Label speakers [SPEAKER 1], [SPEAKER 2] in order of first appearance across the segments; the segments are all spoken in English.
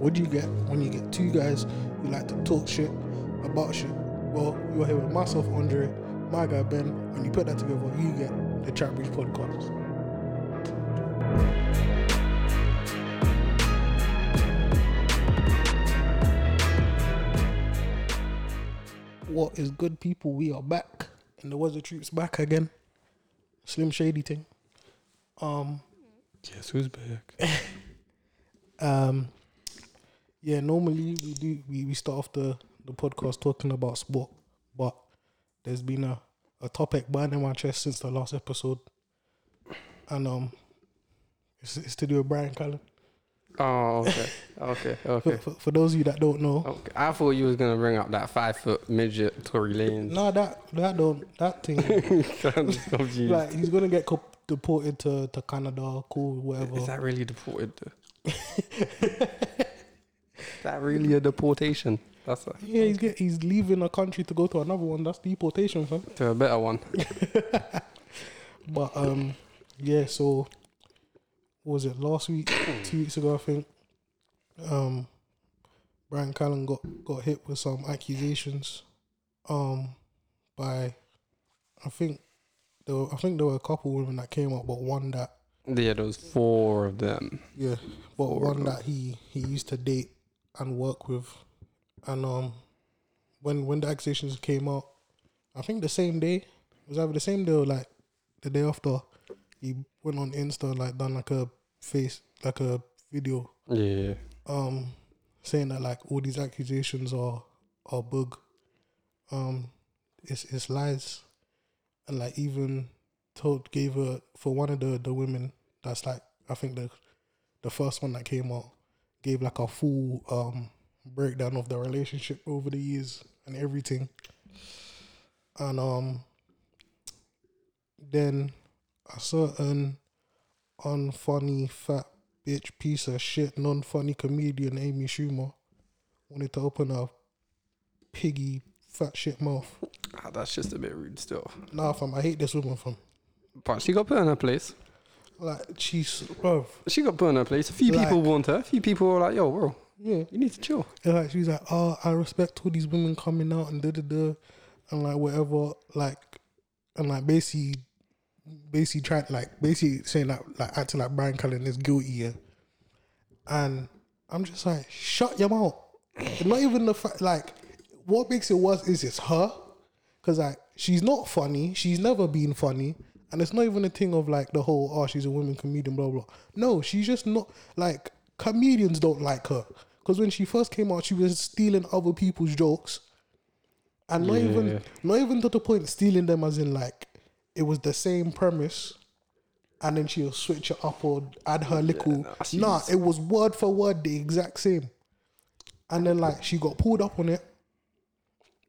[SPEAKER 1] What do you get when you get two guys who like to talk shit about shit? Well, you're here with myself, Andre, my guy Ben, and you put that together, you get the Trap Breach podcast. What is good, people? We are back, and the Weather Troops back again. Slim Shady thing. Um,
[SPEAKER 2] Guess who's back?
[SPEAKER 1] um, yeah. Normally we do we, we start off the the podcast talking about sport, but there's been a a topic burning my chest since the last episode, and um, it's, it's to do with Brian Callen.
[SPEAKER 2] Oh, okay, okay, okay.
[SPEAKER 1] for, for those of you that don't know,
[SPEAKER 2] okay. I thought you was gonna bring up that five foot midget Tory Lanez.
[SPEAKER 1] no, that that don't that thing.
[SPEAKER 2] I'm just confused.
[SPEAKER 1] like he's gonna get co- deported to, to Canada, cool, whatever.
[SPEAKER 2] Is that really deported? that really a deportation? That's a,
[SPEAKER 1] yeah, he's get he's leaving a country to go to another one. That's deportation, fam.
[SPEAKER 2] to a better one.
[SPEAKER 1] But um, yeah. So what was it last week? two weeks ago, I think. Um, Brian Callen got got hit with some accusations. Um, by I think there were, I think there were a couple women that came up, but one that
[SPEAKER 2] Yeah, there was four of them.
[SPEAKER 1] yeah, but one that he he used to date and work with, and um, when when the accusations came out, I think the same day it was either the same day or like the day after, he went on Insta like done like a face like a video
[SPEAKER 2] Yeah,
[SPEAKER 1] um saying that like all these accusations are are bug, um, it's it's lies, and like even told gave her for one of the the women that's like I think the the first one that came out gave like a full um breakdown of the relationship over the years and everything, and um then a certain unfunny fat bitch piece of shit non-funny comedian Amy Schumer wanted to open a piggy fat shit mouth.
[SPEAKER 2] ah, that's just a bit rude still.
[SPEAKER 1] Nah, fam, I hate this woman, fam.
[SPEAKER 2] But she got put in her place.
[SPEAKER 1] Like, she's, bro,
[SPEAKER 2] She got put in her place. A few
[SPEAKER 1] Like-
[SPEAKER 2] people want her. A few people were like, "Yo, bro,
[SPEAKER 1] yeah.
[SPEAKER 2] you need to chill."
[SPEAKER 1] And like, she's like, oh, I respect all these women coming out and da da da, and like whatever, like, and like basically, basically trying like basically saying that like acting like Brian Callen is guilty, yeah. And I'm just like, shut your mouth. Not even the fact like, what makes it worse is it's her, because like she's not funny. She's never been funny. And it's not even a thing of like the whole oh she's a woman comedian blah blah. No, she's just not like comedians don't like her because when she first came out, she was stealing other people's jokes, and not
[SPEAKER 2] Yeah.
[SPEAKER 1] even not even to the point stealing them as in like it was the same premise, and then she'll switch it up or add her little.
[SPEAKER 2] nah,
[SPEAKER 1] nah, it was word for word the exact same, and then like she got pulled up on it,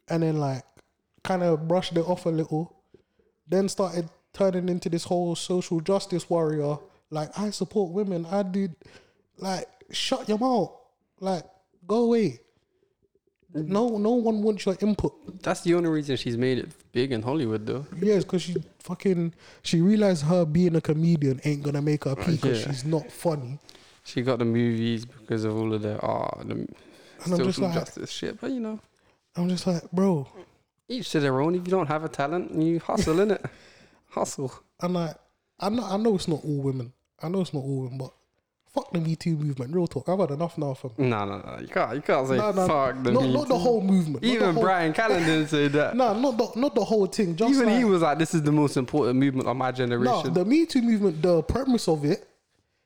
[SPEAKER 1] and then like kind of brushed it off a little, then started turning into this whole social justice warrior. Like I support women. I did. Like shut your mouth. Like go away. No, no one wants your input.
[SPEAKER 2] That's the only reason she's made it big in Hollywood, though.
[SPEAKER 1] Yes, because she fucking she realized her being a comedian ain't gonna make her pee because
[SPEAKER 2] Yeah.
[SPEAKER 1] she's not funny.
[SPEAKER 2] She got the movies because of all of the ah the
[SPEAKER 1] I'm just
[SPEAKER 2] social
[SPEAKER 1] like-
[SPEAKER 2] justice shit. But you know,
[SPEAKER 1] I'm just like, bro.
[SPEAKER 2] each to their own. If you don't have a talent, you hustle in it. Hustle.
[SPEAKER 1] I'm like, I know, I know it's not all women. I know it's not all women, but fuck the Me Too movement. Real talk. I've had enough now from.
[SPEAKER 2] No, no, no. You can't. You can't say
[SPEAKER 1] No, no,
[SPEAKER 2] fuck the
[SPEAKER 1] not, not the whole movement.
[SPEAKER 2] Even
[SPEAKER 1] whole-
[SPEAKER 2] Brian Callen didn't say that.
[SPEAKER 1] No, not the not the whole thing. Just
[SPEAKER 2] Even
[SPEAKER 1] like,
[SPEAKER 2] he was like, "This is the most important movement of my
[SPEAKER 1] No,
[SPEAKER 2] generation."
[SPEAKER 1] the Me Too movement, the premise of it,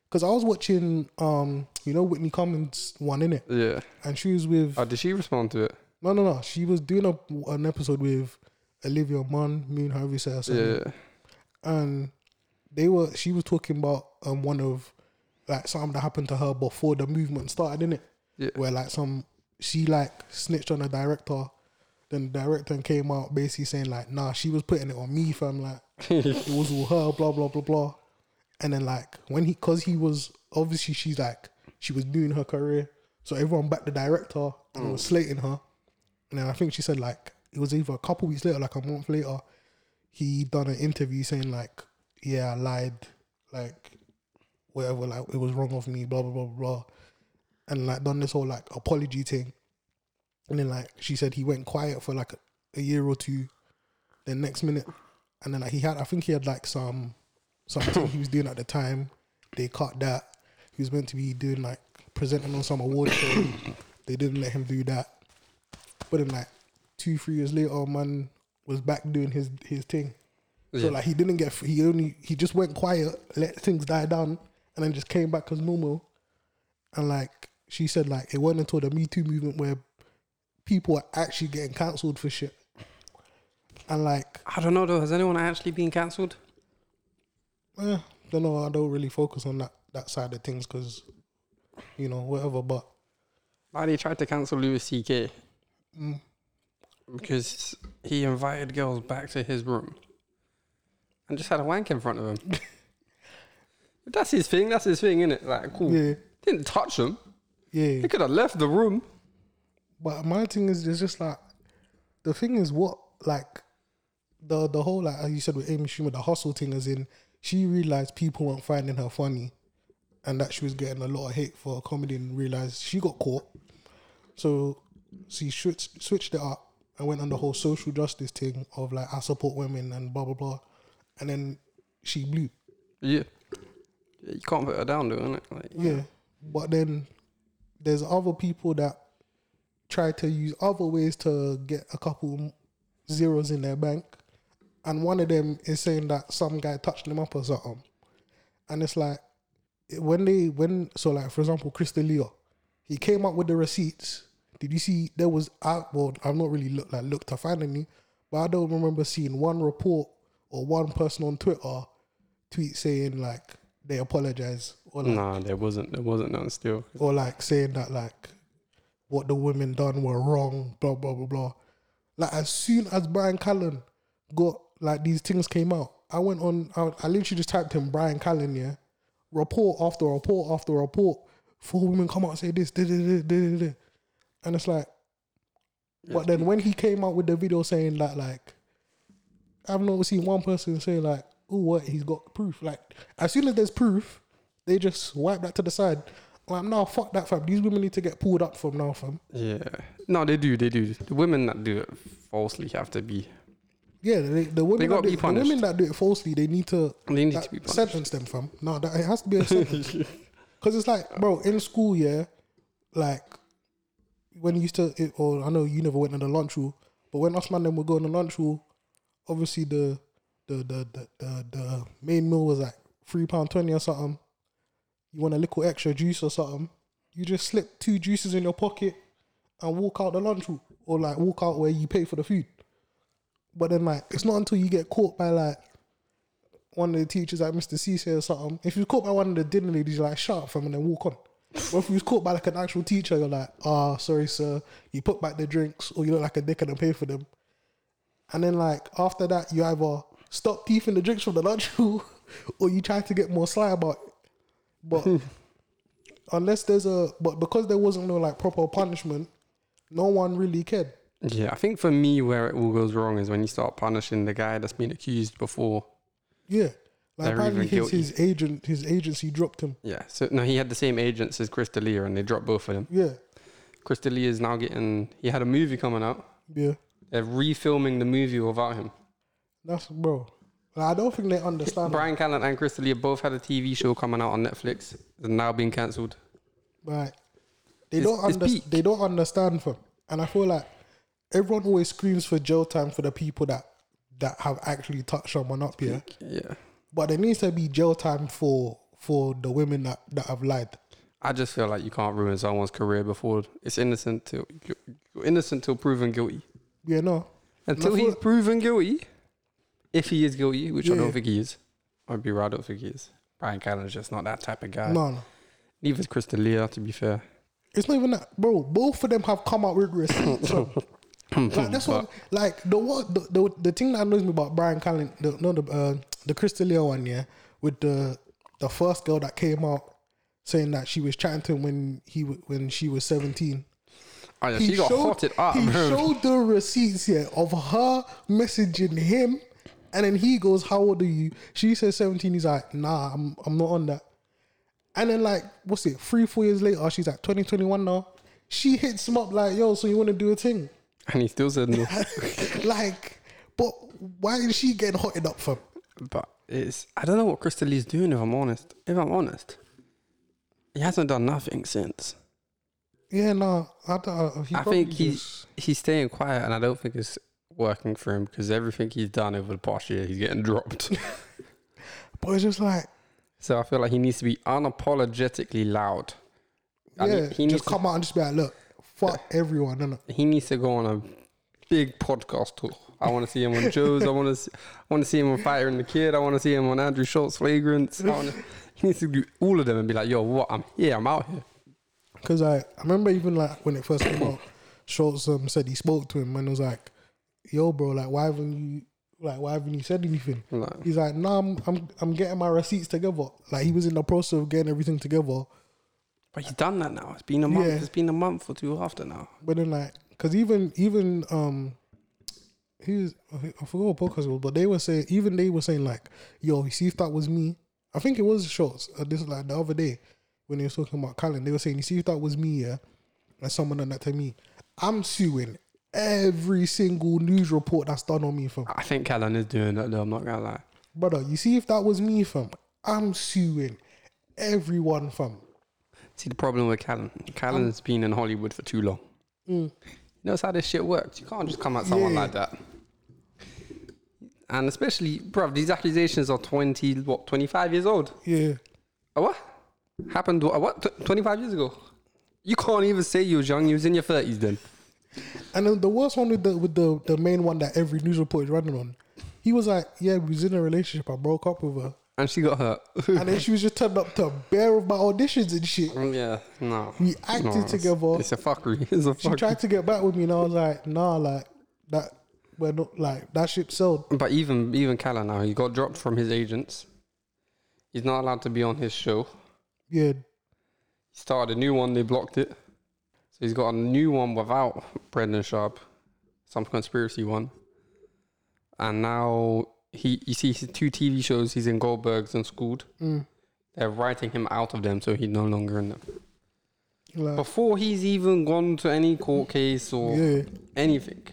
[SPEAKER 1] because I was watching, um, you know, Whitney Cummings one in it,
[SPEAKER 2] yeah.
[SPEAKER 1] and she was with
[SPEAKER 2] Oh, did she respond to it?
[SPEAKER 1] no, no, no. She was doing a, an episode with Olivia Munn, me and however you say her surname.
[SPEAKER 2] Yeah.
[SPEAKER 1] And they were. She was talking about um one of like something that happened to her before the movement started, in it,
[SPEAKER 2] Yeah.
[SPEAKER 1] where like some she like snitched on a director. Then the director came out basically saying like, nah, she was putting it on me, fam. Like it was all her, blah blah blah blah. And then like when he, cause he was obviously she's like she was doing her career, so everyone backed the director and was slating her. And then I think she said like it was either a couple weeks later, like a month later, he done an interview saying like, yeah, I lied, like whatever, like it was wrong of me, blah blah blah blah. and like done this whole like apology thing. And then like she said he went quiet for like a, a year or two. Then next minute, and then like he had I think he had like some something he was doing at the time. They cut that. He was meant to be doing like presenting on some award show. They didn't let him do that. But then like two three years later, man was back doing his his thing. So
[SPEAKER 2] Yeah.
[SPEAKER 1] like he didn't get he only he just went quiet, let things die down, and then just came back as normal. And like she said, like it wasn't until the Me Too movement where people are actually getting cancelled for shit. And like,
[SPEAKER 2] I don't know though. Has anyone actually been cancelled?
[SPEAKER 1] eh, don't know. I don't really focus on that that side of things because, you know, whatever. But
[SPEAKER 2] Like they tried to cancel Louis C.K.
[SPEAKER 1] Mm.
[SPEAKER 2] Because he invited girls back to his room and just had a wank in front of them. That's his thing. That's his thing, isn't it? Like, cool.
[SPEAKER 1] yeah,
[SPEAKER 2] Didn't touch him.
[SPEAKER 1] yeah.
[SPEAKER 2] He could have left the room.
[SPEAKER 1] But my thing is, it's just like the thing is what like the the whole like as you said with Amy Schumer, the hustle thing is in she realized people weren't finding her funny, and that she was getting a lot of hate for comedy, and realized she got caught. So she switched switched it up and went on the whole social justice thing of like I support women and blah blah blah, and then she blew.
[SPEAKER 2] Yeah. yeah you can't put her down, though, innit? Like,
[SPEAKER 1] Yeah. But then there's other people that try to use other ways to get a couple zeros in their bank. And one of them is saying that some guy touched them up or something. And it's like when they when so like for example Chris D'Elia, he came up with the receipts. Did you see there was I well I've not really looked like looked to find any, but I don't remember seeing one report or one person on Twitter tweet saying like they apologize or like
[SPEAKER 2] Nah, there wasn't. There wasn't none still.
[SPEAKER 1] or like saying that like what the women done were wrong, blah blah blah blah. Like as soon as Brian Callen got like these things came out, I went on. I, I literally just typed in Brian Callen, yeah, report after report after report. Four women come out and say this, da, da, da, da, da, da. And it's like. But then when he came out with the video saying that like, I've never seen one person say like, "Oh, what he's got proof." Like as soon as there's proof, they just wipe that to the side. Like, no, fuck that, fam. These women need to get pulled up from now, fam.
[SPEAKER 2] Yeah. No, they do. They do. The women that do it falsely have to be.
[SPEAKER 1] Yeah, they, the women, that do, the women that do it falsely, they need to,
[SPEAKER 2] They need to be punished.
[SPEAKER 1] sentence them, fam. No, that, it has to be a sentence. Because it's like, bro, in school, yeah, like when you used to, it, or I know you never went on the lunch rule, but when us man them would go on the lunch rule, obviously the the the the the, the main meal was like three pound twenty or something. You want a little extra juice or something, you just slip two juices in your pocket and walk out the lunch room, or like walk out where you pay for the food. But then like it's not until you get caught by like one of the teachers like Mr. C or something. If you're caught by one of the dinner ladies, you're like shut up from and then walk on. But if you was caught by like an actual teacher, you're like, ah, sorry, sir. You put back the drinks, or you look like a dick and don't pay for them. And then like after that, you either stop thieving the drinks from the lunch or you try to get more sly about it. But unless there's a, but because there wasn't no like proper punishment, no one really cared.
[SPEAKER 2] Yeah, I think for me, where it all goes wrong is when you start punishing the guy that's been accused before.
[SPEAKER 1] Yeah, like apparently his, his agent, his agency dropped him.
[SPEAKER 2] Yeah. So no, he had the same agents as Chris D'Elia, and they dropped both of them.
[SPEAKER 1] Yeah,
[SPEAKER 2] Chris D'Elia is now getting. He had a movie coming out.
[SPEAKER 1] yeah.
[SPEAKER 2] They're refilming the movie without him.
[SPEAKER 1] That's bro. Like, I don't think they understand.
[SPEAKER 2] Brian Callen and Chris D'Elia both had a TV show coming out on Netflix. They're now being cancelled.
[SPEAKER 1] Like they
[SPEAKER 2] It's-
[SPEAKER 1] don't understand. They don't understand from. And I feel like everyone always screams for jail time for the people that that have actually touched someone up here.
[SPEAKER 2] Yeah.
[SPEAKER 1] But there needs to be jail time for for the women that that have lied.
[SPEAKER 2] I just feel like you can't ruin someone's career before it's innocent till you're innocent till proven guilty.
[SPEAKER 1] Yeah, no.
[SPEAKER 2] Until he's proven guilty, if he is guilty, which I don't think he is, I'd be right. I don't think he is. Brian Callen's just not that type of guy.
[SPEAKER 1] No, no.
[SPEAKER 2] Neither is Chris D'Elia, to be fair.
[SPEAKER 1] It's not even that, bro. Both of them have come out with receipts. like that's what, like the what the, the the thing that annoys me about Brian Callen, the no the uh, the Chris D'Elia one, yeah, with the the first girl that came out saying that she was chatting to him when he w- when she was seventeen.
[SPEAKER 2] Oh, yeah, she got hotted up,
[SPEAKER 1] he
[SPEAKER 2] bro.
[SPEAKER 1] showed the receipts here of her messaging him, and then he goes, "How old are you?" She says seventeen. He's like, "Nah, I'm I'm not on that." And then like, what's it? Three, four years later, she's like 2021 now. She hits him up like, yo, so you want to do a thing?
[SPEAKER 2] And he still said no.
[SPEAKER 1] like, but why is she getting hotted up for?
[SPEAKER 2] But it's I don't know what Chris D'Elia's doing. If I'm honest, if I'm honest, he hasn't done nothing since.
[SPEAKER 1] Yeah, no, I don't. uh, He
[SPEAKER 2] I think he's he's staying quiet, and I don't think it's working for him because everything he's done over the past year, he's getting dropped.
[SPEAKER 1] But it's just like,
[SPEAKER 2] so I feel like he needs to be unapologetically loud.
[SPEAKER 1] Yeah,
[SPEAKER 2] he, he needs
[SPEAKER 1] just come out and just be like, look, fuck everyone, innit?
[SPEAKER 2] to, he needs to go on a big podcast tour. I want to see him on Joe's. I want to see, I want to see him on Fighter and the Kid. I want to see him on Andrew Schulz Flagrants. I wanna, he needs to do all of them and be like, yo, what? I'm here. I'm out here.
[SPEAKER 1] Because I, I remember even like when it first came out, Schultz um, said he spoke to him and was like, yo, bro, like, why haven't you, like, why haven't you said anything? He's like, nah, I'm, I'm, I'm getting my receipts together. Like, he was in the process of getting everything together.
[SPEAKER 2] but he's done that now. It's been a month.
[SPEAKER 1] Yeah.
[SPEAKER 2] It's been a month or two after now.
[SPEAKER 1] But then like, cause even even um, he was I forgot what podcast it was, but they were saying even they were saying like, yo, you see if that was me. I think it was Schulz. Uh, this like the other day when they were talking about Callen, they were saying, you see if that was me, yeah, and someone done that to me, I'm suing every single news report that's done on me, fam.
[SPEAKER 2] I think Callen is doing that though. I'm not gonna lie.
[SPEAKER 1] Brother, you see if that was me, fam, I'm suing everyone, fam.
[SPEAKER 2] See the problem with Callen. Callen's been in Hollywood for too long.
[SPEAKER 1] Mm.
[SPEAKER 2] He knows how this shit works. You can't just come at someone
[SPEAKER 1] Yeah.
[SPEAKER 2] like that. And especially, bro, these accusations are 20, what, 25 years old?
[SPEAKER 1] Yeah.
[SPEAKER 2] A what? Happened, a what, Tw- 25 years ago? You can't even say you was young. You was in your 30s then.
[SPEAKER 1] And then the worst one with the with the the main one that every news report is running on, he was like, "Yeah, we was in a relationship. I broke up with her,
[SPEAKER 2] And she got hurt.
[SPEAKER 1] and then she was just turned up to bear of my auditions and shit.
[SPEAKER 2] Mm, yeah, no.
[SPEAKER 1] We acted
[SPEAKER 2] No, it's-
[SPEAKER 1] together.
[SPEAKER 2] It's a fuckery. It's a fuckery.
[SPEAKER 1] She tried to get back with me, and I was like, "Nah, like that, we're not like that shit sold."
[SPEAKER 2] But even even Callen now, he got dropped from his agents. He's not allowed to be on his show.
[SPEAKER 1] Yeah,
[SPEAKER 2] He started a new one, they blocked it. So he's got a new one without Brendan Schaub, some conspiracy one. And now he, you see, his two TV shows he's in Goldbergs and Schooled.
[SPEAKER 1] Mm.
[SPEAKER 2] They're writing him out of them, so he's no longer in them.
[SPEAKER 1] like
[SPEAKER 2] Before he's even gone to any court case or
[SPEAKER 1] yeah,
[SPEAKER 2] anything,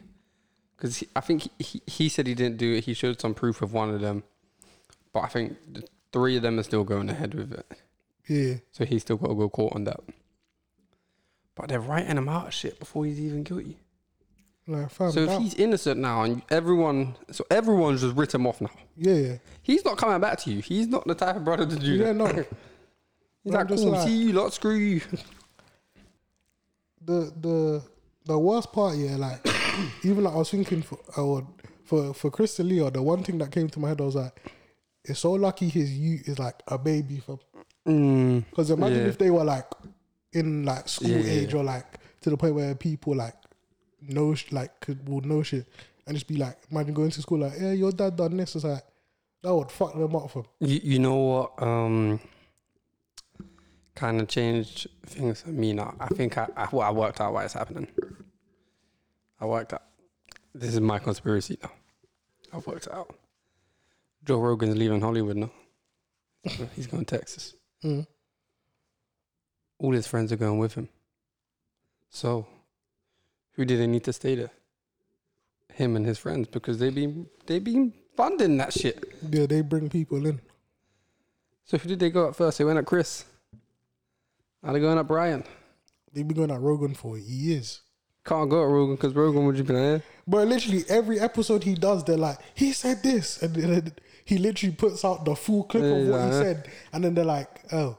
[SPEAKER 2] because I think he, he, said he didn't do it. He showed some proof of one of them, but I think the three of them are still going ahead with it.
[SPEAKER 1] yeah.
[SPEAKER 2] So he's still got to go court on that. But they're writing him out of shit before he's even guilty.
[SPEAKER 1] Like fam,
[SPEAKER 2] So if
[SPEAKER 1] that-
[SPEAKER 2] he's innocent now and everyone, so everyone's just written him off now.
[SPEAKER 1] yeah, yeah,
[SPEAKER 2] He's not coming back to you. He's not the type of brother to do
[SPEAKER 1] yeah.
[SPEAKER 2] that.
[SPEAKER 1] No,
[SPEAKER 2] He's
[SPEAKER 1] But I'm
[SPEAKER 2] like,
[SPEAKER 1] just
[SPEAKER 2] cool,
[SPEAKER 1] like-
[SPEAKER 2] see you lot, screw you.
[SPEAKER 1] the the the worst part, yeah, like even like I was thinking for uh, for for Chris D'Elia, the one thing that came to my head I was like, it's so lucky his you is like a baby for
[SPEAKER 2] Mm,
[SPEAKER 1] because imagine
[SPEAKER 2] Yeah.
[SPEAKER 1] if they were like in like school
[SPEAKER 2] Yeah, yeah,
[SPEAKER 1] age or like to the point where people like know sh- like could will know shit and just be like imagine going to school like yeah your dad done this it's like that would fuck them up for
[SPEAKER 2] you, you know what? Um, kind of changed things for me now. I think I, I, well, I worked out why it's happening. I worked out. This is my conspiracy now. I've worked out. Joe Rogan's leaving Hollywood now. He's going to Texas.
[SPEAKER 1] mm.
[SPEAKER 2] All his friends are going with him. So, who did they need to stay there? Him and his friends, because they been they been funding that shit.
[SPEAKER 1] yeah they bring people in
[SPEAKER 2] So who did they go at first? They went at Chris. Now they're going at Brian.
[SPEAKER 1] They've been going at Rogan for years
[SPEAKER 2] Can't go at Rogan because Rogan would you be like, eh.
[SPEAKER 1] but literally every episode he does they're like he said this. And then he literally puts out the full clip of what he said. And then they're like oh.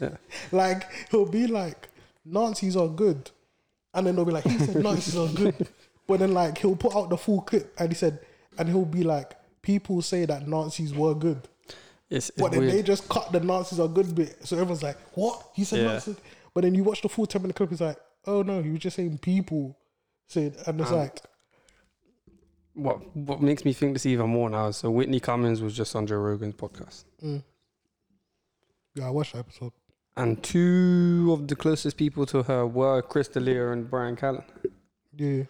[SPEAKER 2] Yeah.
[SPEAKER 1] like he'll be like Nazis are good. And then they'll be like he said Nazis are good. But then like he'll put out the full clip and he said and he'll be like people say that Nazis were good.
[SPEAKER 2] It's, it's
[SPEAKER 1] but then they just cut the Nazis are good bit. So everyone's like what? He said
[SPEAKER 2] Yeah.
[SPEAKER 1] Nazis but then you watch the full 10 minute clip it's like oh no he was just saying people said and it's
[SPEAKER 2] Um,
[SPEAKER 1] like
[SPEAKER 2] What what makes me think this even more now is so Whitney Cummings was just on Joe Rogan's podcast.
[SPEAKER 1] mm. yeah I watched the episode
[SPEAKER 2] And two of the closest people to her were Chris D'Elia and Brian Callen.
[SPEAKER 1] yeah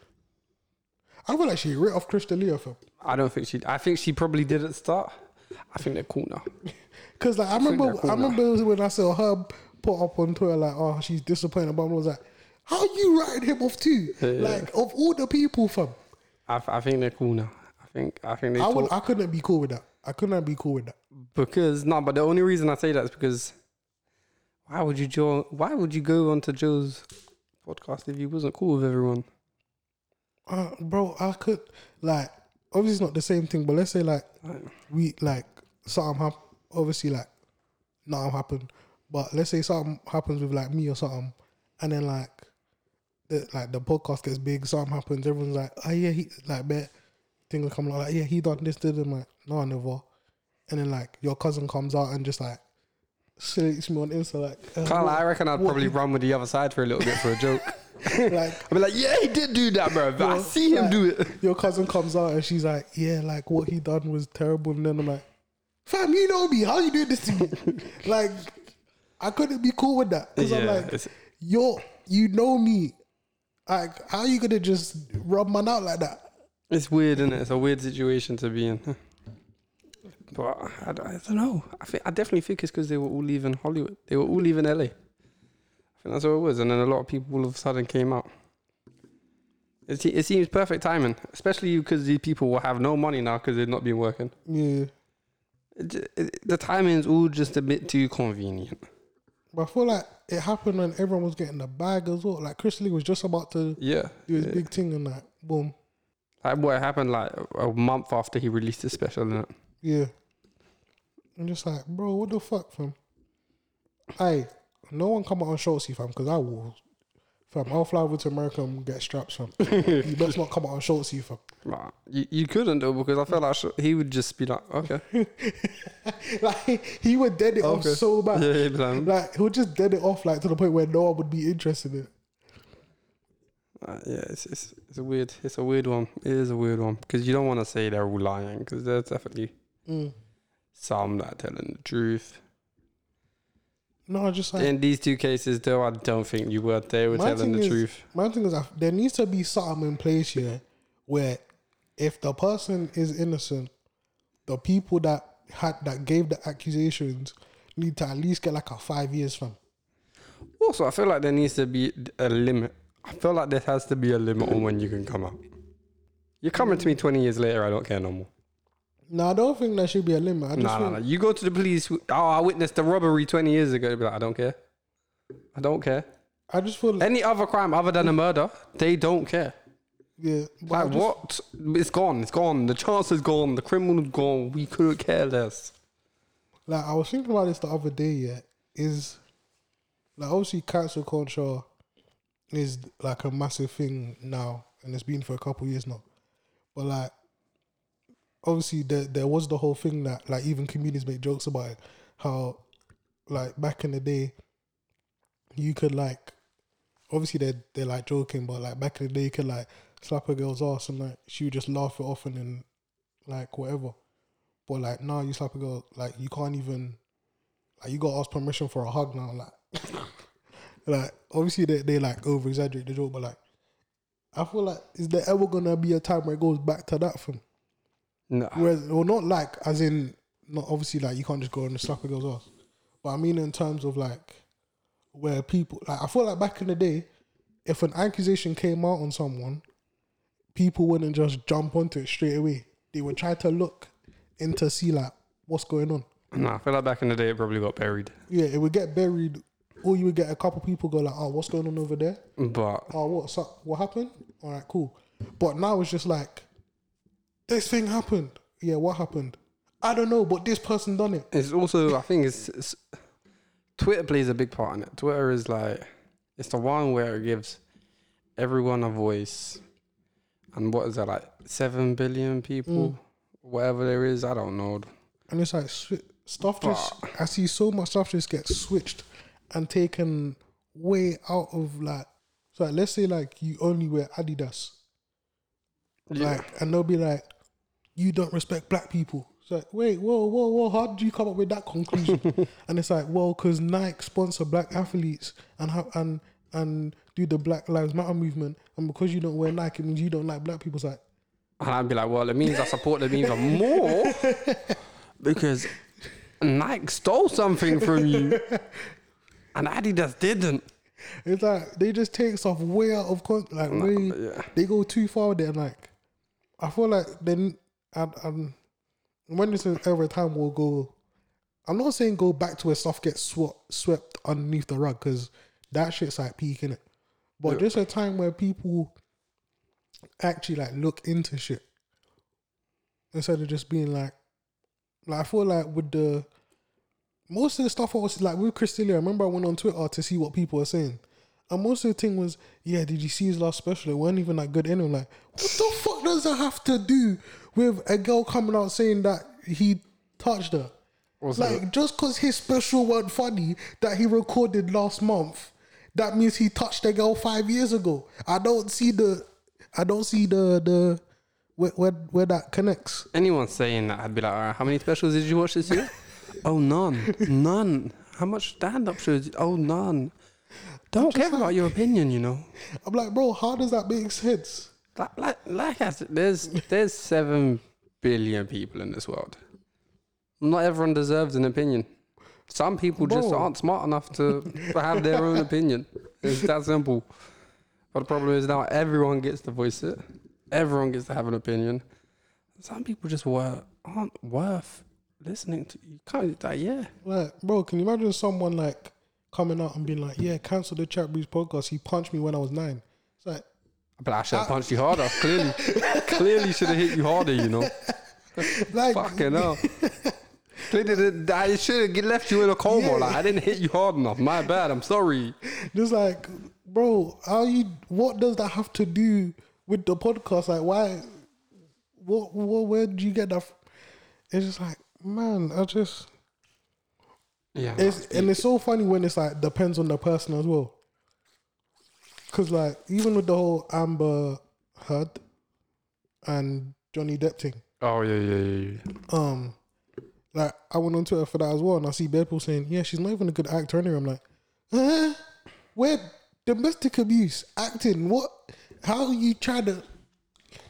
[SPEAKER 1] I feel like she ripped off Chris D'Elia for
[SPEAKER 2] I don't think she I think she probably did at the start. I think they're cool now.
[SPEAKER 1] Because like I
[SPEAKER 2] think
[SPEAKER 1] remember,
[SPEAKER 2] cool
[SPEAKER 1] I
[SPEAKER 2] now.
[SPEAKER 1] remember when I saw her put up on Twitter like, "Oh, she's disappointed," but I was like, "How you writing him off too?
[SPEAKER 2] Yeah.
[SPEAKER 1] Like of all the people, fam,
[SPEAKER 2] I, I think they're cool now. I think I think they
[SPEAKER 1] I would,
[SPEAKER 2] talk
[SPEAKER 1] I couldn't be cool with that. I couldn't be cool with that.
[SPEAKER 2] because no, but the only reason I say that is because why would you Joe? Why would you go onto Joe's podcast if you wasn't cool with everyone?
[SPEAKER 1] Uh, bro, I could like obviously it's not the same thing, but let's say like we like something hap- obviously like nothing happened, but let's say something happens with like me or something, and then like the like the podcast gets big, something happens, everyone's like, oh yeah, he like bet thing will come along, like yeah, he done this, did I'm like no, I never, and then like your cousin comes out and just like slates me on Insta like, uh,
[SPEAKER 2] I reckon I'd
[SPEAKER 1] what
[SPEAKER 2] probably run with the other side for a little bit for a joke.
[SPEAKER 1] like
[SPEAKER 2] I'd be like, yeah, he did do that, bro. But I see him
[SPEAKER 1] like,
[SPEAKER 2] do it.
[SPEAKER 1] your cousin comes out and she's like, yeah, like what he done was terrible, and then I'm like, fam, you know me, how you doing this to me? like, I couldn't be cool with that because I'm like,
[SPEAKER 2] it's-
[SPEAKER 1] yo, you know me, like, how are you gonna just rub man out like that?
[SPEAKER 2] It's weird, isn't it? It's a weird situation to be in. But I, don't- I don't know. I think I definitely think it's because they were all leaving Hollywood. They were all leaving LA. I think that's what it was. And then a lot of people all of a sudden came out. It, it seems perfect timing, especially because these people will have no money now because they've not been working.
[SPEAKER 1] Yeah,
[SPEAKER 2] It, it, the timing's all just a bit too convenient.
[SPEAKER 1] but I feel like it happened when everyone was getting the bag as well. Like Chris Lee was just about to
[SPEAKER 2] Yeah.
[SPEAKER 1] do his big thing and that, boom,
[SPEAKER 2] Like what happened like a month after he released his special.
[SPEAKER 1] yeah. I'm just like, bro, what the fuck, fam? Hey, no one come out on Schultzy, fam, because I will. Fam, I'll fly over to America and get straps, fam. you best not come out on Schultzy, fam.
[SPEAKER 2] Nah, you, you couldn't though because I felt like sh- he would just be like, okay.
[SPEAKER 1] like, he would dead it off
[SPEAKER 2] Okay.
[SPEAKER 1] so bad.
[SPEAKER 2] Yeah, like,
[SPEAKER 1] Like, he would just dead it off, like, to the point where no one would be interested in it.
[SPEAKER 2] Uh, yeah, it's, it's it's a weird it's a weird one. It is a weird one because you don't want to say they're all lying because there's definitely
[SPEAKER 1] Mm.
[SPEAKER 2] some that are telling the truth.
[SPEAKER 1] No, just like,
[SPEAKER 2] In these two cases, though, I don't think you were. They were telling the
[SPEAKER 1] is-
[SPEAKER 2] truth.
[SPEAKER 1] my thing is, that there needs to be something in place here where if the person is innocent, the people that had that gave the accusations need to at least get like a five years from.
[SPEAKER 2] Also, I feel like there needs to be a limit. I feel like there has to be a limit on when you can come out. You're coming to me 20 years later. I don't care no more.
[SPEAKER 1] No, I don't think there should be a limit. I just
[SPEAKER 2] Nah, nah,
[SPEAKER 1] think
[SPEAKER 2] nah. You go to the police. Oh, I witnessed the robbery 20 years ago. They'll be like, I don't care. I don't care.
[SPEAKER 1] I just feel like
[SPEAKER 2] Any other crime other than a murder, they don't care.
[SPEAKER 1] yeah. But I
[SPEAKER 2] Like
[SPEAKER 1] just-
[SPEAKER 2] what? It's gone. It's gone. The chance is gone. The criminal's gone. We couldn't care less.
[SPEAKER 1] Like I was thinking about this the other day. Yeah, is like obviously cancel culture is like a massive thing now, and it's been for a couple years now. But like, obviously there there was the whole thing that like even comedians make jokes about it, how like back in the day, you could like, obviously they they're like joking, but like back in the day you could like slap a girl's ass and like she would just laugh it off and then like whatever. But like now you slap a girl, like you can't even like you gotta ask permission for a hug now. Like like obviously they, they like over exaggerate the joke, but like I feel like is there ever gonna be a time where it goes back to that from
[SPEAKER 2] No.
[SPEAKER 1] where or not like as in not obviously like you can't just go and slap a girl's ass. But I mean in terms of like where people like I feel like back in the day, if an accusation came out on someone, people wouldn't just jump onto it straight away. They would try to look into see like what's going on.
[SPEAKER 2] No, I feel like back in the day it probably got buried.
[SPEAKER 1] Yeah, it would get buried, or you would get a couple people go like, "Oh, what's going on over there?
[SPEAKER 2] But
[SPEAKER 1] Oh, what's up? What happened? All right, cool." But now it's just like, this thing happened. Yeah, what happened? I don't know, but this person done it.
[SPEAKER 2] it's also I think it's, it's Twitter plays a big part in it. Twitter is like it's the one where it gives everyone a voice. And what is that like seven billion people? Mm. Whatever there is, I don't know.
[SPEAKER 1] And it's like stuff just. I see so much stuff just gets switched and taken way out of like. So like, let's say like you only wear Adidas, like, and they'll be like, "You don't respect black people." It's like, wait, whoa, whoa, whoa! How did you come up with that conclusion? and it's like, well, because Nike sponsor black athletes and have and and do the Black Lives Matter movement, and because you don't wear Nike, it means you don't like black people. It's like,
[SPEAKER 2] And I'd be like, well, it means I support them even more because Nike stole something from you, and Adidas didn't.
[SPEAKER 1] It's like they just take stuff way out of con like way
[SPEAKER 2] yeah.
[SPEAKER 1] they go too far with it and like I feel like then and, and when this is ever a time we'll go I'm not saying go back to where stuff gets swept swept underneath the rug because that shit's like peaking it. But
[SPEAKER 2] Yeah.
[SPEAKER 1] just a time where people actually like look into shit instead of just being like like I feel like with the most of the stuff I was like with Chris D'Elia, I remember I went on Twitter to see what people were saying. And most of the thing was, yeah, did you see his last special? It wasn't even that good anyway. Like, what the fuck does that have to do with a girl coming out saying that he touched her?
[SPEAKER 2] Was
[SPEAKER 1] like, just because his special wasn't funny that he recorded last month, that means he touched a girl five years ago. I don't see the, I don't see the the where where, where that connects.
[SPEAKER 2] Anyone saying that, I'd be like, all right, how many specials did you watch this year? oh, none, none. How much stand-up shows? Oh, none. Don't care about your opinion, you know.
[SPEAKER 1] I'm like, bro, how does that make sense?
[SPEAKER 2] Like, like, like I said, there's there's seven billion people in this world. Not everyone deserves an opinion. Some people just
[SPEAKER 1] Bro.
[SPEAKER 2] aren't smart enough to have their own opinion. It's that simple. But the problem is now everyone gets to voice it. Everyone gets to have an opinion. Some people just were, aren't worth listening to. You can't like, yeah.
[SPEAKER 1] Like, bro, can you imagine someone like coming out and being like, "Yeah, cancel the Chat Breeze podcast. He punched me when I was nine. It's like,
[SPEAKER 2] But I should have ah. punched you harder. Clearly, clearly should have hit you harder. You know.
[SPEAKER 1] like,
[SPEAKER 2] Fucking hell. Clearly, I should have left you in a coma.
[SPEAKER 1] Yeah.
[SPEAKER 2] Like I didn't hit you hard enough. My bad. I'm sorry.
[SPEAKER 1] just like, bro, how you? What does that have to do with the podcast? Like, why? What? what where did you get that? From? It's just like, man, I just.
[SPEAKER 2] Yeah.
[SPEAKER 1] It's and it's so funny when it's like depends on the person as well. Cause like even with the whole Amber Heard and Johnny Depp thing,
[SPEAKER 2] oh yeah, yeah, yeah, yeah.
[SPEAKER 1] um, like I went on Twitter for that as well, and I see people saying, "Yeah, she's not even a good actor." Anyway, I'm like, huh? Where domestic abuse acting? What? How you trying to?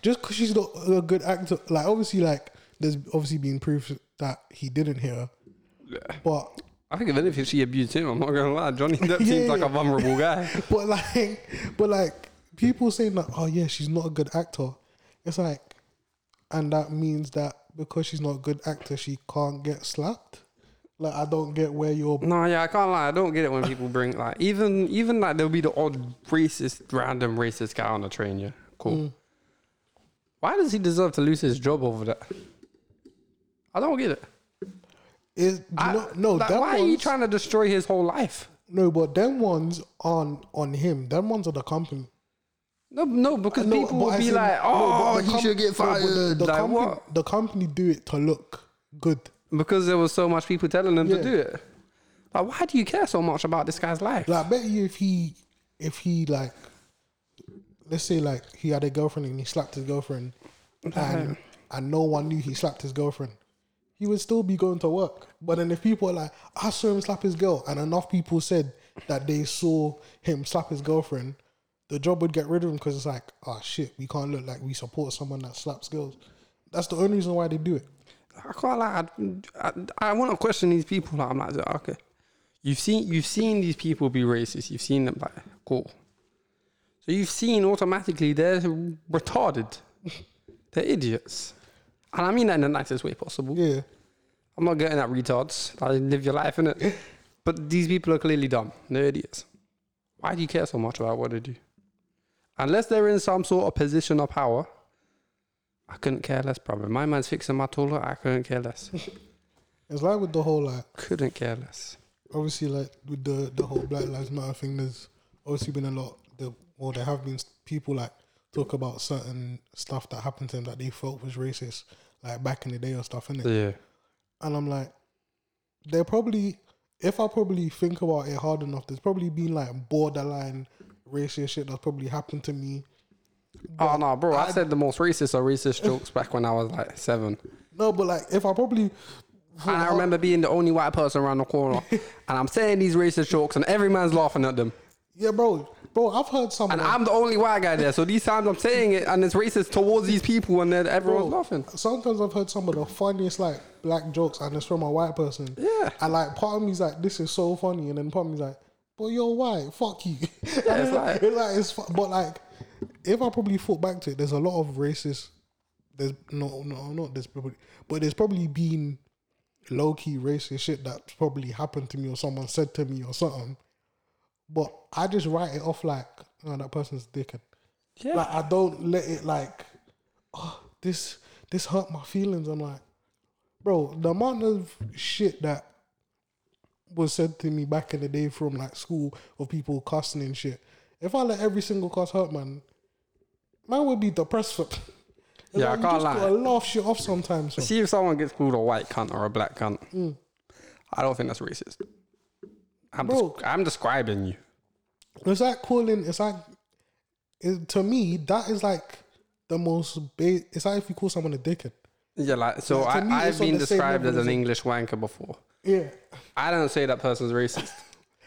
[SPEAKER 1] Just because she's not a good actor, like obviously, like there's obviously been proof that he didn't hit her,
[SPEAKER 2] Yeah.
[SPEAKER 1] but
[SPEAKER 2] I think even if anything, she abused him. I'm not gonna lie. Johnny Depp
[SPEAKER 1] Yeah,
[SPEAKER 2] seems like a vulnerable guy.
[SPEAKER 1] but like, but like people saying that, oh yeah, she's not a good actor. It's like, and that means that because she's not a good actor, she can't get slapped. Like I don't get where you're.
[SPEAKER 2] No, yeah, I can't lie. I don't get it when people bring like even even like there'll be the odd racist, random racist guy on the train. Yeah, cool.
[SPEAKER 1] Mm.
[SPEAKER 2] Why does he deserve to lose his job over that? I don't get it.
[SPEAKER 1] Is know, no,
[SPEAKER 2] like, why
[SPEAKER 1] ones,
[SPEAKER 2] are you trying to destroy his whole life?
[SPEAKER 1] No, but them ones on on him. Them ones are the company.
[SPEAKER 2] No, no, because
[SPEAKER 1] No,
[SPEAKER 2] people will be like,
[SPEAKER 1] no,
[SPEAKER 2] "Oh,
[SPEAKER 1] the
[SPEAKER 2] he
[SPEAKER 1] com-
[SPEAKER 2] should get
[SPEAKER 1] no,
[SPEAKER 2] fired."
[SPEAKER 1] the, the
[SPEAKER 2] like
[SPEAKER 1] company,
[SPEAKER 2] what?
[SPEAKER 1] The company do it to look good.
[SPEAKER 2] Because there was so much people telling them
[SPEAKER 1] Yeah.
[SPEAKER 2] to do it. Like, why do you care so much about this guy's life?
[SPEAKER 1] Like, I bet you if he, if he like, let's say like he had a girlfriend and he slapped his girlfriend, uh-huh. and and no one knew he slapped his girlfriend, he would still be going to work. But then if people are like, I saw him slap his girl, and enough people said that they saw him slap his girlfriend, the job would get rid of him because it's like, oh shit, we can't look like we support someone that slaps girls. That's the only reason why they do it.
[SPEAKER 2] I can't lie. I, I, I want to question these people. Like, I'm like, okay, you've seen you've seen these people be racist. You've seen them like cool. So you've seen automatically they're retarded. they're idiots, and I mean that in the nicest way possible.
[SPEAKER 1] Yeah.
[SPEAKER 2] I'm not getting at retards. I live your life in it. But these people are clearly dumb. They're idiots. Why do you care so much about what they do? Unless they're in some sort of position of power, I couldn't care less, brother. My man's fixing my toilet. I couldn't care less.
[SPEAKER 1] It's like with the whole like
[SPEAKER 2] couldn't care less.
[SPEAKER 1] obviously like with the the whole Black Lives Matter thing, there's obviously been a lot. The well, there have been people like talk about certain stuff that happened to them that they felt was racist, like back in the day or stuff, innit?
[SPEAKER 2] Yeah.
[SPEAKER 1] And I'm like, they're probably if I probably think about it hard enough, there's probably been like borderline racist shit that's probably happened to me.
[SPEAKER 2] Oh no, bro! I,
[SPEAKER 1] I-
[SPEAKER 2] said the most racist or racist jokes back when I was like seven,
[SPEAKER 1] No, but like if I probably
[SPEAKER 2] and I remember being the only white person around the corner, and I'm saying these racist jokes, and every man's laughing at them.
[SPEAKER 1] Yeah, bro. Bro, I've heard some.
[SPEAKER 2] And I'm the only white guy there. So these times I'm saying it and it's racist towards these people and then everyone's
[SPEAKER 1] Bro,
[SPEAKER 2] laughing.
[SPEAKER 1] Sometimes I've heard some of the funniest like black jokes, and it's from a white person.
[SPEAKER 2] Yeah.
[SPEAKER 1] And like part of me's like, this is so funny, and then part of me's like, but you're white, fuck you.
[SPEAKER 2] Yeah, it's like-
[SPEAKER 1] it's like it's fu- but like if I probably thought back to it, there's a lot of racist. There's no no not there's probably but there's probably been low key racist shit that's probably happened to me or someone said to me or something. But I just write it off like, oh, that person's dickhead.
[SPEAKER 2] Yeah.
[SPEAKER 1] Like I don't let it like, oh, this this hurt my feelings. I'm like, bro, the amount of shit that was said to me back in the day from like school of people cussing and shit. If I let every single cuss hurt, man, man would be depressed for.
[SPEAKER 2] Yeah, I can't lie.
[SPEAKER 1] gotta laugh shit off sometimes. fam.
[SPEAKER 2] See if someone gets called a white cunt or a black cunt.
[SPEAKER 1] Mm.
[SPEAKER 2] I don't think that's racist. I'm,
[SPEAKER 1] Bro.
[SPEAKER 2] des- I'm describing you.
[SPEAKER 1] It's like calling. It's like it, to me that is like the most. Ba- it's like if you call someone a dickhead.
[SPEAKER 2] Yeah, like so
[SPEAKER 1] Like,
[SPEAKER 2] I,
[SPEAKER 1] me,
[SPEAKER 2] I've been described as an English wanker before.
[SPEAKER 1] Yeah,
[SPEAKER 2] I don't say that person's racist.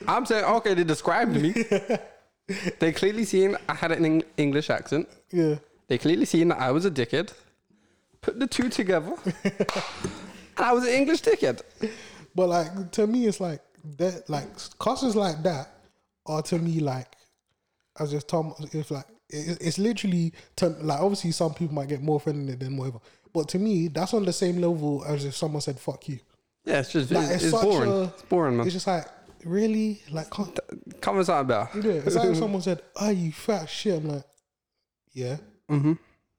[SPEAKER 2] I'm saying okay, they described me. they clearly seen I had an Eng- English accent.
[SPEAKER 1] yeah.
[SPEAKER 2] They clearly seen that I was a dickhead. Put the two together, and I was an English dickhead.
[SPEAKER 1] But like to me, it's like that. Like cusses like that are to me like, as just Tom. If like it, it's literally to, like obviously some people might get more offended than whatever. But to me, that's on the same level as if someone said "fuck you."
[SPEAKER 2] Yeah, it's just
[SPEAKER 1] Like,
[SPEAKER 2] it's,
[SPEAKER 1] it's
[SPEAKER 2] boring.
[SPEAKER 1] a-
[SPEAKER 2] it's boring, man.
[SPEAKER 1] It's just like really like can't,
[SPEAKER 2] Come something better.
[SPEAKER 1] yeah. It's like if someone said, "Oh, you fat shit." I'm like, yeah.
[SPEAKER 2] Mm-hmm.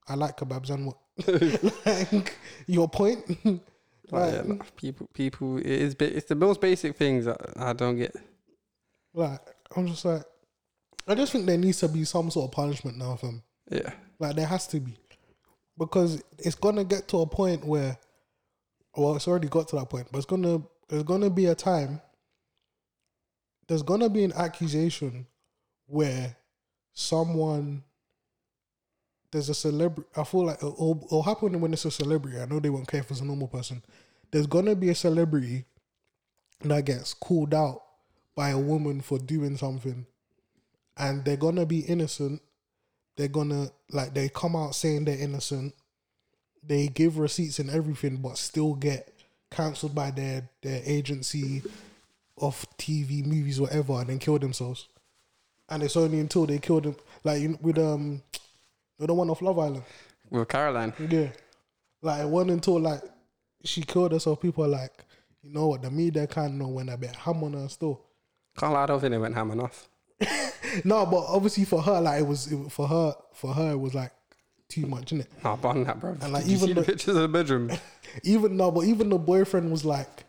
[SPEAKER 1] I like kebabs and what? like your point?
[SPEAKER 2] Like, yeah, like, people, people, it is. It's the most basic things that I don't get.
[SPEAKER 1] like I'm just like, I just think there needs to be some sort of punishment now for him.
[SPEAKER 2] Yeah,
[SPEAKER 1] Like there has to be, because it's gonna get to a point where, well, it's already got to that point, but it's gonna there's gonna be a time. There's gonna be an accusation where someone there's a celebrity. I feel like it'll, it'll happen when it's a celebrity. I know they won't care if it's a normal person. There's gonna be a celebrity that gets called out by a woman for doing something, and they're gonna be innocent. They're gonna like they come out saying they're innocent. They give receipts and everything, but still get cancelled by their their agency of TV, movies, whatever, and then kill themselves. And it's only until they kill them, like with um, the want off Love Island.
[SPEAKER 2] with Caroline.
[SPEAKER 1] Yeah. Like it wasn't until like she killed herself, people are like, you know what, the media can't know when I bet ham on her still.
[SPEAKER 2] Can't lie, I don't think they went ham enough.
[SPEAKER 1] No, but obviously for her, like it was it, for her for her it was like too much, innit?
[SPEAKER 2] Nah, bun that, bro.
[SPEAKER 1] And, like,
[SPEAKER 2] Did
[SPEAKER 1] even
[SPEAKER 2] the
[SPEAKER 1] the-
[SPEAKER 2] pictures of the bedroom?
[SPEAKER 1] Even no, but even the boyfriend was like,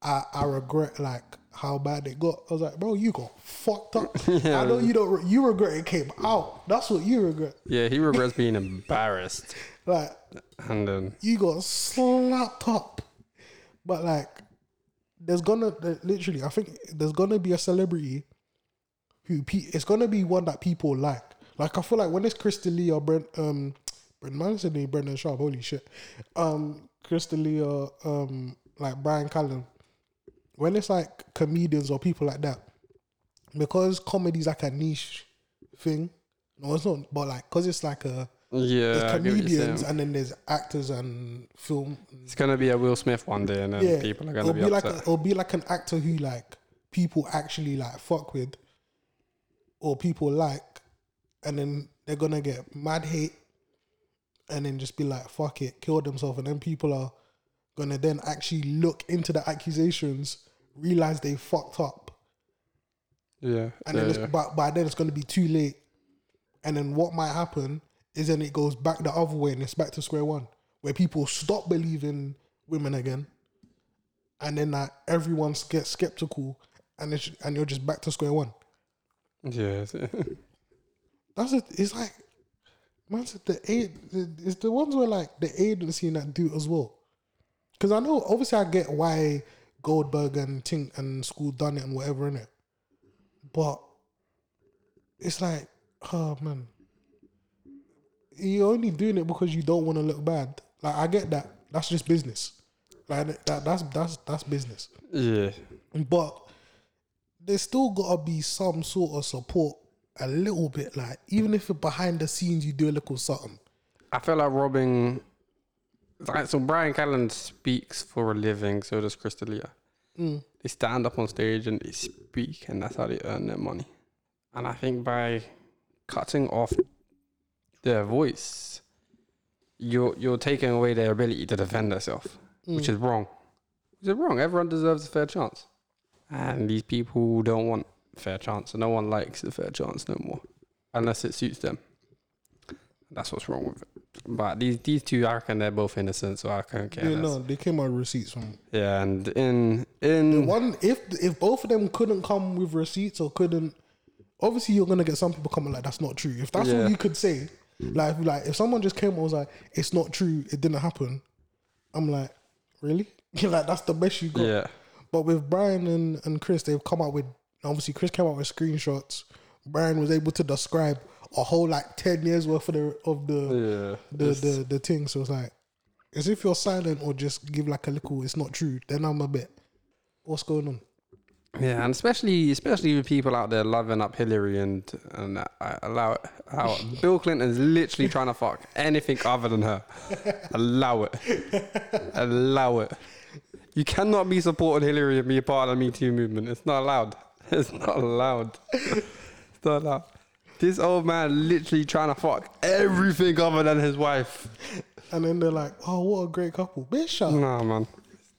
[SPEAKER 1] I I regret like how bad it got. I was like, bro, you got fucked up. I know you don't. re- You regret it came out. That's what you regret.
[SPEAKER 2] yeah, he regrets being embarrassed,
[SPEAKER 1] Like
[SPEAKER 2] and then
[SPEAKER 1] you got slapped up. But like, there's gonna literally, I think there's gonna be a celebrity who pe- it's gonna be one that people like. Like I feel like when it's Chris D'Elia or Brent, um, Brent man said Brendan Schaub. Holy shit, um, Chris D'Elia or um, like Brian Callen. When it's like comedians or people like that, because comedy's like a niche thing. No, it's not. But like, cause it's like a
[SPEAKER 2] yeah,
[SPEAKER 1] there's
[SPEAKER 2] I get what you're
[SPEAKER 1] comedians and then there's actors and film.
[SPEAKER 2] it's gonna be a Will Smith one day, and then
[SPEAKER 1] Yeah,
[SPEAKER 2] people are gonna be,
[SPEAKER 1] like a, it'll be like an actor who like people actually like fuck with, or people like, and then they're gonna get mad hate, and then just be like fuck it, kill themselves, and then people are gonna then actually look into the accusations, realize they fucked up,
[SPEAKER 2] yeah,
[SPEAKER 1] and
[SPEAKER 2] yeah,
[SPEAKER 1] then it's,
[SPEAKER 2] yeah.
[SPEAKER 1] by, by then it's gonna be too late, and then what might happen is then it goes back the other way and it's back to square one, where people stop believing women again, and then like everyone gets skeptical, and it's, and you're just back to square one.
[SPEAKER 2] yeah.
[SPEAKER 1] That's it. It's like, man the aid. It's the ones where like the agency and that do as well. Because I know, obviously, I get why Goldberg and Tink and School done it and whatever in it, but it's like, oh man, you're only doing it because you don't want to look bad. Like I get that. That's just business. Like that. That's that's that's business.
[SPEAKER 2] yeah.
[SPEAKER 1] But there's still gotta be some sort of support a little bit. Like even if it's behind the scenes you do a little something.
[SPEAKER 2] I feel like robbing. So Brian Callen speaks for a living, so does Chris D'Elia.
[SPEAKER 1] Mm.
[SPEAKER 2] They stand up on stage and they speak, and that's how they earn their money. And I think by cutting off their voice, you're you're taking away their ability to defend themselves, which is wrong. Which is wrong. Everyone deserves a fair chance, and these people don't want fair chance, and no one likes the fair chance no more, unless it suits them. That's what's wrong with it. But these these two, I reckon they're both innocent, so I can't care.
[SPEAKER 1] Yeah, no, they came out with receipts from
[SPEAKER 2] Yeah, and in in
[SPEAKER 1] one. If if both of them couldn't come with receipts or couldn't, obviously you're gonna get some people coming like that's not true. If that's
[SPEAKER 2] Yeah.
[SPEAKER 1] all you could say, like if, like if someone just came and was like it's not true, it didn't happen, I'm like really, you're like that's the best you got.
[SPEAKER 2] yeah,
[SPEAKER 1] But with Brian and, and Chris, they've come out with obviously Chris came out with screenshots. Brian was able to describe a whole like ten years worth of the of the
[SPEAKER 2] yeah,
[SPEAKER 1] the, the the thing. So it's like as if you're silent or just give like a little it's not true, then I'm a bit what's going on?
[SPEAKER 2] yeah, and especially especially with people out there loving up Hillary and and I allow it. How Bill Clinton is literally trying to fuck anything other than her. Allow it, allow it. You cannot be supporting Hillary and be a part of the Me Too movement. It's not allowed. It's not allowed. It's not allowed. This old man literally trying to fuck everything other than his wife.
[SPEAKER 1] And then they're like, Oh, what a great couple. Bitch shut up.
[SPEAKER 2] Nah, man.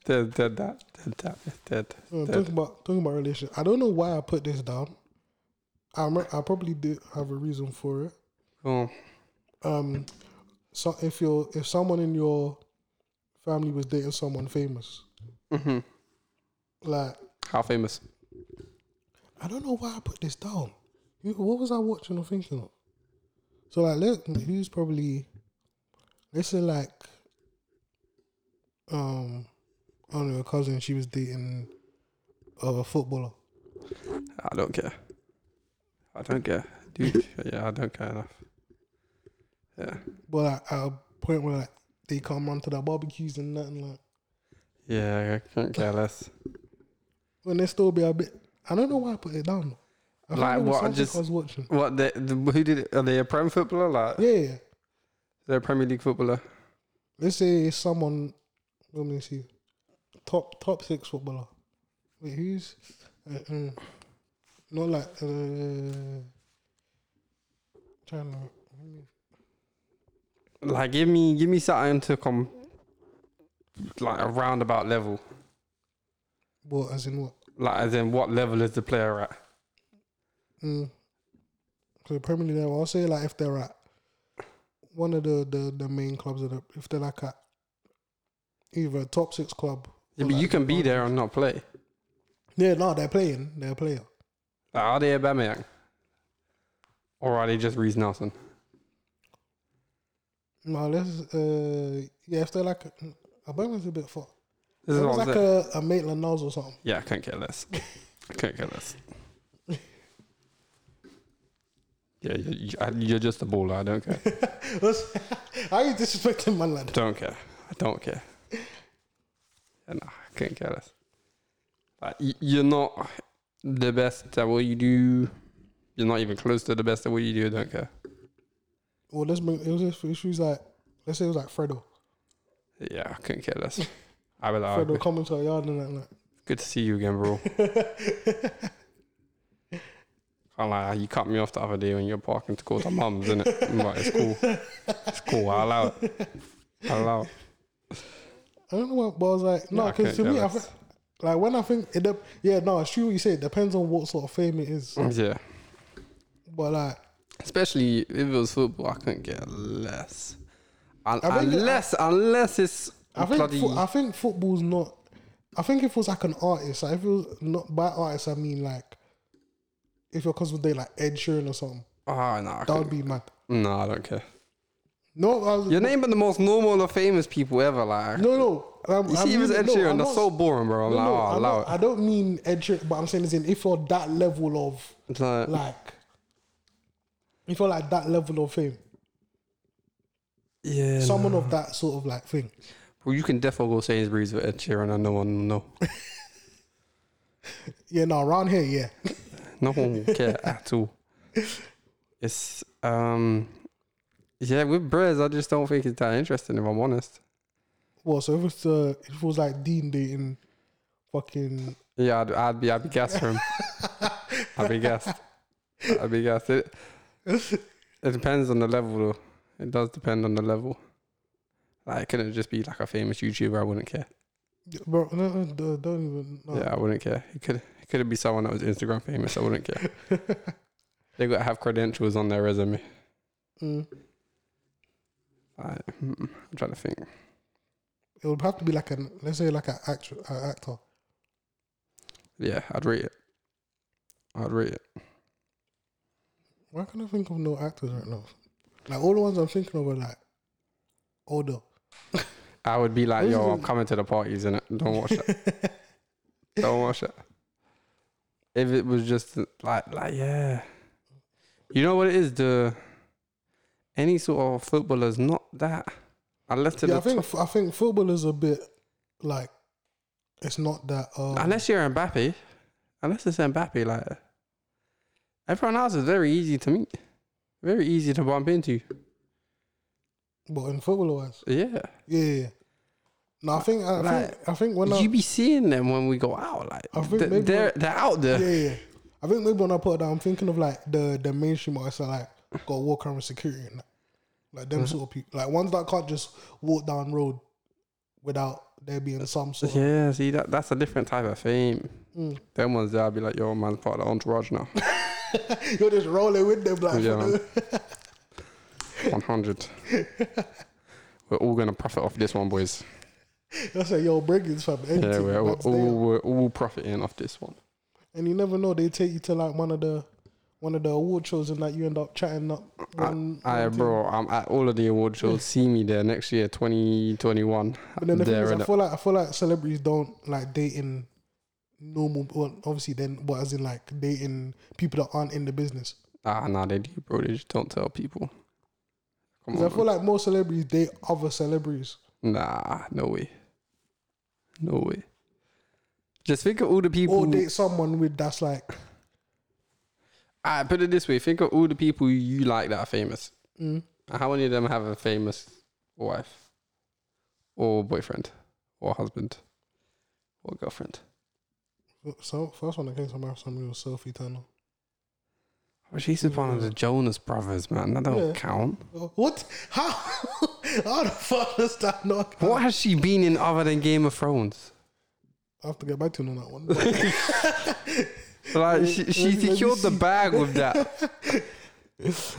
[SPEAKER 2] Dead, dead that. Dead that. Dead.
[SPEAKER 1] Uh,
[SPEAKER 2] dead.
[SPEAKER 1] talking about talking about relationship. I don't know why I put this down. I I probably do have a reason for it.
[SPEAKER 2] Oh,
[SPEAKER 1] Um, so if you're if someone in your family was dating someone famous,
[SPEAKER 2] hmm
[SPEAKER 1] like
[SPEAKER 2] How famous?
[SPEAKER 1] I don't know why I put this down. What was I watching or thinking of? So like, let, who's probably let's say like, um, I don't know, a cousin. She was dating a footballer.
[SPEAKER 2] I don't care. I don't care. Dude, yeah, I don't care enough. Yeah.
[SPEAKER 1] But like, at a point where like they come run to the barbecues and nothing like,
[SPEAKER 2] Yeah, I can't care less.
[SPEAKER 1] when they still be a bit. I don't know why I put it down. I
[SPEAKER 2] Like what, just-
[SPEAKER 1] I was watching.
[SPEAKER 2] What, the, the, who did it? Are they a Prem footballer? Like,
[SPEAKER 1] Yeah, yeah.
[SPEAKER 2] they're a Premier League footballer?
[SPEAKER 1] Let's say someone. Let me see. Top top six footballer. Wait, who's? Uh, um, not like. Uh, trying to.
[SPEAKER 2] Like, give me, give me something to come, like a roundabout level.
[SPEAKER 1] What as in what?
[SPEAKER 2] Like, as in, what level is the player at?
[SPEAKER 1] Mm. So Premier League I'll say like if they're at one of the the, the main clubs of the if they're like at either a top six club.
[SPEAKER 2] Yeah, but
[SPEAKER 1] like
[SPEAKER 2] you can be there and not play.
[SPEAKER 1] Yeah, no, they're playing. They're a player.
[SPEAKER 2] Like, are they Aubameyang? Or are they just Reiss Nelson?
[SPEAKER 1] No, let's uh yeah, if they're like a Aubameyang's a bit far.
[SPEAKER 2] This is
[SPEAKER 1] it
[SPEAKER 2] what
[SPEAKER 1] was
[SPEAKER 2] I'm
[SPEAKER 1] like a, a Maitland Niles or something.
[SPEAKER 2] Yeah, I can't care less. I can't care less. Yeah, you- you- I- you're just a baller. I don't care.
[SPEAKER 1] How you disrespecting my lad?
[SPEAKER 2] don't care. I don't care. Yeah, nah, I can't care less. Like, you're not the best at what you do. You're not even close to the best at what you do. I don't care.
[SPEAKER 1] Well, let's bring. It was just issues like let's say it was like Fredo.
[SPEAKER 2] Yeah, I couldn't care less. I will. I
[SPEAKER 1] Fredo coming to our yard and that. Like,
[SPEAKER 2] Good to see you again, bro. Can't lie, you cut me off the other day when you're parking to go to mum's, innit? But it's cool. It's cool. I allow it. I allow it.
[SPEAKER 1] I don't know what, but I was like, no,
[SPEAKER 2] Yeah, I
[SPEAKER 1] because to
[SPEAKER 2] can't
[SPEAKER 1] me, I think, like when I think it, dep- yeah, no, it's true what you say. It depends on what sort of fame it is.
[SPEAKER 2] Mm, yeah.
[SPEAKER 1] But like,
[SPEAKER 2] Especially if it was football, I couldn't get less. Un-
[SPEAKER 1] I think-
[SPEAKER 2] unless, unless it's
[SPEAKER 1] I think
[SPEAKER 2] bloody.
[SPEAKER 1] fo- I think football's not. I think if it was like an artist, like if it was not by artist, I mean like if your cousin day like Ed Sheeran or something,
[SPEAKER 2] oh, no, I
[SPEAKER 1] that
[SPEAKER 2] couldn't.
[SPEAKER 1] would be mad.
[SPEAKER 2] no, I don't care.
[SPEAKER 1] No, I was,
[SPEAKER 2] You're naming the most normal or famous people ever. Like,
[SPEAKER 1] no, no. Um,
[SPEAKER 2] you
[SPEAKER 1] I
[SPEAKER 2] see, if it's
[SPEAKER 1] mean-
[SPEAKER 2] Ed
[SPEAKER 1] no,
[SPEAKER 2] Sheeran,
[SPEAKER 1] I'm
[SPEAKER 2] that's
[SPEAKER 1] not-
[SPEAKER 2] so boring, bro. I'm
[SPEAKER 1] No,
[SPEAKER 2] like,
[SPEAKER 1] no,
[SPEAKER 2] oh,
[SPEAKER 1] I'm
[SPEAKER 2] allow
[SPEAKER 1] not- I don't mean Ed Sheeran, but I'm saying is in if you're that level of.
[SPEAKER 2] It's like,
[SPEAKER 1] like, if you're like that level of fame,
[SPEAKER 2] yeah.
[SPEAKER 1] someone of that sort of like thing.
[SPEAKER 2] Well, you can definitely go Sainsbury's with Ed Sheeran and no one will know.
[SPEAKER 1] Yeah, no, around here, yeah.
[SPEAKER 2] No one will care at all. it's um, yeah, with Brez, I just don't think it's that interesting. If I'm honest.
[SPEAKER 1] Well, so if it's uh, if it was like Dean dating fucking
[SPEAKER 2] Yeah, I'd, I'd be I'd be gassed for him. I'd be gassed. I'd be gassed. It, it depends on the level though. It does depend on the level. Like it couldn't just be like a famous YouTuber. I wouldn't care.
[SPEAKER 1] Bro, no, no, don't even. No.
[SPEAKER 2] Yeah, I wouldn't care. It could it could be someone that was Instagram famous. I wouldn't care. they got to have credentials on their resume.
[SPEAKER 1] Mm.
[SPEAKER 2] I, mm, I'm trying to think.
[SPEAKER 1] It would have to be like an let's say like an actor, an actor.
[SPEAKER 2] Yeah, I'd rate it. I'd rate it.
[SPEAKER 1] Why can't I think of no actors right now? Like all the ones I'm thinking of are like older.
[SPEAKER 2] I would be like, yo, I'm coming to the parties and don't watch that. don't watch that. If it was just like, like, yeah, you know what it is. The any sort of footballer's not that. Unless to
[SPEAKER 1] yeah,
[SPEAKER 2] the
[SPEAKER 1] I think I think football is a bit like it's not that. Um,
[SPEAKER 2] unless you're Mbappe, unless it's Mbappe, like everyone else is very easy to meet, very easy to bump into.
[SPEAKER 1] But in football wise,
[SPEAKER 2] Yeah,
[SPEAKER 1] yeah. No, I think I
[SPEAKER 2] Like,
[SPEAKER 1] think I think when I
[SPEAKER 2] you be seeing them when we go out. Like
[SPEAKER 1] I think
[SPEAKER 2] th- they're they're out there.
[SPEAKER 1] yeah, yeah. I think maybe when I put it down, I'm thinking of like the the mainstream artists that like got walk around with security and that. like them
[SPEAKER 2] Mm-hmm.
[SPEAKER 1] sort of people, like ones that can't just walk down road without there being some sort. of...
[SPEAKER 2] Yeah, see that that's a different type of fame.
[SPEAKER 1] Mm.
[SPEAKER 2] Them ones there, I'd be like, yo, man's part of the entourage now.
[SPEAKER 1] You're just rolling with them, like
[SPEAKER 2] Yeah, man. 100. we're all gonna profit off this one, boys.
[SPEAKER 1] That's like yo, Briggins fam.
[SPEAKER 2] Yeah,
[SPEAKER 1] anything,
[SPEAKER 2] we're,
[SPEAKER 1] stay
[SPEAKER 2] all we're all profiting off this one.
[SPEAKER 1] And you never know, they take you to like one of the one of the award shows and like you end up chatting up. One,
[SPEAKER 2] I,
[SPEAKER 1] one thing.
[SPEAKER 2] bro, I'm at all of the award shows. See me there next year, 2021.
[SPEAKER 1] But then the thing
[SPEAKER 2] there
[SPEAKER 1] is, I feel like I feel like celebrities don't like dating normal. Well, obviously, then what as in like dating people that aren't in the business.
[SPEAKER 2] ah, nah, they do, bro. They just don't tell people.
[SPEAKER 1] Because I feel like most celebrities date other celebrities.
[SPEAKER 2] nah, no way, no way. Just think of all the people.
[SPEAKER 1] Or date someone with that's like,
[SPEAKER 2] I put it this way: think of all the people you like that are famous.
[SPEAKER 1] mm,
[SPEAKER 2] How many of them have a famous wife, or boyfriend, or husband, or girlfriend?
[SPEAKER 1] so first one that came to my mind was Sophie Turner.
[SPEAKER 2] Well, she's one of the Jonas Brothers, man. That don't
[SPEAKER 1] Yeah.
[SPEAKER 2] count.
[SPEAKER 1] What? How? How the fuck does that not?
[SPEAKER 2] What has she been in other than Game of Thrones?
[SPEAKER 1] I have to get back to you on that one.
[SPEAKER 2] Like she, she
[SPEAKER 1] Let me- let me
[SPEAKER 2] secured the
[SPEAKER 1] see.
[SPEAKER 2] bag with that.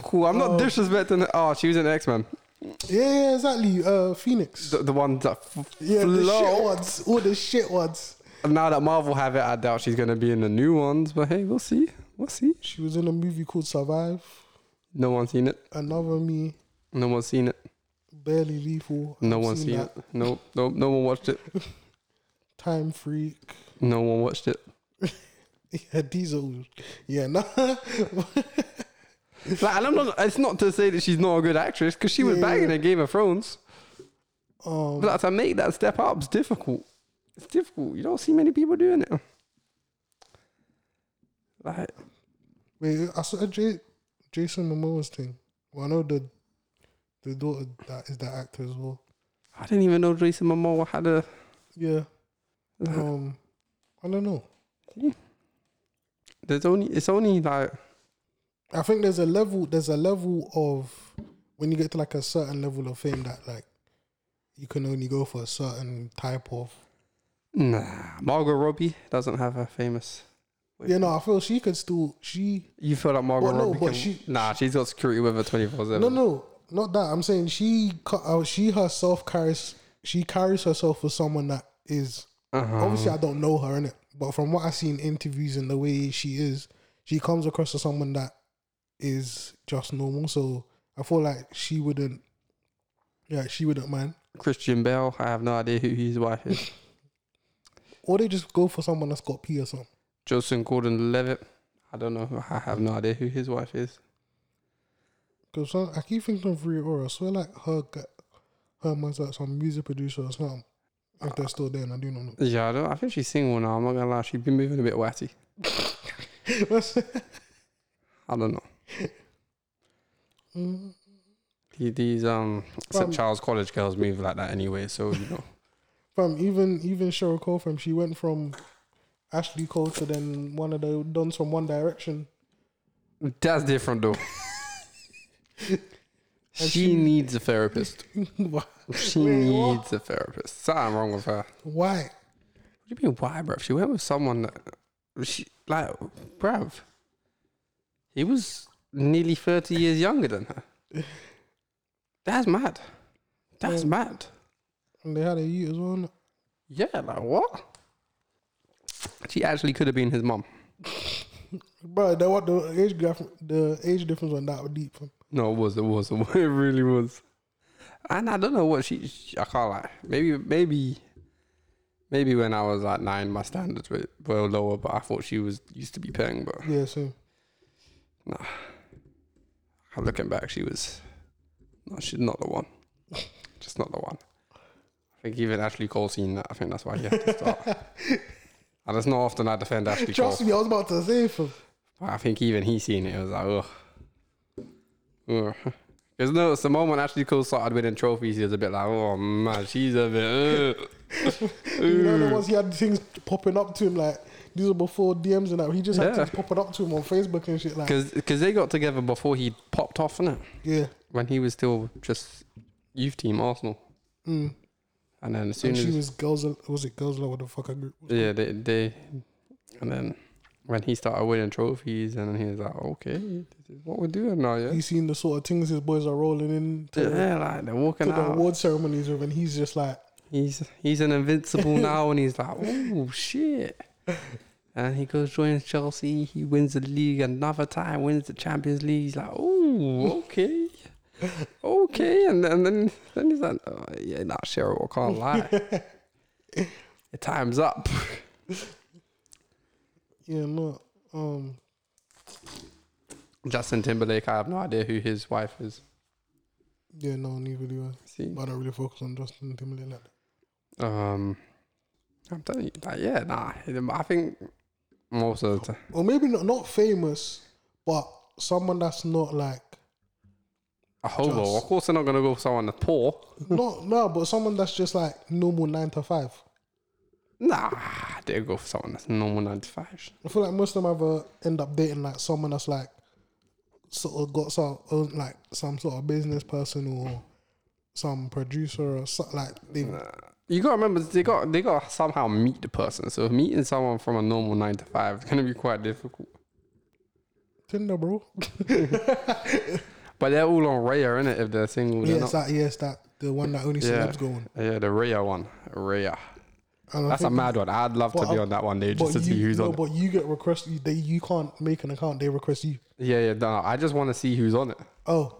[SPEAKER 2] Cool. I'm not
[SPEAKER 1] Oh.
[SPEAKER 2] disrespecting. Her. Oh, she was an X Men.
[SPEAKER 1] yeah, yeah, exactly. Uh, Phoenix.
[SPEAKER 2] The, the one that f-
[SPEAKER 1] yeah, the shit ones. All the shit ones.
[SPEAKER 2] Now that Marvel have it, I doubt she's gonna be in the new ones. But hey, we'll see. We'll see.
[SPEAKER 1] She was in a movie called Survive.
[SPEAKER 2] No one's seen it.
[SPEAKER 1] Another Me.
[SPEAKER 2] No one's seen it.
[SPEAKER 1] Barely Lethal.
[SPEAKER 2] No
[SPEAKER 1] I've
[SPEAKER 2] one's seen
[SPEAKER 1] that.
[SPEAKER 2] it. No, no, no one watched it.
[SPEAKER 1] Time Freak.
[SPEAKER 2] No one watched it.
[SPEAKER 1] Yeah, Diesel. Yeah, no.
[SPEAKER 2] Like, and I'm not. It's not to say that she's not a good actress because she was
[SPEAKER 1] Yeah.
[SPEAKER 2] banging in Game of Thrones.
[SPEAKER 1] um,
[SPEAKER 2] But to make that step up is difficult. It's difficult. You don't see many people doing it. Like,
[SPEAKER 1] wait, I saw J- Jason Momoa's thing. Well, I know the the daughter that is that actor as well.
[SPEAKER 2] I didn't even know Jason Momoa had a.
[SPEAKER 1] Yeah. Um, I don't know.
[SPEAKER 2] There's only. It's only like.
[SPEAKER 1] I think there's a level. There's a level of when you get to like a certain level of fame that like you can only go for a certain type of.
[SPEAKER 2] Nah, Margot Robbie doesn't have a famous.
[SPEAKER 1] Yeah, no, I feel she could still. She
[SPEAKER 2] You feel like Margot
[SPEAKER 1] Well, no,
[SPEAKER 2] Robbie?
[SPEAKER 1] but
[SPEAKER 2] can-
[SPEAKER 1] she-
[SPEAKER 2] nah, she's got security with her twenty four seven.
[SPEAKER 1] no, no, not that. I'm saying she. ca- uh, She herself carries. She carries herself as someone that is
[SPEAKER 2] Uh-huh.
[SPEAKER 1] obviously I don't know her in it, but from what I see in interviews and the way she is, she comes across as someone that is just normal. So I feel like she wouldn't. Yeah, she wouldn't mind.
[SPEAKER 2] Christian Bale. I have no idea who his wife is.
[SPEAKER 1] Or they just go for someone that's got P or something.
[SPEAKER 2] Joseph Gordon-Levitt. I don't know. I have no idea who his wife is.
[SPEAKER 1] Because I keep thinking of Rita Ora. I swear like her, her was like some music producer or something. If they're still there, and I do not know.
[SPEAKER 2] Yeah, I, don't, I think she's single now. I'm not gonna lie. She's been moving a bit watty. I don't know.
[SPEAKER 1] Mm.
[SPEAKER 2] The- These um St. Charles College girls move like that anyway, so you know.
[SPEAKER 1] Fam, even even Cheryl Cole, fam, she went from Ashley Cole to then one of the dons from One Direction.
[SPEAKER 2] That's different though. she needs a therapist. She
[SPEAKER 1] Wait, what?
[SPEAKER 2] needs a therapist. Something wrong with her.
[SPEAKER 1] Why?
[SPEAKER 2] What do you mean why, bruv? She went with someone that she like bruv. He was nearly thirty years younger than her. That's mad. That's
[SPEAKER 1] Yeah.
[SPEAKER 2] mad.
[SPEAKER 1] And they had a youth as well.
[SPEAKER 2] Yeah, like what? She actually could have been his mom.
[SPEAKER 1] Bro, that what the age gap, the age difference was that deep.
[SPEAKER 2] No, it was, it was, it really was. And I don't know what she, she I can't lie. Maybe, maybe, maybe when I was like nine, my standards were, were lower, but I thought she was used to be paying. But
[SPEAKER 1] Yeah, same.
[SPEAKER 2] I'm looking back, she was, no, she's not the one. Just not the one. I think even Ashley Cole seen that. I think that's why he had to start. and it's not often I defend Ashley Cole.
[SPEAKER 1] Trust me, I was about to say fam.
[SPEAKER 2] But I think even he seen it. It was like, ugh. Ugh. Because no, it's the moment Ashley Cole started winning trophies, he was a bit like, oh man, she's a bit. Eh. Ugh.
[SPEAKER 1] You know the ones he had things popping up to him like these are before DMs and that. He just had
[SPEAKER 2] Yeah.
[SPEAKER 1] things popping up to him on Facebook and shit like.
[SPEAKER 2] Because they got together before he popped off, innit?
[SPEAKER 1] Yeah.
[SPEAKER 2] When he was still just youth team Arsenal.
[SPEAKER 1] Mm.
[SPEAKER 2] And then as soon
[SPEAKER 1] And she
[SPEAKER 2] as.
[SPEAKER 1] was girls. Was it girls? What the fuck? Group.
[SPEAKER 2] Yeah, they, they. And then when he started winning trophies, and then he was like, okay, this is what we're doing now, yeah?
[SPEAKER 1] You seen the sort of things his boys are rolling in to, the-
[SPEAKER 2] Yeah, like they're walking
[SPEAKER 1] to the
[SPEAKER 2] out.
[SPEAKER 1] award ceremonies with, and he's just like,
[SPEAKER 2] He's he's an invincible now, and he's like, oh shit. And he goes joins Chelsea. He wins the league another time. Wins the Champions League. He's like, oh okay, okay. And then then, then he's like, oh, yeah, not Cheryl. I can't lie. Your time's up.
[SPEAKER 1] yeah, no, um,
[SPEAKER 2] Justin Timberlake. I have no idea who his wife is.
[SPEAKER 1] yeah, no, neither do I.
[SPEAKER 2] See,
[SPEAKER 1] But I don't really focus on Justin Timberlake like that.
[SPEAKER 2] um, I'm telling you, like, yeah, nah. I think most of the time.
[SPEAKER 1] Or maybe not not famous, but someone that's not like
[SPEAKER 2] A hobo.
[SPEAKER 1] Just-
[SPEAKER 2] Of course, they're not gonna go for someone that's poor.
[SPEAKER 1] no no, but someone that's just like normal nine to five.
[SPEAKER 2] Nah, they go for someone that's normal nine to five.
[SPEAKER 1] I feel like most of them ever end up dating like someone that's like sort of got some uh, like some sort of business person or some producer or so, like they
[SPEAKER 2] You gotta remember they got they gotta somehow meet the person. So meeting someone from a normal nine to five is gonna be quite difficult.
[SPEAKER 1] Tinder, bro.
[SPEAKER 2] But they're all on Raya, innit? If they're single,
[SPEAKER 1] Yeah,
[SPEAKER 2] they're
[SPEAKER 1] it's
[SPEAKER 2] not.
[SPEAKER 1] that. Yeah, it's that the one that only
[SPEAKER 2] Yeah.
[SPEAKER 1] celebs go on.
[SPEAKER 2] Yeah, the Raya one, Raya.
[SPEAKER 1] And I
[SPEAKER 2] That's a
[SPEAKER 1] think-
[SPEAKER 2] mad one. I'd love to
[SPEAKER 1] But
[SPEAKER 2] be
[SPEAKER 1] I-
[SPEAKER 2] on that one day just to
[SPEAKER 1] you,
[SPEAKER 2] see who's
[SPEAKER 1] no,
[SPEAKER 2] on. it.
[SPEAKER 1] but you get request. You, they you can't make an account. They request you.
[SPEAKER 2] Yeah, yeah. No, I just want to see who's on it,
[SPEAKER 1] Oh,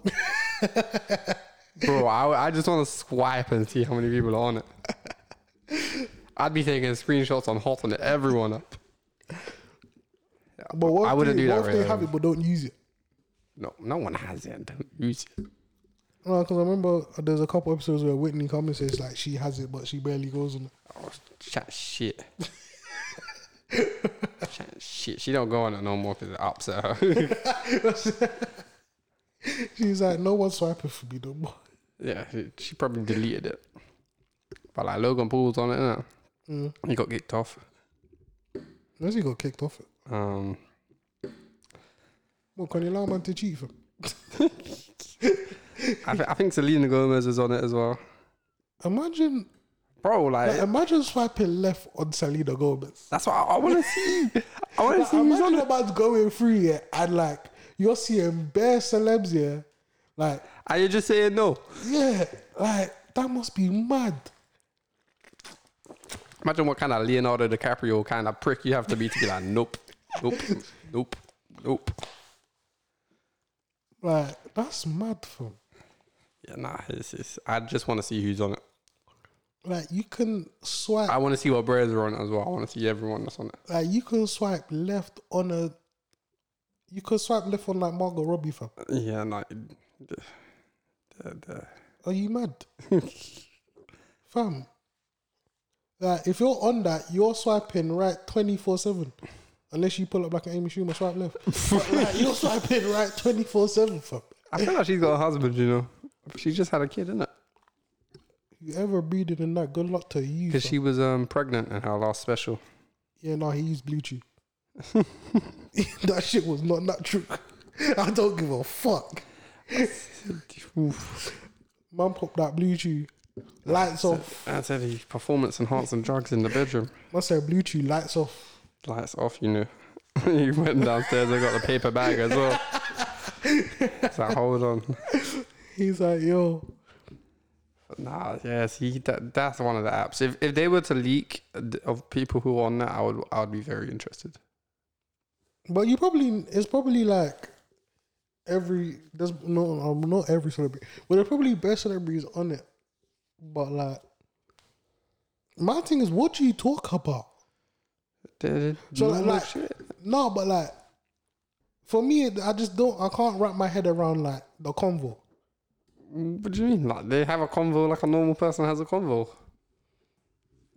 [SPEAKER 2] bro. I, I just want to swipe and see how many people are on it. I'd be taking screenshots on hot on everyone up.
[SPEAKER 1] but what
[SPEAKER 2] I
[SPEAKER 1] if
[SPEAKER 2] wouldn't
[SPEAKER 1] they,
[SPEAKER 2] do that
[SPEAKER 1] What if they
[SPEAKER 2] right
[SPEAKER 1] have it but don't use it?
[SPEAKER 2] No, no one has it. Don't use it.
[SPEAKER 1] No, because I remember there's a couple episodes where Whitney comes and says like she has it but she barely goes on it.
[SPEAKER 2] Oh, chat shit. chat shit. She don't go on it no more because it upset her.
[SPEAKER 1] She's like, no one's swiping for me no more.
[SPEAKER 2] yeah, she, she probably deleted it. But like Logan Paul's on it, innit?
[SPEAKER 1] Mm.
[SPEAKER 2] He got kicked off.
[SPEAKER 1] Unless he got kicked off it.
[SPEAKER 2] Um,
[SPEAKER 1] Well, can you allow man to cheat for?
[SPEAKER 2] I, th- I think Selena Gomez is on it as well.
[SPEAKER 1] Imagine,
[SPEAKER 2] Bro, like,
[SPEAKER 1] like, imagine swiping left on Selena Gomez.
[SPEAKER 2] that's what I, I want to see. I want to
[SPEAKER 1] Like,
[SPEAKER 2] see who's
[SPEAKER 1] imagine
[SPEAKER 2] it.
[SPEAKER 1] a going through here and like you're seeing bare celebs here, like
[SPEAKER 2] Are you just saying no?
[SPEAKER 1] yeah, like that must be mad.
[SPEAKER 2] Imagine what kind of Leonardo DiCaprio kind of prick you have to be to be like, nope, nope, nope, nope.
[SPEAKER 1] Like that's mad for.
[SPEAKER 2] Yeah, nah, it's, it's, I just want to see who's on it.
[SPEAKER 1] Like you can swipe,
[SPEAKER 2] I want to see what brands are on it as well. I want to see everyone that's on it.
[SPEAKER 1] like you can swipe left on a. You can swipe left on like Margot Robbie, fam.
[SPEAKER 2] Yeah. The, the, the,
[SPEAKER 1] Are you mad, fam? Like if you're on that, you're swiping right twenty four seven. Unless you pull up like an Amy Schumer swipe left. but like, you're swiping right 24 7 for
[SPEAKER 2] I feel like she's got a husband, you know. She just had a kid, innit?
[SPEAKER 1] you ever breathing in that, good luck to you.
[SPEAKER 2] Because
[SPEAKER 1] fam.
[SPEAKER 2] she was um pregnant in her last special.
[SPEAKER 1] Yeah, no, he used Blue Chew. that shit was not natural. I don't give a fuck. Man popped that Blue Chew. Lights off.
[SPEAKER 2] I said he performance enhancing drugs in the bedroom.
[SPEAKER 1] I said Blue Chew, lights off.
[SPEAKER 2] Lights off, you know. he went downstairs and got the paper bag as well. It's like, hold on.
[SPEAKER 1] He's like, yo,
[SPEAKER 2] Nah, yeah, see, that, that's one of the apps. If if they were to leak of people who are on that, I would I would be very interested.
[SPEAKER 1] But you probably it's probably like every there's no um, not every celebrity, but there's probably best celebrities on it. But like, my thing is, what do you talk about? So,
[SPEAKER 2] normal
[SPEAKER 1] like-
[SPEAKER 2] shit?
[SPEAKER 1] No, but like, for me, I just don't. I can't wrap my head around like the convo.
[SPEAKER 2] What do you mean? Like they have a convo like a normal person has a convo.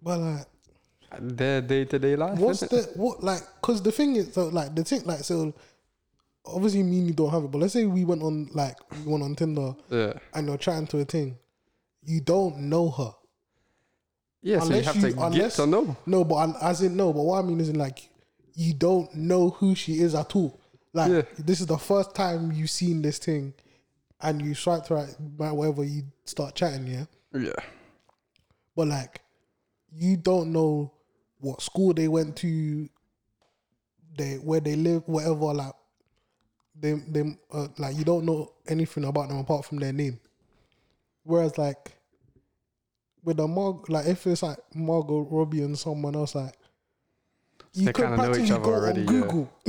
[SPEAKER 1] But like,
[SPEAKER 2] Their day to day life.
[SPEAKER 1] what's the what like? Because the thing is, so like the thing, like so. Obviously, me and you don't have it, but let's say we went on like we went on Tinder
[SPEAKER 2] yeah,
[SPEAKER 1] and you're chatting to a thing, you don't know her.
[SPEAKER 2] Yeah. So you
[SPEAKER 1] Unless
[SPEAKER 2] have
[SPEAKER 1] you-
[SPEAKER 2] to get to know.
[SPEAKER 1] No, but I- as in no, but what I mean is in like you don't know who she is at all. Like
[SPEAKER 2] Yeah.
[SPEAKER 1] this is the first time you've seen this thing, and you swiped right, by whatever you start chatting, yeah.
[SPEAKER 2] Yeah,
[SPEAKER 1] But like, you don't know what school they went to, they where they live, whatever. Like, they they uh, like you don't know anything about them apart from their name. Whereas like with a Mar like if it's like Margot Robbie and someone else, like you
[SPEAKER 2] They
[SPEAKER 1] could
[SPEAKER 2] kinda know each
[SPEAKER 1] practically
[SPEAKER 2] other
[SPEAKER 1] go
[SPEAKER 2] already,
[SPEAKER 1] on
[SPEAKER 2] yeah.
[SPEAKER 1] Google.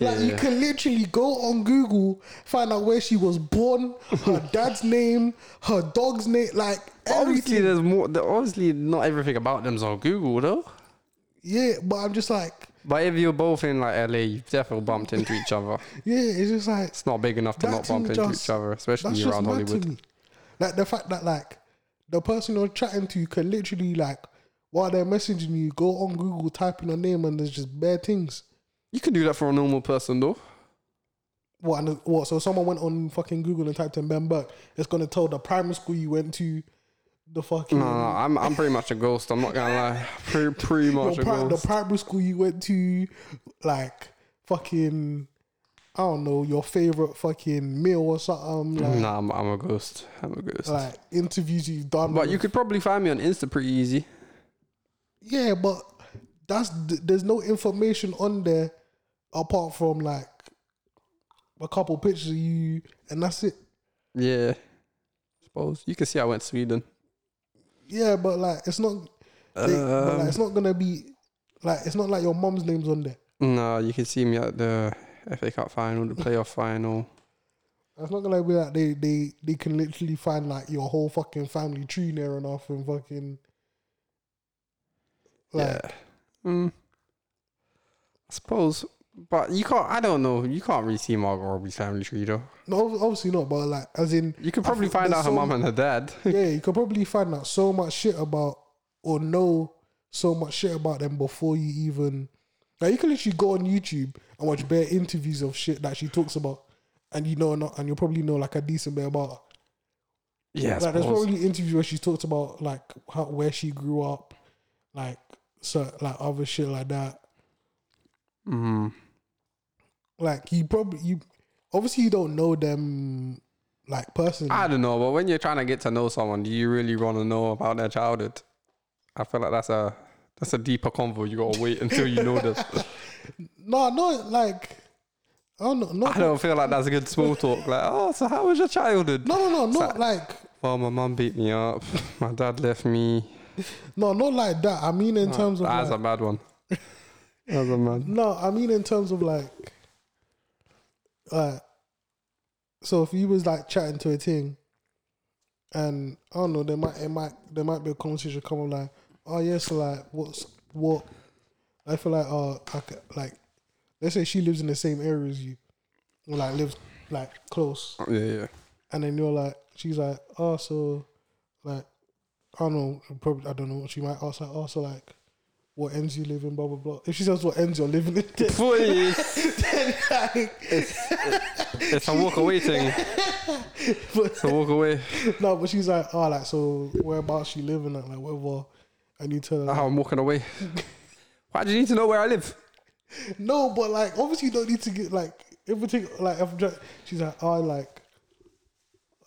[SPEAKER 1] like you
[SPEAKER 2] Yeah.
[SPEAKER 1] can literally go on Google, find out where she was born, her dad's name, her dog's name, like
[SPEAKER 2] obviously
[SPEAKER 1] everything.
[SPEAKER 2] there's more. Obviously, not everything about them's on Google though.
[SPEAKER 1] Yeah, but I'm just like,
[SPEAKER 2] But if you're both in like LA, you've definitely bumped into each other.
[SPEAKER 1] yeah, it's just like
[SPEAKER 2] It's not big enough to not bump into
[SPEAKER 1] just-
[SPEAKER 2] each other, especially around Hollywood.
[SPEAKER 1] Like the fact that like the person you're chatting to can literally like while they're messaging you, go on Google, type in a name, and there's just bare things.
[SPEAKER 2] You can do that for a normal person though.
[SPEAKER 1] What? And what? So someone went on fucking Google and typed in Ben Burke. It's gonna tell the primary school you went to, the fucking
[SPEAKER 2] No, no, I'm I'm pretty much a ghost. I'm not gonna lie. Pretty, pretty much
[SPEAKER 1] pri- the primary school you went to, like fucking. I don't know your favorite fucking meal or something like,
[SPEAKER 2] Nah, I'm, I'm a ghost. I'm a ghost.
[SPEAKER 1] like interviews you've done.
[SPEAKER 2] But
[SPEAKER 1] with-
[SPEAKER 2] you could probably find me on Insta pretty easy.
[SPEAKER 1] Yeah, but that's there's no information on there apart from like a couple pictures of you, and that's it.
[SPEAKER 2] Yeah, I suppose you can see I went to Sweden.
[SPEAKER 1] Yeah, but like it's not. They, but like, it's um. not gonna be like it's not like your mom's name's on there.
[SPEAKER 2] No, you can see me at the FA Cup final, the playoff final.
[SPEAKER 1] It's not gonna be like they they they can literally find like your whole fucking family tree near enough and fucking. Like,
[SPEAKER 2] yeah, mm, I suppose. But you can't. I don't know. You can't really see Margot Robbie's family tree though.
[SPEAKER 1] no, obviously not. But like, as in,
[SPEAKER 2] You could
[SPEAKER 1] I
[SPEAKER 2] probably find out her
[SPEAKER 1] so
[SPEAKER 2] mum and her dad.
[SPEAKER 1] yeah, you could probably find out so much shit about or know so much shit about them before you even like you can literally go on YouTube and watch bare interviews of shit that she talks about and you know not and you'll probably know like a decent bit about her.
[SPEAKER 2] yeah,
[SPEAKER 1] like there's probably interviews where she talks about like how where she grew up, like so like other shit like that.
[SPEAKER 2] Mm,
[SPEAKER 1] Like you probably you obviously you don't know them like personally.
[SPEAKER 2] I don't know, but when you're trying to get to know someone, do you really want to know about their childhood? I feel like that's a that's a deeper convo. You gotta wait until you know this.
[SPEAKER 1] no, no, like I don't know, not
[SPEAKER 2] I don't feel like that's a good small talk. Like, oh, so how was your childhood?
[SPEAKER 1] No, no, no, not
[SPEAKER 2] So-
[SPEAKER 1] like
[SPEAKER 2] Well, my mum beat me up. My dad left me.
[SPEAKER 1] no, not like that. I mean in terms of
[SPEAKER 2] That's
[SPEAKER 1] like,
[SPEAKER 2] a bad one. That's a mad.
[SPEAKER 1] no, I mean in terms of like, uh, so if you was like chatting to a thing, and I don't know, there might it might there might be a conversation come up like, oh yes, so like what's what? I feel like uh, I could, like let's say she lives in the same area as you, or like lives like close.
[SPEAKER 2] Yeah, yeah.
[SPEAKER 1] and then you're like, she's like, oh, so, like, I don't know, probably, I don't know what she might ask, like, oh, so, like, what ends you live in, blah blah blah. If she says what ends you're living in, then,
[SPEAKER 2] Please.
[SPEAKER 1] then like,
[SPEAKER 2] It's a walk away thing. It's a walk away.
[SPEAKER 1] no, but she's like, oh, like so whereabouts she living at, like whatever. And need to.
[SPEAKER 2] How I'm walking away. Why do you need to know where I live?
[SPEAKER 1] no, but like obviously you don't need to get like everything. Like if I'm just, she's like, oh, like,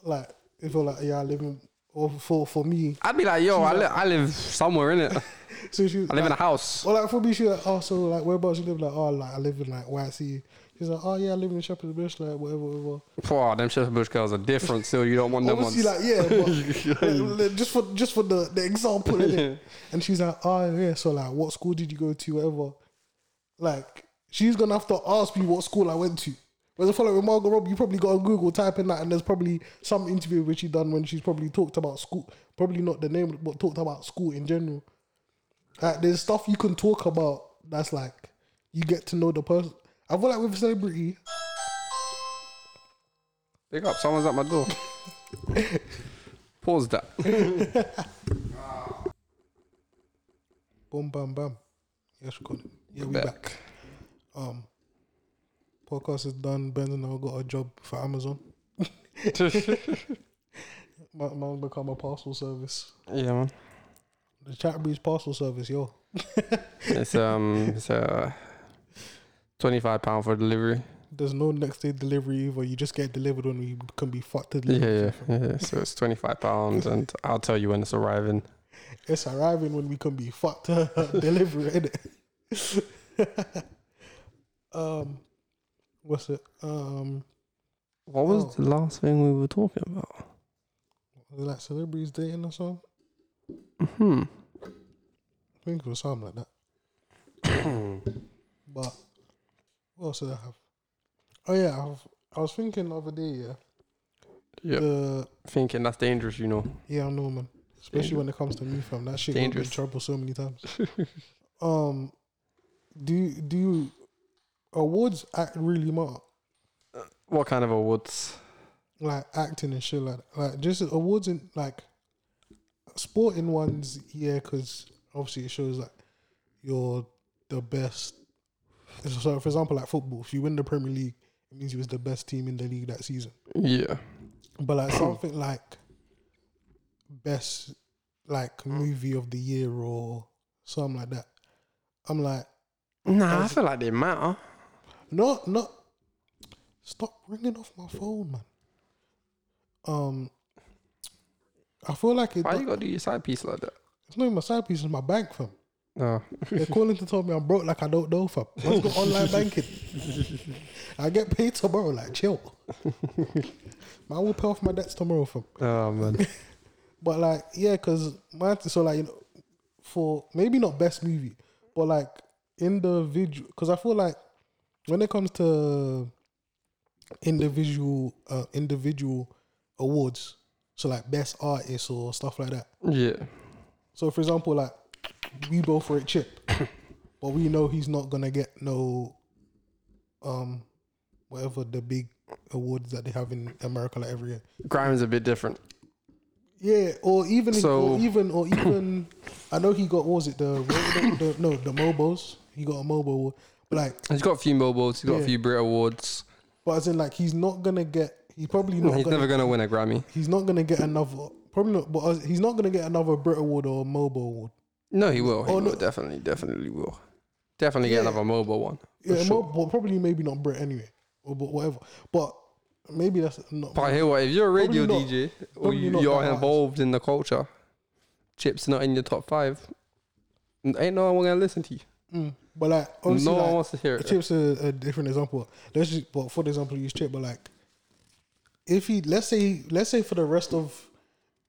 [SPEAKER 1] like if you're like, yeah, I live in, or for for me,
[SPEAKER 2] I'd be like, yo, I, li- I live somewhere in it.
[SPEAKER 1] so she,
[SPEAKER 2] I live in a house.
[SPEAKER 1] Well, like for me, she like, oh, so like whereabouts you live? Like, oh, like I live in like YC. She's like, oh yeah, I live in Shepherd's Bush, like whatever, whatever.
[SPEAKER 2] Poor them Shepherd Bush girls are different. Still, you don't want them ones.
[SPEAKER 1] like yeah, but like, like, just for just for the the example, innit? and she's like, oh yeah, so like, what school did you go to, whatever. Like, she's gonna have to ask me what school I went to. Whereas I feel like with Margot Robbie, you probably got on Google, type in that, and there's probably some interview which she done when she's probably talked about school. Probably not the name, but talked about school in general. Like, there's stuff you can talk about that's like you get to know the person. I feel like with a celebrity,
[SPEAKER 2] Pick up, someone's at my door. Pause that.
[SPEAKER 1] boom, bam, bam. Yes, we got it. Yeah, we
[SPEAKER 2] Back.
[SPEAKER 1] back. Um, podcast is done. Ben and I got a job for Amazon. My man become a parcel service.
[SPEAKER 2] yeah, man.
[SPEAKER 1] The Chatterbees parcel service, yo.
[SPEAKER 2] It's um, it's uh, twenty five pound for delivery.
[SPEAKER 1] There's no next day delivery either. You just get delivered when you can be fucked to
[SPEAKER 2] Yeah,
[SPEAKER 1] deliver.
[SPEAKER 2] yeah, yeah. So it's twenty five pounds, and I'll tell you when it's arriving.
[SPEAKER 1] It's arriving when we can be fucked to deliver it. um, what's it? Um,
[SPEAKER 2] What was
[SPEAKER 1] Oh.
[SPEAKER 2] the last thing we were talking about?
[SPEAKER 1] was it like celebrities dating or something?
[SPEAKER 2] Hmm.
[SPEAKER 1] I think it was something like that. but what else did I have? Oh yeah, I've, I was thinking the other day. Yeah,
[SPEAKER 2] Yeah.
[SPEAKER 1] the
[SPEAKER 2] Thinking that's dangerous, you know.
[SPEAKER 1] yeah, I know, man. Especially when it comes to me, fam. That shit got me in
[SPEAKER 2] Dangerous.
[SPEAKER 1] trouble so many times. um, do you, do you, awards act really matter?
[SPEAKER 2] What kind of awards?
[SPEAKER 1] Like acting and shit like that. Like just awards in like sporting ones, yeah, because obviously it shows like you're the best. So for example, like football, if you win the Premier League, it means you was the best team in the league that season.
[SPEAKER 2] Yeah.
[SPEAKER 1] But like something like best like movie of the year or something like that. I'm like,
[SPEAKER 2] Nah, I feel like they matter.
[SPEAKER 1] No, no. stop ringing off my phone, man. Um I feel like it,
[SPEAKER 2] Why you gotta do your side piece like that?
[SPEAKER 1] it's not even my side piece, it's my bank fam.
[SPEAKER 2] No.
[SPEAKER 1] They're calling to tell me I'm broke like I don't know fam. Let's go online banking. I get paid tomorrow, like chill. man, I will pay off my debts tomorrow fam.
[SPEAKER 2] Oh man.
[SPEAKER 1] But like, yeah, cause my so like you know, for maybe not best movie, but like individual. Cause I feel like when it comes to individual uh, individual awards, so like best artist or stuff like that.
[SPEAKER 2] yeah.
[SPEAKER 1] So for example, like we both rate Chip, but we know he's not gonna get no um whatever the big awards that they have in America like every year.
[SPEAKER 2] Grime's a bit different.
[SPEAKER 1] Yeah, or even
[SPEAKER 2] So-
[SPEAKER 1] or even or even I know he got what was it the, the, the no the Mobos he got a Mobo award. but like
[SPEAKER 2] He's got a few Mobos. He's got
[SPEAKER 1] Yeah.
[SPEAKER 2] a few Brit awards.
[SPEAKER 1] but as in like he's not gonna get he's probably not
[SPEAKER 2] He's
[SPEAKER 1] gonna,
[SPEAKER 2] never gonna win a Grammy.
[SPEAKER 1] he's not gonna get another probably not but he's not gonna get another Brit award or Mobo award.
[SPEAKER 2] No, he will. He
[SPEAKER 1] Oh,
[SPEAKER 2] will.
[SPEAKER 1] no.
[SPEAKER 2] Definitely, definitely will. Definitely get
[SPEAKER 1] Yeah.
[SPEAKER 2] another Mobo one.
[SPEAKER 1] Yeah,
[SPEAKER 2] sure.
[SPEAKER 1] Mo, but probably maybe not Brit anyway or but whatever. But maybe that's not.
[SPEAKER 2] But what if you're a radio
[SPEAKER 1] not-
[SPEAKER 2] DJ or you,
[SPEAKER 1] are
[SPEAKER 2] involved in the culture, chips not in your top five. Ain't no one gonna listen to you.
[SPEAKER 1] Mm. But like obviously,
[SPEAKER 2] no one wants to hear it.
[SPEAKER 1] Chip's a, a different example. Let's just, but for the example, use Chip. But like, if he, let's say, let's say for the rest of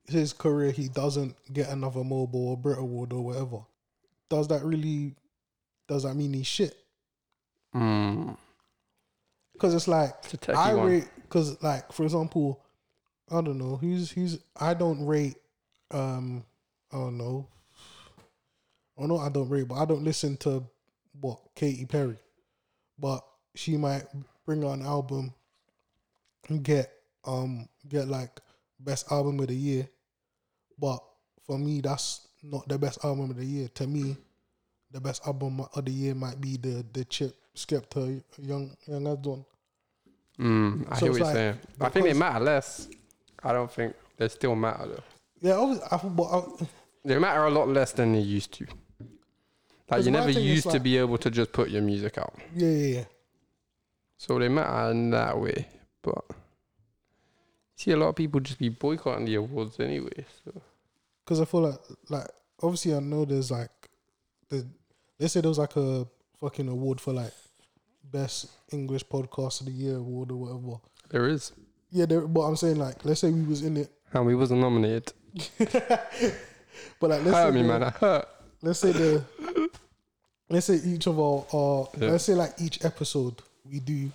[SPEAKER 1] his career, he doesn't get another Mobo or Brit Award or whatever. Does that really? Does that mean he's shit?
[SPEAKER 2] Mm,
[SPEAKER 1] Because it's like
[SPEAKER 2] it's
[SPEAKER 1] I
[SPEAKER 2] one.
[SPEAKER 1] rate. Because like for example, I don't know who's who's. I don't rate. Um, I don't know. I know I don't rate, but I don't listen to what Katy Perry. But she might bring out an album and get um get like best album of the year. But for me, that's not the best album of the year. To me, the best album of the year might be the the Chip Skepta Young Young Adz one.
[SPEAKER 2] Mm, I
[SPEAKER 1] So
[SPEAKER 2] hear what you're
[SPEAKER 1] like-
[SPEAKER 2] saying. I think they matter less. I don't think they still matter though.
[SPEAKER 1] Yeah, obviously, I, but I,
[SPEAKER 2] They matter a lot less than they used to. Like you never used to be able to just put your music out.
[SPEAKER 1] yeah, yeah, yeah.
[SPEAKER 2] So they matter in that way. But see a lot of people just be boycotting the awards anyway. So
[SPEAKER 1] Because I feel like like obviously I know there's like the let's say there was like a fucking award for like best English podcast of the year award or whatever.
[SPEAKER 2] there is.
[SPEAKER 1] Yeah, there, but I'm saying like let's say we was in it,
[SPEAKER 2] And we wasn't nominated.
[SPEAKER 1] but like let's say
[SPEAKER 2] Hurt me,
[SPEAKER 1] the-
[SPEAKER 2] man. I hurt.
[SPEAKER 1] let's say the let's say each of our,
[SPEAKER 2] Yeah.
[SPEAKER 1] let's say like each episode we do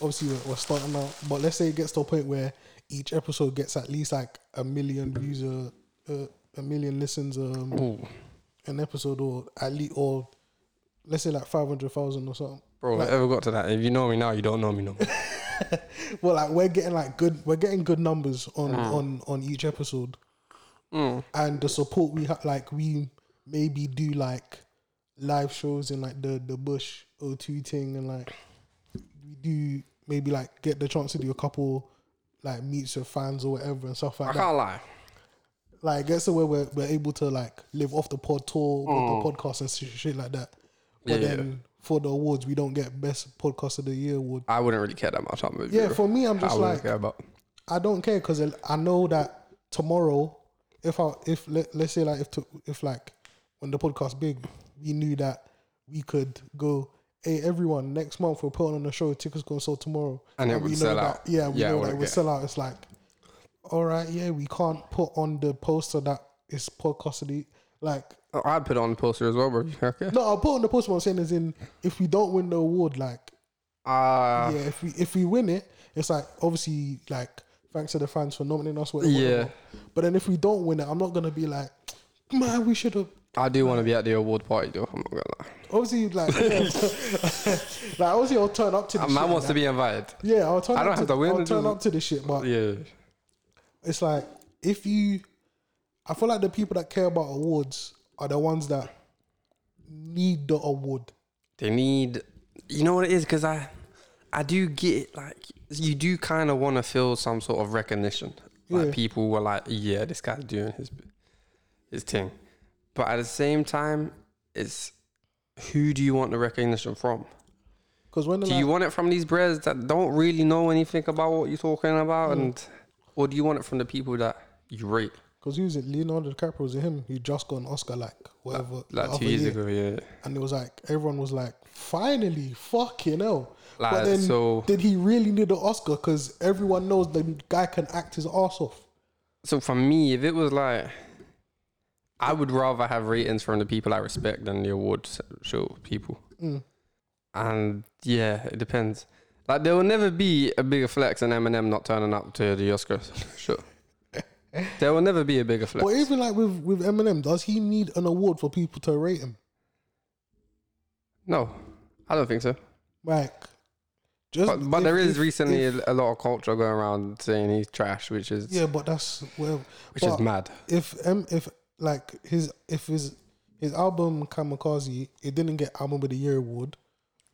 [SPEAKER 1] obviously we're, we're starting out but let's say it gets to a point where each episode gets at least like a million views a, a, a million listens um
[SPEAKER 2] Ooh,
[SPEAKER 1] an episode or at least or let's say like 500,000 or something
[SPEAKER 2] bro,
[SPEAKER 1] Like-
[SPEAKER 2] I ever got to that? If you know me now, you don't know me no
[SPEAKER 1] well like we're getting like good we're getting good numbers on on on each episode
[SPEAKER 2] Mm.
[SPEAKER 1] and the support we have like we maybe do like live shows in like the the bush o2 thing and like we do maybe like get the chance to do a couple like meets your fans or whatever and stuff
[SPEAKER 2] I
[SPEAKER 1] like that I
[SPEAKER 2] can't lie.
[SPEAKER 1] like gets to where we're, we're able to like live off the pod tour with the podcast and shit, shit like that but
[SPEAKER 2] Mm. Yeah.
[SPEAKER 1] then for the awards we don't get best podcast of the year award
[SPEAKER 2] I wouldn't really care that much. I'm
[SPEAKER 1] yeah for me i'm just
[SPEAKER 2] wouldn't
[SPEAKER 1] like
[SPEAKER 2] about.
[SPEAKER 1] I don't care because I know that tomorrow, if I if let, let's say like if to, if like when the podcast big, we knew that we could go. Hey everyone! Next month we're putting on a show. Tickets gonna sell tomorrow,
[SPEAKER 2] And it
[SPEAKER 1] we
[SPEAKER 2] would
[SPEAKER 1] know
[SPEAKER 2] sell
[SPEAKER 1] that,
[SPEAKER 2] out.
[SPEAKER 1] Yeah, we
[SPEAKER 2] Yeah,
[SPEAKER 1] know that it would sell out. It's like, all right, yeah, we can't put on the poster that is podcast Custody. like.
[SPEAKER 2] Oh, I'd put on the poster as well, bro. Okay.
[SPEAKER 1] No, I'll put on the poster. What I'm saying is in if we don't win the award, like
[SPEAKER 2] Uh,
[SPEAKER 1] yeah, if we if we win it, it's like obviously like thanks to the fans for nominating us. Whatever,
[SPEAKER 2] Yeah.
[SPEAKER 1] whatever. But then if we don't win it, I'm not gonna be like, man, we should have.
[SPEAKER 2] I do want to be at the award party though. I'm not gonna lie.
[SPEAKER 1] Obviously, like, yeah, like obviously, I'll turn up to the
[SPEAKER 2] A
[SPEAKER 1] shit.
[SPEAKER 2] man wants to be invited.
[SPEAKER 1] Yeah, I'll turn.
[SPEAKER 2] I don't have to win,
[SPEAKER 1] I'll turn up to the shit, but
[SPEAKER 2] Yeah.
[SPEAKER 1] it's like if you, I feel like the people that care about awards are the ones that need the award.
[SPEAKER 2] They need, you know what it is? Because I, I do get it. like you do kind of want to feel some sort of recognition. Like
[SPEAKER 1] Yeah.
[SPEAKER 2] people were like, yeah, this guy's doing his, his thing. But at the same time, it's who do you want the recognition from?
[SPEAKER 1] Because when
[SPEAKER 2] Do you want it from these breads that don't really know anything about what you're talking about,
[SPEAKER 1] Mm.
[SPEAKER 2] and or do you want it from the people that you rate?
[SPEAKER 1] because he was it Leonardo DiCaprio was it him? He just got an Oscar like whatever
[SPEAKER 2] Like two years
[SPEAKER 1] year.
[SPEAKER 2] ago, yeah.
[SPEAKER 1] and it was like everyone was like, finally, fucking hell.
[SPEAKER 2] Like,
[SPEAKER 1] but then,
[SPEAKER 2] so-
[SPEAKER 1] did he really need the Oscar? Because everyone knows the guy can act his ass off.
[SPEAKER 2] So for me, if it was like, I would rather have ratings from the people I respect than the awards show people.
[SPEAKER 1] Mm.
[SPEAKER 2] And yeah, it depends. Like there will never be a bigger flex than Eminem not turning up to the Oscars sure. there will never be a bigger flex.
[SPEAKER 1] But even like with with Eminem, does he need an award for people to rate him?
[SPEAKER 2] no, I don't think so.
[SPEAKER 1] Like, just
[SPEAKER 2] But, but
[SPEAKER 1] if-
[SPEAKER 2] there is
[SPEAKER 1] if-
[SPEAKER 2] recently
[SPEAKER 1] if-
[SPEAKER 2] a, lot of culture going around saying he's trash, which is
[SPEAKER 1] yeah, but that's well,
[SPEAKER 2] which
[SPEAKER 1] but
[SPEAKER 2] is mad.
[SPEAKER 1] if um, if like his if his his album Kamikaze, it didn't get album of the year award,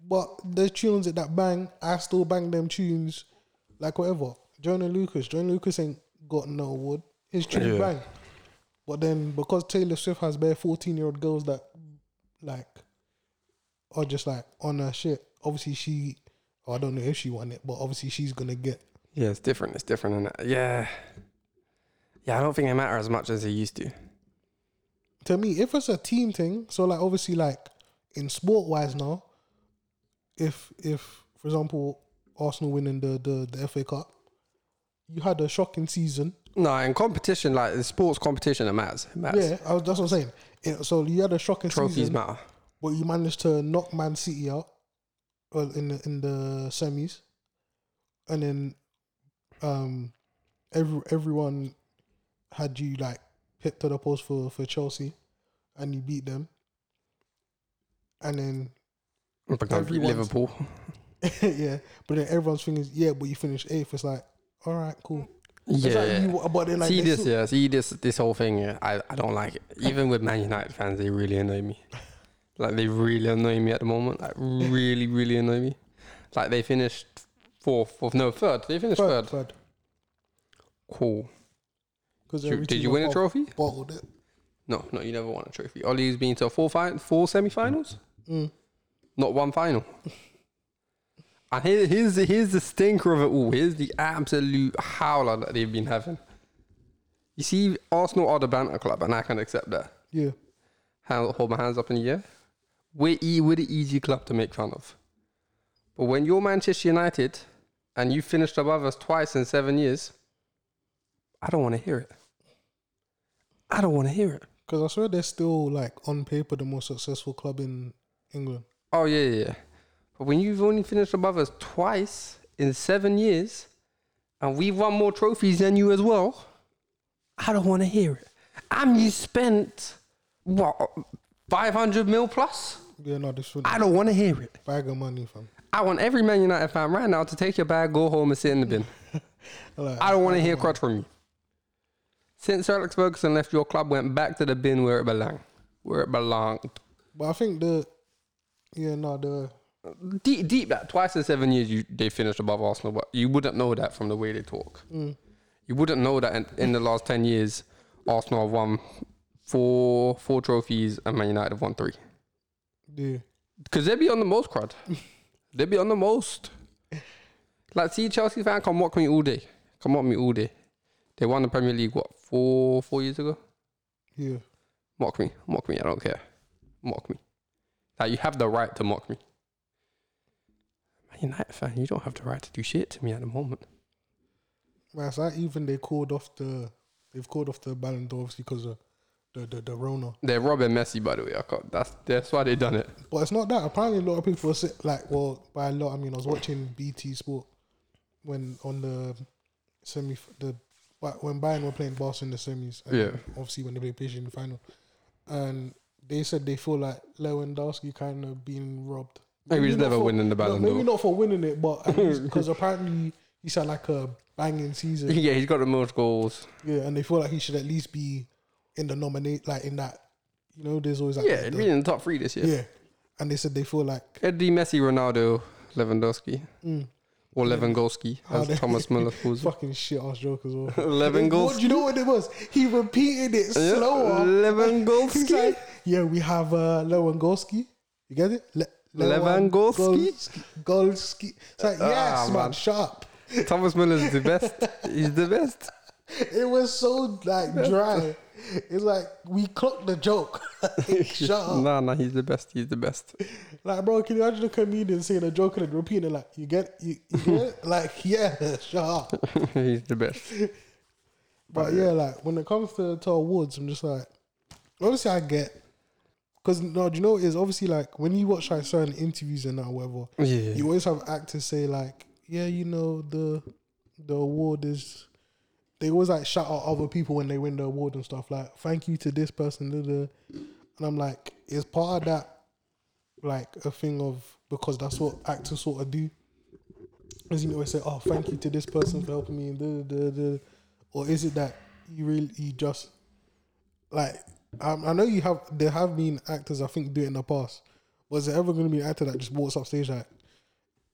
[SPEAKER 1] but there's tunes that bang. I still bang them tunes, like whatever. Joyner Lucas, Joyner Lucas ain't got no award. His tunes
[SPEAKER 2] Yeah.
[SPEAKER 1] bang, but then because Taylor Swift has bare fourteen year old girls that like are just like on her shit. Obviously she, oh, I don't know if she won it, but obviously she's gonna get.
[SPEAKER 2] Yeah, it's different. It's different, and yeah, yeah. I don't think they matter as much as they used to.
[SPEAKER 1] To me, if it's a team thing, so like obviously like in sport wise now, if if for example Arsenal winning the the, the FA Cup, you had a shocking season.
[SPEAKER 2] No, in competition, like the sports competition, it matters. It matters.
[SPEAKER 1] Yeah, I was, that's what I'm saying. It- so you had a shocking
[SPEAKER 2] Trophies
[SPEAKER 1] season,
[SPEAKER 2] matter.
[SPEAKER 1] but you managed to knock Man City out, well in the in the semis, and then um every everyone had you like hit to the post for for Chelsea, and you beat them, and then
[SPEAKER 2] Liverpool.
[SPEAKER 1] yeah, but then everyone's thinking, yeah, but you finished eighth. It's like, all right, cool.
[SPEAKER 2] Yeah.
[SPEAKER 1] like you, but then like
[SPEAKER 2] see this,
[SPEAKER 1] still-
[SPEAKER 2] yeah. See this, this whole thing. Yeah, I, I don't like it. Even with Man United fans, they really annoy me. Like they really annoy me at the moment. Like really, really annoy me. Like they finished fourth, fourth no third. They finished third.
[SPEAKER 1] Third, third.
[SPEAKER 2] Cool.
[SPEAKER 1] Because
[SPEAKER 2] Did, you win a trophy?
[SPEAKER 1] Bottled it.
[SPEAKER 2] No, no, you never won a trophy. Ollie's been to four fi- four semi-finals,
[SPEAKER 1] Mm.
[SPEAKER 2] not one final. And here, here's the here's the stinker of it all. Here's the absolute howler that they've been having. You see, Arsenal are the banter club, and I can accept that.
[SPEAKER 1] Yeah.
[SPEAKER 2] Hand, hold my hands up in the air. We're, e- we're the easy club to make fun of. But when you're Manchester United and you finished above us twice in seven years, I don't want to hear it. I don't want to hear it.
[SPEAKER 1] Because I swear they're still like on paper the most successful club in England.
[SPEAKER 2] Oh yeah, yeah. yeah. But when you've only finished above us twice in seven years, and we've won more trophies than you as well, I don't want to hear it. And you spent what five hundred mil plus?
[SPEAKER 1] Yeah, no, this one
[SPEAKER 2] I don't want to hear it.
[SPEAKER 1] bag of money, fam.
[SPEAKER 2] I want every Man United fan right now to take your bag, go home, and sit in the bin.
[SPEAKER 1] Like,
[SPEAKER 2] I don't want to hear crutch from you. Since Alex Ferguson left, your club went back to the bin where it belonged. Where it belonged.
[SPEAKER 1] But I think the yeah, no, the
[SPEAKER 2] Deep, deep that twice in seven years you they finished above Arsenal, but you wouldn't know that from the way they talk. Mm. You wouldn't know that in, in the last ten years, Arsenal have won four four trophies and Man United have won three.
[SPEAKER 1] the
[SPEAKER 2] Because they'd be on the most crowd. they'd be on the most. Like, see, Chelsea fan come mock me all day. Come mock me all day. They won the Premier League what four four years ago.
[SPEAKER 1] yeah.
[SPEAKER 2] Mock me, mock me. I don't care. Mock me. Like you have the right to mock me. Man United fan, you don't have the right to do shit to me at the moment.
[SPEAKER 1] Man, it's like even they called off the they've called off the Ballon d'Or obviously because of the, the the Rona.
[SPEAKER 2] They're robbing Messi, by the way. I can't, that's that's why they done it.
[SPEAKER 1] But it's not that. Apparently, a lot of people say, like, well, by a lot, I mean, I was watching BT Sport when on the semi the but when Bayern were playing Barca in the semis.
[SPEAKER 2] Yeah.
[SPEAKER 1] Obviously, when they played PSG in the final, and they said they feel like Lewandowski kind of being robbed.
[SPEAKER 2] Maybe he's never
[SPEAKER 1] for-
[SPEAKER 2] winning the
[SPEAKER 1] no,
[SPEAKER 2] Ballon
[SPEAKER 1] Maybe not for winning it, but because apparently he's had like a banging season.
[SPEAKER 2] Yeah, he's got the most goals.
[SPEAKER 1] Yeah, and they feel like he should at least be in the nominate, like in that. You know, there's always like
[SPEAKER 2] Yeah,
[SPEAKER 1] the-
[SPEAKER 2] he'd in the top three this year.
[SPEAKER 1] yeah, and they said they feel like
[SPEAKER 2] Eddie Messi, Ronaldo, Lewandowski,
[SPEAKER 1] mm,
[SPEAKER 2] or Lewandowski,
[SPEAKER 1] How
[SPEAKER 2] as
[SPEAKER 1] they-
[SPEAKER 2] Thomas Muller calls it.
[SPEAKER 1] fucking shit ass joke as well.
[SPEAKER 2] Lewandowski.
[SPEAKER 1] What, do you know what it was? He repeated it
[SPEAKER 2] Yeah,
[SPEAKER 1] slower.
[SPEAKER 2] Lewandowski.
[SPEAKER 1] like, yeah, we have uh, Lewandowski. You get it? Le-
[SPEAKER 2] Lewandowski?
[SPEAKER 1] Golski. It's like,
[SPEAKER 2] Ah,
[SPEAKER 1] yes, man,
[SPEAKER 2] man.
[SPEAKER 1] shut up.
[SPEAKER 2] Thomas Muller's the best. He's the best.
[SPEAKER 1] It was so like dry. It's like we clocked the joke. shut up.
[SPEAKER 2] Nah, nah, he's the best. He's the best.
[SPEAKER 1] Like, bro, can you imagine a comedian saying a joke and then repeating it like, you get, you, you get it? Like, yeah, shut up.
[SPEAKER 2] he's the best.
[SPEAKER 1] But yeah, like when it comes to, to awards, I'm just like, obviously I get, because no, do you know what it is obviously like when you watch like certain interviews and that whatever,
[SPEAKER 2] Yeah.
[SPEAKER 1] you always have actors say like, yeah, you know the the award is. They always like shout out other people when they win the award and stuff like, thank you to this person, da, da. and I'm like, is part of that like a thing of because that's what actors sort of do. As you always say, oh, thank you to this person for helping me, or is it that you really you just like um, I know you have there have been actors I think do it in the past. Was there ever going to be an actor that just walks up stage like,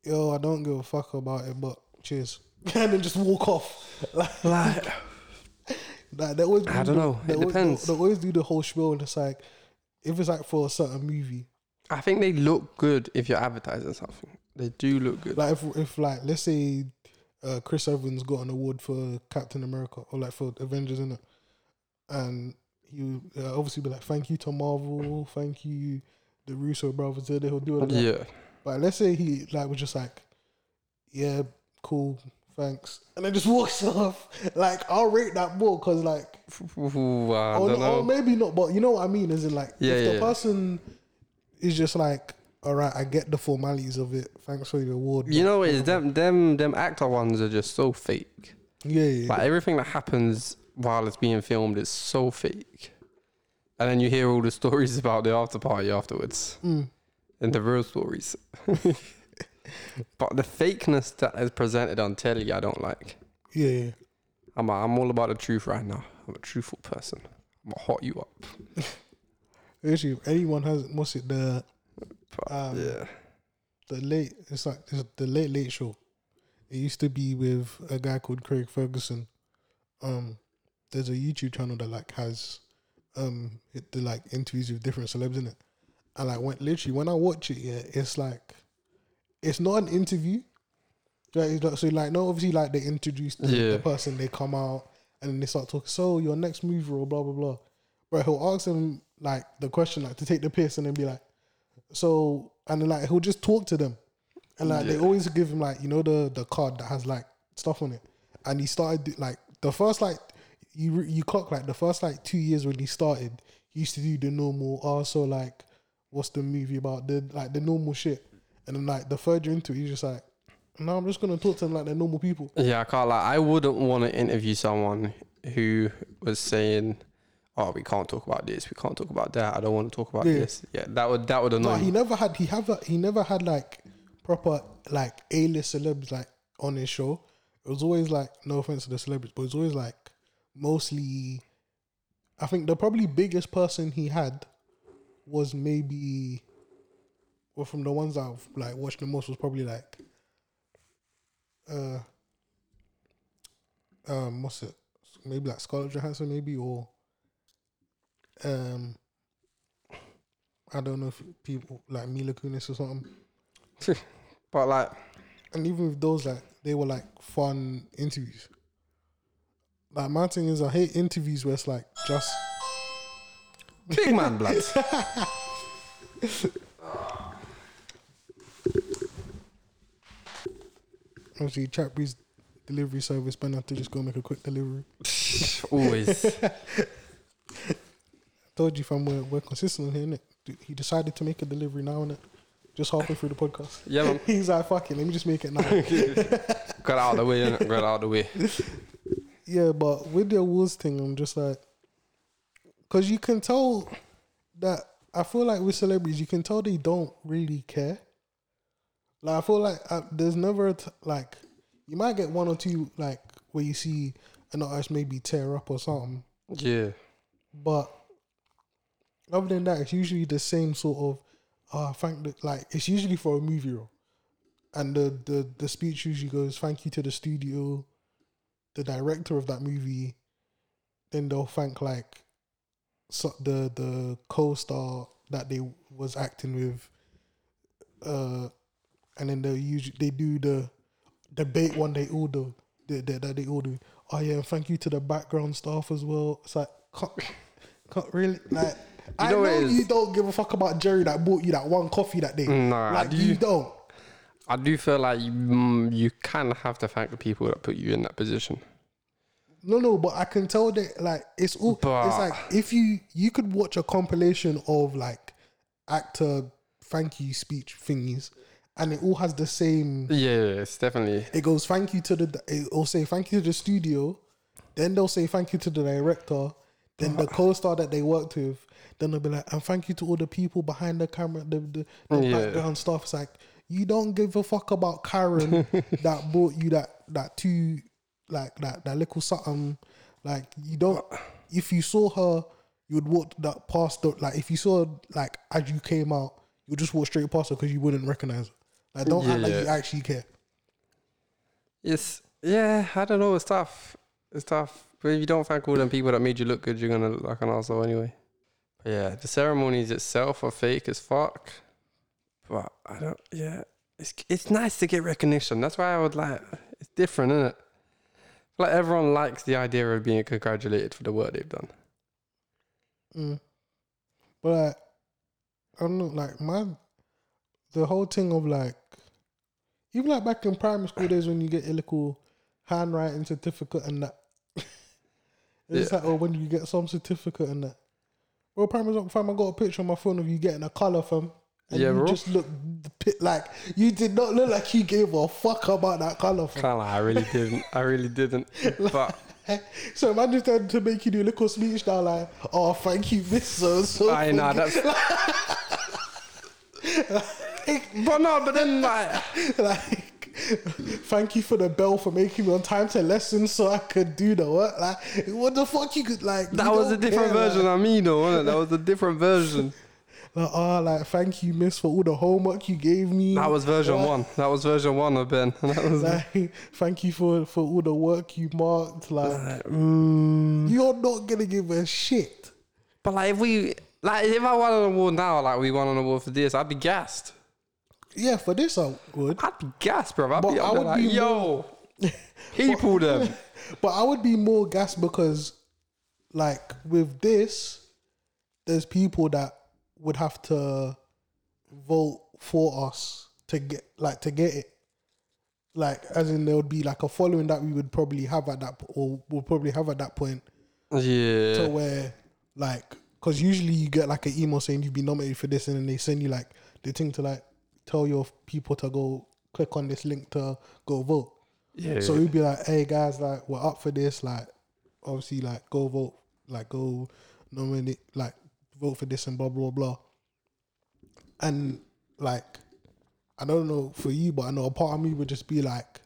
[SPEAKER 1] yo, I don't give a fuck about it, but cheers, and then just walk off? Like,
[SPEAKER 2] Like,
[SPEAKER 1] like they always
[SPEAKER 2] I
[SPEAKER 1] do
[SPEAKER 2] don't
[SPEAKER 1] the-
[SPEAKER 2] know. It
[SPEAKER 1] always,
[SPEAKER 2] depends.
[SPEAKER 1] They, they always do the whole spiel, and it's like if it's like for a certain movie,
[SPEAKER 2] I think they look good if you're advertising something. They do look good.
[SPEAKER 1] like if if like let's say uh, Chris Evans got an award for Captain America or like for Avengers in it, and he uh, obviously be like, "Thank you to Marvel, thank you the Russo brothers." They will do it.
[SPEAKER 2] Yeah.
[SPEAKER 1] But let's say he like was just like, "Yeah, cool, thanks," and then just walks off. Like I'll rate that more because like,
[SPEAKER 2] Ooh, I
[SPEAKER 1] or,
[SPEAKER 2] don't know.
[SPEAKER 1] or maybe not, but you know what I mean? Is it like
[SPEAKER 2] Yeah,
[SPEAKER 1] if the
[SPEAKER 2] yeah.
[SPEAKER 1] person is just like, "All right, I get the formalities of it. Thanks for the award."
[SPEAKER 2] You know, it's them, them, them actor ones are just so fake.
[SPEAKER 1] Yeah, yeah,
[SPEAKER 2] Like everything that happens while it's being filmed is so fake. And then you hear all the stories about the after party afterwards
[SPEAKER 1] Mm.
[SPEAKER 2] and the real stories. but the fakeness that is presented on telly, I don't like.
[SPEAKER 1] yeah, yeah.
[SPEAKER 2] I'm, I'm all about the truth right now. I'm a truthful person. I'm gonna hot you up.
[SPEAKER 1] Literally, anyone has what's it the Um,
[SPEAKER 2] yeah.
[SPEAKER 1] the late it's like it's the late late show. It used to be with a guy called Craig Ferguson. Um, there's a YouTube channel that like has um it, the like interviews with different celebs in it, and like when literally when I watch it, yeah, it's like it's not an interview. Like, like- so like no, obviously like they introduce the,
[SPEAKER 2] Yeah.
[SPEAKER 1] the person, they come out and then they start talking. So your next move or blah blah blah. But he'll ask them like the question like to take the piss and then be like, so and then like he'll just talk to them, and like they always give him like you know the the card that has like stuff on it, and he started like the first like you you clock like the first like two years when he started, he used to do the normal oh, also like what's the movie about the like the normal shit, and then like the third year into it, he's just like, no, I'm just gonna talk to them like they're normal people.
[SPEAKER 2] Yeah, I can't lie. I wouldn't want to interview someone who was saying, "Oh, we can't talk about this. We can't talk about that. I don't want to talk about
[SPEAKER 1] Yeah.
[SPEAKER 2] this." Yeah, that would that would annoy
[SPEAKER 1] No, he
[SPEAKER 2] me.
[SPEAKER 1] never had he have he never had like proper like A list celebs like on his show. It was always like no offense to the celebrities, but it was always like mostly. I think the probably biggest person he had was maybe, well, from the ones I've like watched the most was probably like, uh, um, what's it? Maybe like Scarlett Johansson, maybe or, um, I don't know if people like Mila Kunis or something.
[SPEAKER 2] But like,
[SPEAKER 1] And even with those, like they were like fun interviews. Like my thing is, I hate interviews where it's like just
[SPEAKER 2] big man blood.
[SPEAKER 1] obviously Chatbree's delivery service, but not to just go make a quick delivery.
[SPEAKER 2] Always.
[SPEAKER 1] Told you, fam, we're, we're consistent on here, innit? He decided to make a delivery now, innit? Just halfway through the podcast.
[SPEAKER 2] Yeah, man.
[SPEAKER 1] He's like, fuck it, let me just make it now.
[SPEAKER 2] Got out of the way. innit? Got out of the way.
[SPEAKER 1] Yeah, but with the awards thing, I'm just like, because you can tell that I feel like with celebrities, you can tell they don't really care. Like I feel like uh, there's never t- like you might get one or two like where you see an artist maybe tear up or something,
[SPEAKER 2] Yeah.
[SPEAKER 1] but other than that, it's usually the same sort of. Uh, thank the, like it's usually for a movie role, and the the the speech usually goes, "Thank you to the studio, the director of that movie." Then they'll thank like so the the co-star that they was acting with, uh, and then they usually they do the debate one they all do that they all do. Oh yeah, and thank you to the background staff as well. It's like can't, can't really like. I
[SPEAKER 2] know
[SPEAKER 1] know,
[SPEAKER 2] what it is?
[SPEAKER 1] you don't give a fuck about Jerry that bought you that one coffee that day.
[SPEAKER 2] Nah,
[SPEAKER 1] like
[SPEAKER 2] do
[SPEAKER 1] you
[SPEAKER 2] you?
[SPEAKER 1] don't.
[SPEAKER 2] I do feel like you, mm, you kind of have to thank the people that put you in that position.
[SPEAKER 1] No, no, but I can tell that like it's all.
[SPEAKER 2] But-
[SPEAKER 1] it's like if you you could watch a compilation of like actor thank you speech thingies, and it all has the same.
[SPEAKER 2] Yeah, it's definitely.
[SPEAKER 1] It goes thank you to the. It'll say thank you to the studio, then they'll say thank you to the director, then the co-star that they worked with. Then they'll be like, and thank you to all the people behind the camera, the the, the
[SPEAKER 2] Yeah.
[SPEAKER 1] background stuff. It's like you don't give a fuck about Karen that bought you that that two like that that little something. Like you don't. If you saw her, you would walk that past the like. If you saw like as you came out, you would just walk straight past her because you wouldn't recognize her. Like don't act like you actually care.
[SPEAKER 2] It's yeah. I don't know. It's tough. It's tough. But if you don't thank all them people that made you look good, you're gonna look like an asshole anyway. But yeah, the ceremonies itself are fake as fuck. But I don't. Yeah, it's it's nice to get recognition. That's why I would like. It's different, isn't it? Like everyone likes the idea of being congratulated for the work they've done.
[SPEAKER 1] Mm. But like, I don't know, like my the whole thing of like even like back in primary school days when you get a little handwriting certificate and that. it's
[SPEAKER 2] Yeah.
[SPEAKER 1] like oh when you get some certificate and that. Well, primary school, fam, I got a picture on my phone of you getting a colour from. And
[SPEAKER 2] Yeah,
[SPEAKER 1] you
[SPEAKER 2] bro.
[SPEAKER 1] just look like you did not look like you gave a fuck about that colour.
[SPEAKER 2] Kind I really didn't. I really didn't. But
[SPEAKER 1] So imagine trying to make you do a little speech now, like, oh, thank you, Miss So so.
[SPEAKER 2] I know that's. But no, but then like.
[SPEAKER 1] like Thank you for the bell for making me on time to lesson so I could do the work. Like, what the fuck you could like?
[SPEAKER 2] That was a different
[SPEAKER 1] care,
[SPEAKER 2] version
[SPEAKER 1] Like,
[SPEAKER 2] of me, though, wasn't it? That was a different version.
[SPEAKER 1] like, oh, like, thank you, miss, for all the homework you gave me.
[SPEAKER 2] That was version
[SPEAKER 1] Like,
[SPEAKER 2] one. That was version one of Ben. That was
[SPEAKER 1] Like, thank you for for all the work you marked. Like,
[SPEAKER 2] mm. mm.
[SPEAKER 1] you're not gonna give a shit.
[SPEAKER 2] But like, if we like, if I won an award now, like we won an award for this, I'd be gassed.
[SPEAKER 1] Yeah, for this I would,
[SPEAKER 2] I'd be gassed, bro. I'd
[SPEAKER 1] But
[SPEAKER 2] be,
[SPEAKER 1] I
[SPEAKER 2] be like,
[SPEAKER 1] be
[SPEAKER 2] yo, people them.
[SPEAKER 1] but I would be more gassed because, like, with this, there's people that would have to vote for us to get like to get it. Like, as in, there would be like a following that we would probably have at that, or we'll probably have at that point,
[SPEAKER 2] Yeah.
[SPEAKER 1] to where like because usually you get like an email saying you've been nominated for this and then they send you like the thing to like tell your people to go click on this link to go vote.
[SPEAKER 2] Yeah.
[SPEAKER 1] so we'd be like hey guys like we're up for this. Like obviously like go vote. Like go nominate like vote for this and blah blah blah. And like i don't know for you but i know a part of me would just be like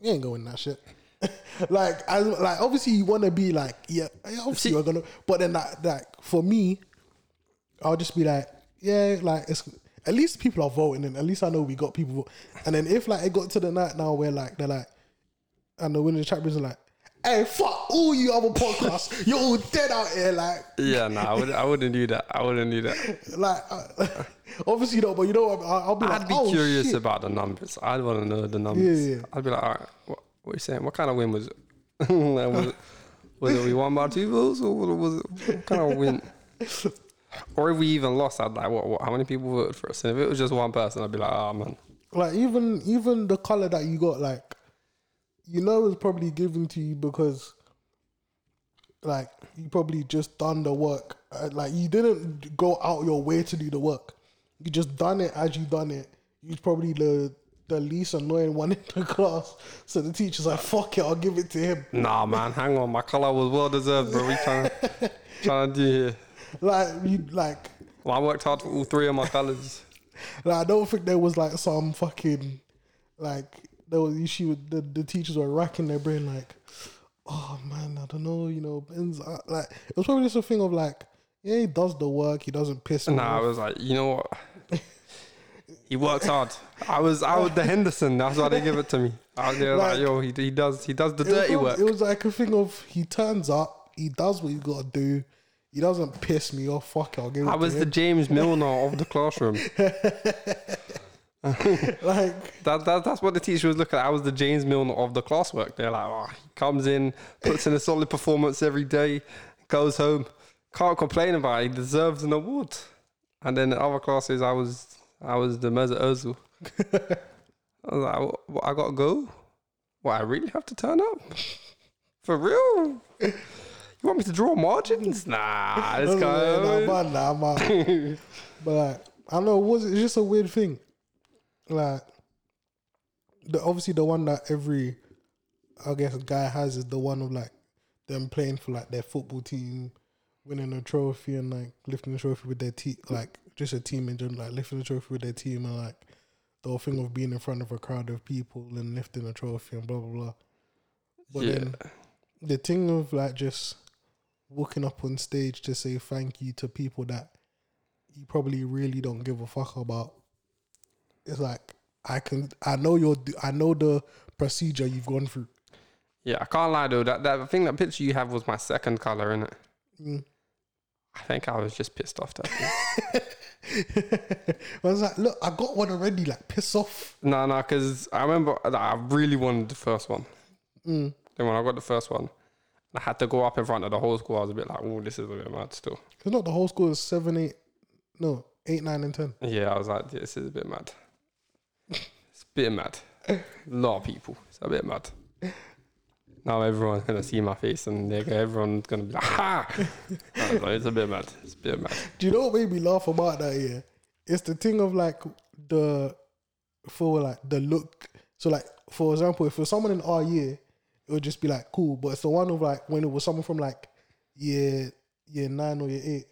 [SPEAKER 1] you ain't going that shit. Like as like obviously you want to be like yeah yeah, obviously
[SPEAKER 2] See-
[SPEAKER 1] you're gonna but then that like for me I'll just be like yeah like it's at least people are voting and at least I know we got people vote. and then if like it got to the night now where like they're like and the winning chat rooms are like hey fuck all you other podcasts you're all dead out here like
[SPEAKER 2] yeah, no, I, wouldn't, I wouldn't do that. I wouldn't do that.
[SPEAKER 1] like uh, obviously not but you know what I'll, I'll be
[SPEAKER 2] I'd be
[SPEAKER 1] oh,
[SPEAKER 2] curious
[SPEAKER 1] shit.
[SPEAKER 2] about the numbers. I'd want to know the numbers.
[SPEAKER 1] Yeah, yeah.
[SPEAKER 2] I'd be like, all right, what, what are you saying? What kind of win was it? was, it was it we won by two votes or what was it? What kind of win? Or if we even lost, I'd like, what, what? How many people voted for us? And if it was just one person, I'd be like, oh man,
[SPEAKER 1] like even even the color that you got like you know it's probably given to you because like you probably just done the work Uh, like you didn't go out your way to do the work you just done it as you done it you probably the the least annoying one in the class so the teacher's like fuck it i'll give it to him
[SPEAKER 2] nah, man, hang on, my color was well deserved, bro. We trying trying to do here.
[SPEAKER 1] Like you like
[SPEAKER 2] Well, I worked hard for all three of my colors.
[SPEAKER 1] Like, I don't think there was like some fucking like there was issue with the, the teachers were racking their brain like, oh man, I don't know, you know, Ben's uh, like it was probably just a thing of like, yeah, he does the work, he doesn't piss me
[SPEAKER 2] Nah, I was like, you know what? He works hard. I was I was the Henderson. That's why they give it to me. I was there like,
[SPEAKER 1] Like-
[SPEAKER 2] yo, he, he does he does the
[SPEAKER 1] It was,
[SPEAKER 2] dirty work.
[SPEAKER 1] it was like a thing of he turns up, he does what you gotta do, he doesn't piss me off. Fuck, I'll give it
[SPEAKER 2] I
[SPEAKER 1] to
[SPEAKER 2] was the
[SPEAKER 1] him.
[SPEAKER 2] James Milner of the classroom.
[SPEAKER 1] like
[SPEAKER 2] That, that that's what the teacher was looking at. I was the James Milner of the classwork. They're like, oh, he comes in, puts in a solid performance every day, goes home, can't complain about it. He deserves an award. And then in other classes, I was I was the Mesut Ozil. I was like, what, what, I gotta go. What I really have to turn up for real? You want me to draw margins? Nah, this
[SPEAKER 1] nah,
[SPEAKER 2] guy.
[SPEAKER 1] man, nah, man. But like, I don't know, it was it's just a weird thing. Like, the obviously the one that every, I guess, guy has is the one of like them playing for like their football team, winning a trophy and like lifting the trophy with their team, like just a team in general, like lifting the trophy with their team and like the whole thing of being in front of a crowd of people and lifting a trophy and blah blah blah. But
[SPEAKER 2] Yeah.
[SPEAKER 1] then the thing of like just walking up on stage to say thank you to people that you probably really don't give a fuck about. It's like I can I know your I know the procedure you've gone through.
[SPEAKER 2] Yeah, I can't lie though. That that I think that picture you have was my second color in it.
[SPEAKER 1] Mm.
[SPEAKER 2] I think I was just pissed off that.
[SPEAKER 1] I was like, look, I got one already. Like, piss off.
[SPEAKER 2] no, no, because I remember I really wanted the first one.
[SPEAKER 1] Mm.
[SPEAKER 2] Then when I got the first one, I had to go up in front of the whole school. I was a bit like, oh, this is a bit mad still.
[SPEAKER 1] It's not the whole school is seven, eight, no, eight, nine, and ten.
[SPEAKER 2] Yeah, I was like, this is a bit mad. It's a bit mad. A lot of people. It's a bit mad. Now everyone's gonna see my face and everyone's gonna be like, ha! It's a bit mad. It's a bit mad.
[SPEAKER 1] Do you know what made me laugh about that? Yeah, it's the thing of like the for like the look. So like for example, if someone in our year, it would just be like cool. But it's the one of like when it was someone from like year year nine or year eight,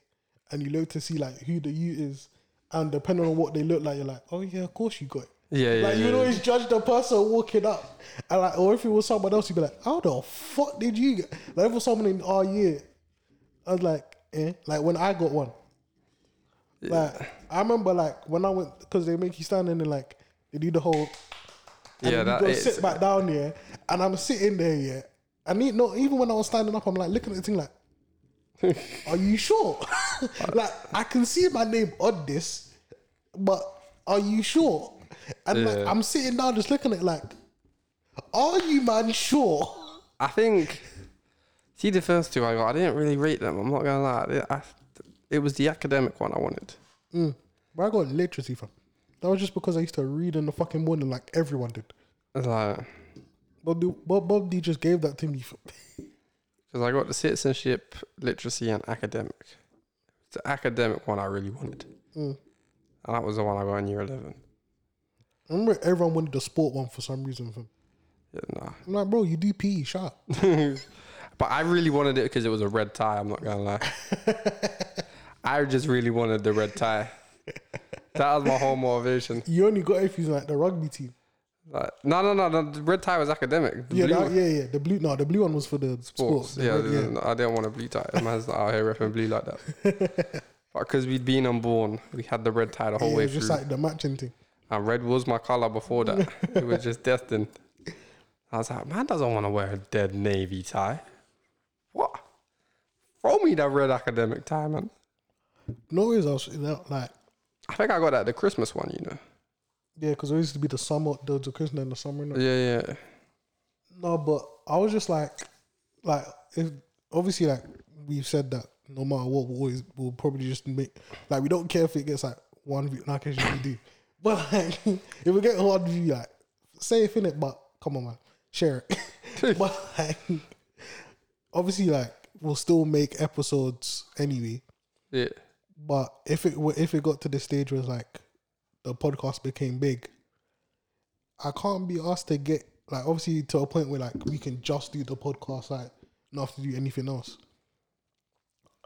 [SPEAKER 1] and you look to see like who the you is, and depending on what they look like, you're like, oh yeah, of course you got it.
[SPEAKER 2] Yeah, yeah,
[SPEAKER 1] Like
[SPEAKER 2] yeah.
[SPEAKER 1] you'd always judge the person walking up, and like, or if it was someone else, you'd be like, "How the fuck did you?" Get? Like if it was someone in our year, I was like, "Eh." Like when I got one, like I remember like when I went because they make you stand in and like they do the whole. And
[SPEAKER 2] Yeah, that
[SPEAKER 1] you go
[SPEAKER 2] is-
[SPEAKER 1] sit back down here, and I'm sitting there, yeah. And he, no, even when I was standing up, I'm like looking at the thing like, "Are you sure?" like I can see my name on this, but are you sure? And like, I'm sitting down just looking at it like, are you man sure?
[SPEAKER 2] I think. See the first two I got. I didn't really rate them. I'm not gonna lie. I, it was the academic one I wanted. Mm.
[SPEAKER 1] But I got literacy from. That was just because I used to read in the fucking morning like everyone did.
[SPEAKER 2] It's like
[SPEAKER 1] Bob D, Bob, Bob D just gave that to me.
[SPEAKER 2] Because I got the citizenship, literacy, and academic. It's the academic one I really wanted,
[SPEAKER 1] Mm.
[SPEAKER 2] and that was the one I got in year eleven.
[SPEAKER 1] I remember everyone wanted the sport one for some reason. Fam.
[SPEAKER 2] Yeah, nah.
[SPEAKER 1] I'm like, bro, you do PE, shut up.
[SPEAKER 2] But I really wanted it because it was a red tie. I'm not gonna lie. I just really wanted the red tie. That was my whole motivation.
[SPEAKER 1] You only got it if you like the rugby team.
[SPEAKER 2] Like, no, no, no, no. The red tie was academic. The
[SPEAKER 1] Yeah,
[SPEAKER 2] blue
[SPEAKER 1] that, yeah, yeah. The blue, no, the blue one was for the
[SPEAKER 2] sports.
[SPEAKER 1] sports. The
[SPEAKER 2] yeah,
[SPEAKER 1] red-
[SPEAKER 2] the- I didn't want a blue tie. Man's not out oh, here repping blue like that. but because we'd been unborn, we had the red tie the whole
[SPEAKER 1] yeah,
[SPEAKER 2] way
[SPEAKER 1] it was
[SPEAKER 2] through.
[SPEAKER 1] just like the matching thing.
[SPEAKER 2] and red was my color before that. it was just destined. I was like, man doesn't want to wear a dead navy tie. What? Throw me that red academic tie, man.
[SPEAKER 1] No, was also, like,
[SPEAKER 2] I think I got that the Christmas one, you know.
[SPEAKER 1] yeah, because it used to be the summer, the, the Christmas in the summer. innit?
[SPEAKER 2] Yeah, yeah.
[SPEAKER 1] No, but I was just like, like, if obviously, like we've said that no matter what, we'll always we'll probably just make like we don't care if it gets like one view. Not occasionally we do, but like if we get one view, like safe in it. But come on, man, share it. but like, obviously, like we'll still make episodes anyway.
[SPEAKER 2] Yeah.
[SPEAKER 1] But if it were, if it got to the stage where it's like the podcast became big, I can't be asked to get like obviously to a point where like we can just do the podcast, like not have to do anything else.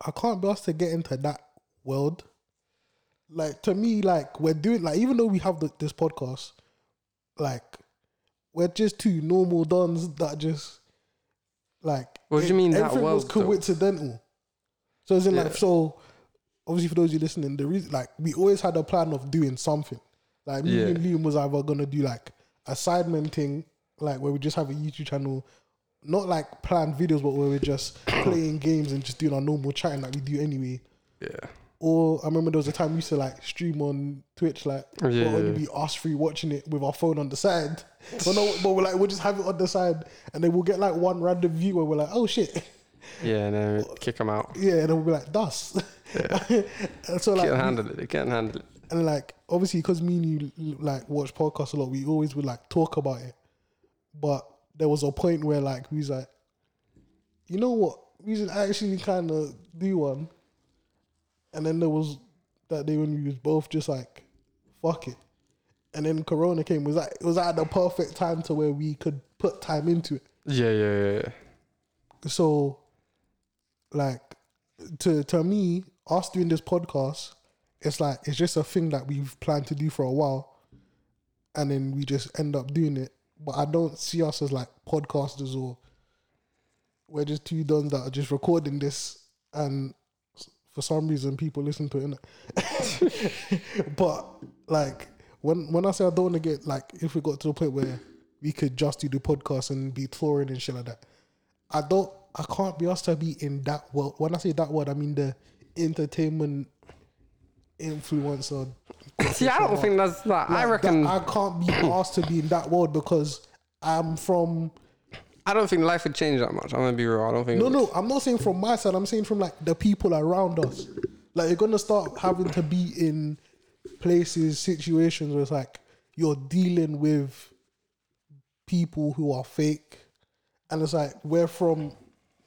[SPEAKER 1] I can't be asked to get into that world. Like to me, like we're doing like even though we have the, this podcast, like we're just two normal dons that just like.
[SPEAKER 2] What do you mean that
[SPEAKER 1] everything was
[SPEAKER 2] world, though?
[SPEAKER 1] coincidental. So as in like so, obviously for those of you listening, the reason like we always had a plan of doing something. Like me
[SPEAKER 2] Yeah.
[SPEAKER 1] and Liam was either gonna do like a Sidemen thing, like where we just have a YouTube channel, not like planned videos, but where we're just playing games and just doing our normal chatting like we do anyway.
[SPEAKER 2] Yeah.
[SPEAKER 1] Or I remember there was a time we used to like stream on Twitch, like
[SPEAKER 2] Oh, Yeah, yeah.
[SPEAKER 1] be us three watching it with our phone on the side. But no, but we're like we'll just have it on the side, and then we'll get like one random view where we're like, oh shit,
[SPEAKER 2] Yeah, and then we kick them out.
[SPEAKER 1] yeah, and then we'll be like, dust. and so like,
[SPEAKER 2] Can't handle it. They can't handle it.
[SPEAKER 1] and like obviously because me and you like watch podcasts a lot, we always would like talk about it. But there was a point where like we was like, you know what, we should actually kind of do one. And then there was that day when we was both just like, fuck it. And then Corona came. Was that it was at the perfect time to where we could put time into it.
[SPEAKER 2] Yeah, yeah, yeah, yeah.
[SPEAKER 1] So, like, to to me, us doing this podcast, it's like it's just a thing that we've planned to do for a while, and then we just end up doing it. But I don't see us as like podcasters or we're just two dons that are just recording this, and for some reason people listen to it. but like when when I say I don't want to get like if we got to the point where we could just do the podcast and be touring and shit like that. I don't. I can't be asked to be in that world. When I say that word, I mean the entertainment influencer.
[SPEAKER 2] See, I don't think that's that. I reckon.
[SPEAKER 1] that I can't be asked to be in that world because I'm from.
[SPEAKER 2] I don't think life would change that much. I'm gonna be real. I don't think.
[SPEAKER 1] No, no, I'm not saying from my side. I'm saying from like the people around us. Like you're gonna start having to be in places, situations where it's like you're dealing with people who are fake, and it's like we're from,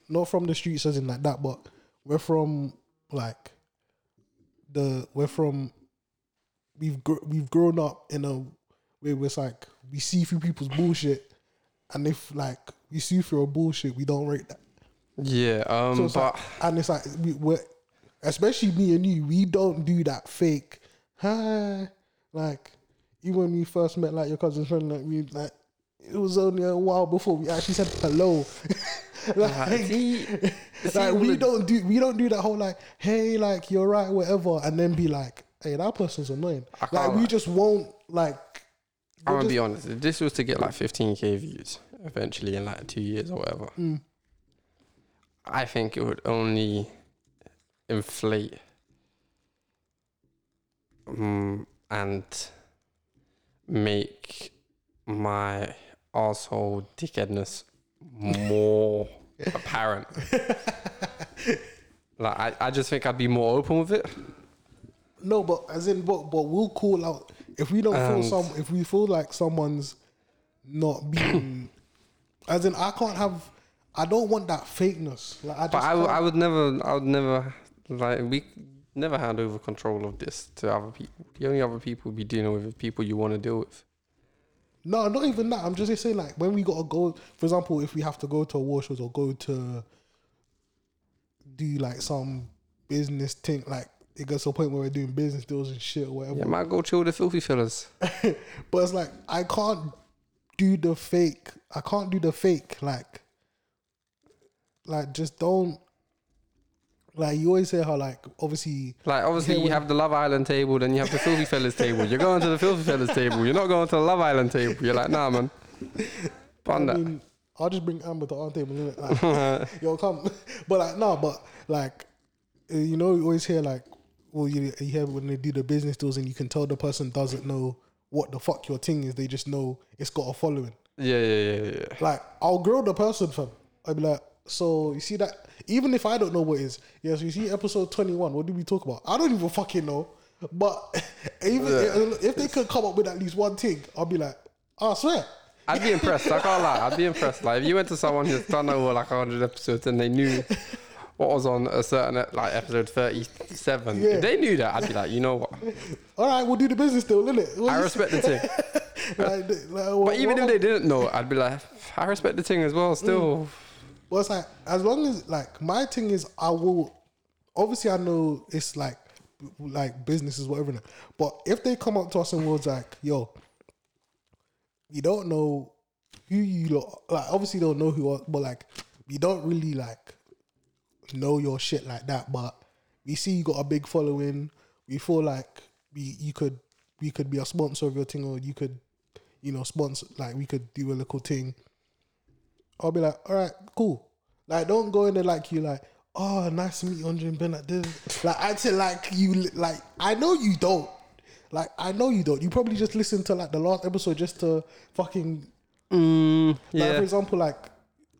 [SPEAKER 1] not from the streets as in like that, but we're from like the we're from we've gr- we've grown up in a way where it's like we see through people's bullshit, and if like we see through a bullshit, we don't rate that.
[SPEAKER 2] Yeah. Um.
[SPEAKER 1] So
[SPEAKER 2] but
[SPEAKER 1] like, and it's like we, we're, especially me and you, we don't do that fake. Hi, like even when we first met, like your cousin's friend, like we like it was only a while before we actually said hello. like,
[SPEAKER 2] see- see
[SPEAKER 1] like we don't do we don't do that whole like hey like you're right whatever and then be like hey that person's annoying. Like we just won't like.
[SPEAKER 2] I'm gonna be honest. If this was to get like 15k views eventually in like two years or whatever,
[SPEAKER 1] Mm.
[SPEAKER 2] I think it would only inflate um, and make my asshole dickheadness more apparent. like I, I just think I'd be more open with it.
[SPEAKER 1] No, but as in, but, but we'll call out if we don't feel
[SPEAKER 2] And-
[SPEAKER 1] some, if we feel like someone's not being, as in, I can't have, I don't want that fakeness. Like I just,
[SPEAKER 2] But I, w-
[SPEAKER 1] can't-
[SPEAKER 2] I would never, I would never, like, we never hand over control of this to other people. The only other people we be dealing with is people you want to deal with.
[SPEAKER 1] No, not even that. I'm just saying, like when we gotta go, for example, if we have to go to a war shows or go to do like some business thing, like it gets to a point where we're doing business deals and shit or whatever.
[SPEAKER 2] Yeah, might go chill with the filthy fellas.
[SPEAKER 1] but it's like I can't do the fake. I can't do the fake. Like, like just don't. Like you always say how like obviously
[SPEAKER 2] Like, obviously,
[SPEAKER 1] Yeah,
[SPEAKER 2] you have the Love Island table, then you have the filthy fellas table. You're going to the filthy fellas table. You're not going to the Love Island table. You're like, nah, man.
[SPEAKER 1] I
[SPEAKER 2] Bun
[SPEAKER 1] mean I'll just bring Amber to our table. Like, yo, come. But like no, but like uh, you know, you always hear like, well, you, you hear when they do the business deals and you can tell the person doesn't know what the fuck your thing is. They just know it's got a following.
[SPEAKER 2] Yeah, yeah, yeah, yeah.
[SPEAKER 1] Like I'll grill the person fam. I'll be like, so you see that even if I don't know what is, yes, you see episode twenty one, what did we talk about? I don't even fucking know. But even if they could come up with at least one thing, I'll be like, I swear.
[SPEAKER 2] I'd be impressed. I can't lie. I'd be impressed. Like if you went to someone who's done over like hundred episodes and they knew what was on a certain like episode thirty-seven,
[SPEAKER 1] Yeah.
[SPEAKER 2] if they knew that, I'd be like, you know what?
[SPEAKER 1] All right, we'll do the business deal, innit? What
[SPEAKER 2] I respect the thing.
[SPEAKER 1] like, like,
[SPEAKER 2] But
[SPEAKER 1] what-
[SPEAKER 2] even
[SPEAKER 1] what-
[SPEAKER 2] if they didn't know, I'd be like, I respect the thing as well. Still, mm.
[SPEAKER 1] Well, it's like as long as like my thing is, I will. Obviously, I know it's like like businesses, whatever. But if they come up to us and was like, "Yo, you don't know who you like," obviously don't know who, are, but like you don't really like know your shit like that. But we see you got a big following. We feel like we you could we could be a sponsor of your thing, or you could you know sponsor like we could do a little thing. I'll be like, all right, cool. Like, don't go in there like you like, oh, nice to meet you, Andre and Ben. Like, this. like acting like you like. I know you don't. Like, I know you don't. You probably just listen to like the last episode just to fucking.
[SPEAKER 2] mm,
[SPEAKER 1] Like, for example, like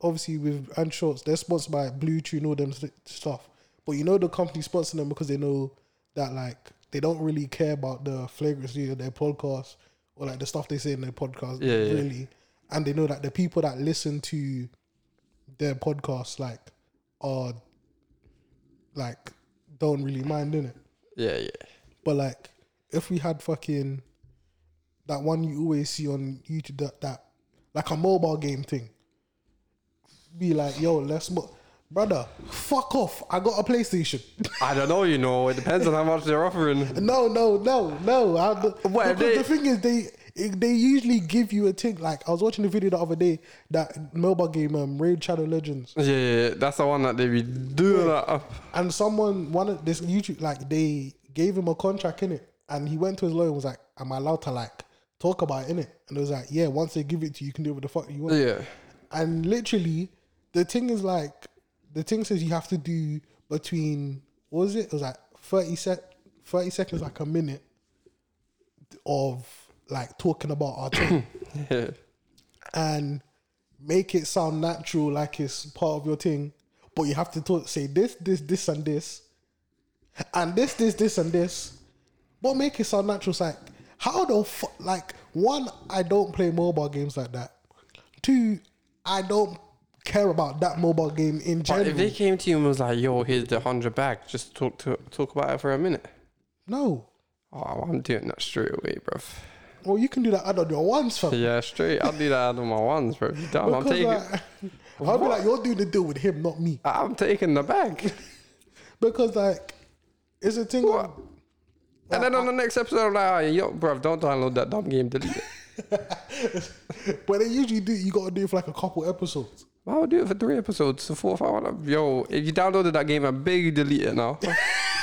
[SPEAKER 1] obviously with Andrew Schulz, they're sponsored by BlueChew, all them stuff. But you know the company sponsoring them because they know that like they don't really care about the flagrancy of their podcast or like the stuff they say in their podcast.
[SPEAKER 2] Yeah, yeah.
[SPEAKER 1] Really. And they know that the people that listen to their podcasts like are like don't really mind in it.
[SPEAKER 2] yeah, yeah.
[SPEAKER 1] But like, if we had fucking that one you always see on YouTube, that, that like a mobile game thing, be like, yo, let's, mo- brother, fuck off. I got a PlayStation.
[SPEAKER 2] I don't know. You know, it depends on how much they're offering.
[SPEAKER 1] no, no, no, no. I,
[SPEAKER 2] What,
[SPEAKER 1] because
[SPEAKER 2] they-
[SPEAKER 1] the thing is, they they usually give you a thing. Like I was watching a video the other day that mobile game, um, Raid Shadow Legends.
[SPEAKER 2] Yeah, yeah, yeah. that's the one that they be doing that up.
[SPEAKER 1] And someone, one of this YouTube, like they gave him a contract in it, and he went to his lawyer and was like, "Am I allowed to like talk about it in it?" And it was like, "Yeah, once they give it to you, you can do what the fuck you want."
[SPEAKER 2] Yeah,
[SPEAKER 1] And literally, the thing is like, the thing says you have to do between what was it? It was like thirty sec, thirty seconds, like a minute of like talking about our thing
[SPEAKER 2] yeah.
[SPEAKER 1] and make it sound natural, like it's part of your thing. But you have to talk, say this, this, this, and this, and this, this, this, and this. But make it sound natural. It's like how the fuck? Like one, I don't play mobile games like that. Two, I don't care about that mobile game in
[SPEAKER 2] But
[SPEAKER 1] general.
[SPEAKER 2] if they came to you and was like, "Yo, here's the hundred bag," just talk to talk about it for a minute.
[SPEAKER 1] no,
[SPEAKER 2] Oh, I'm doing that straight away, bruv.
[SPEAKER 1] Well, you can do that. I don't ones, it once, fam.
[SPEAKER 2] Yeah, straight. I'll do that on my ones, bro. You dumb. I'm taking.
[SPEAKER 1] like, I'll be like, you're doing the deal with him, not me.
[SPEAKER 2] I'm taking the bag.
[SPEAKER 1] Because like, it's a thing. Of,
[SPEAKER 2] And then on the next episode, I'm like, oh, yo, bro, don't download that dumb game. Delete it.
[SPEAKER 1] But they usually do. You gotta do it for like a couple episodes.
[SPEAKER 2] I would do it for three episodes. So four, five. I'd- Yo, if you downloaded that game, I beg you delete it now.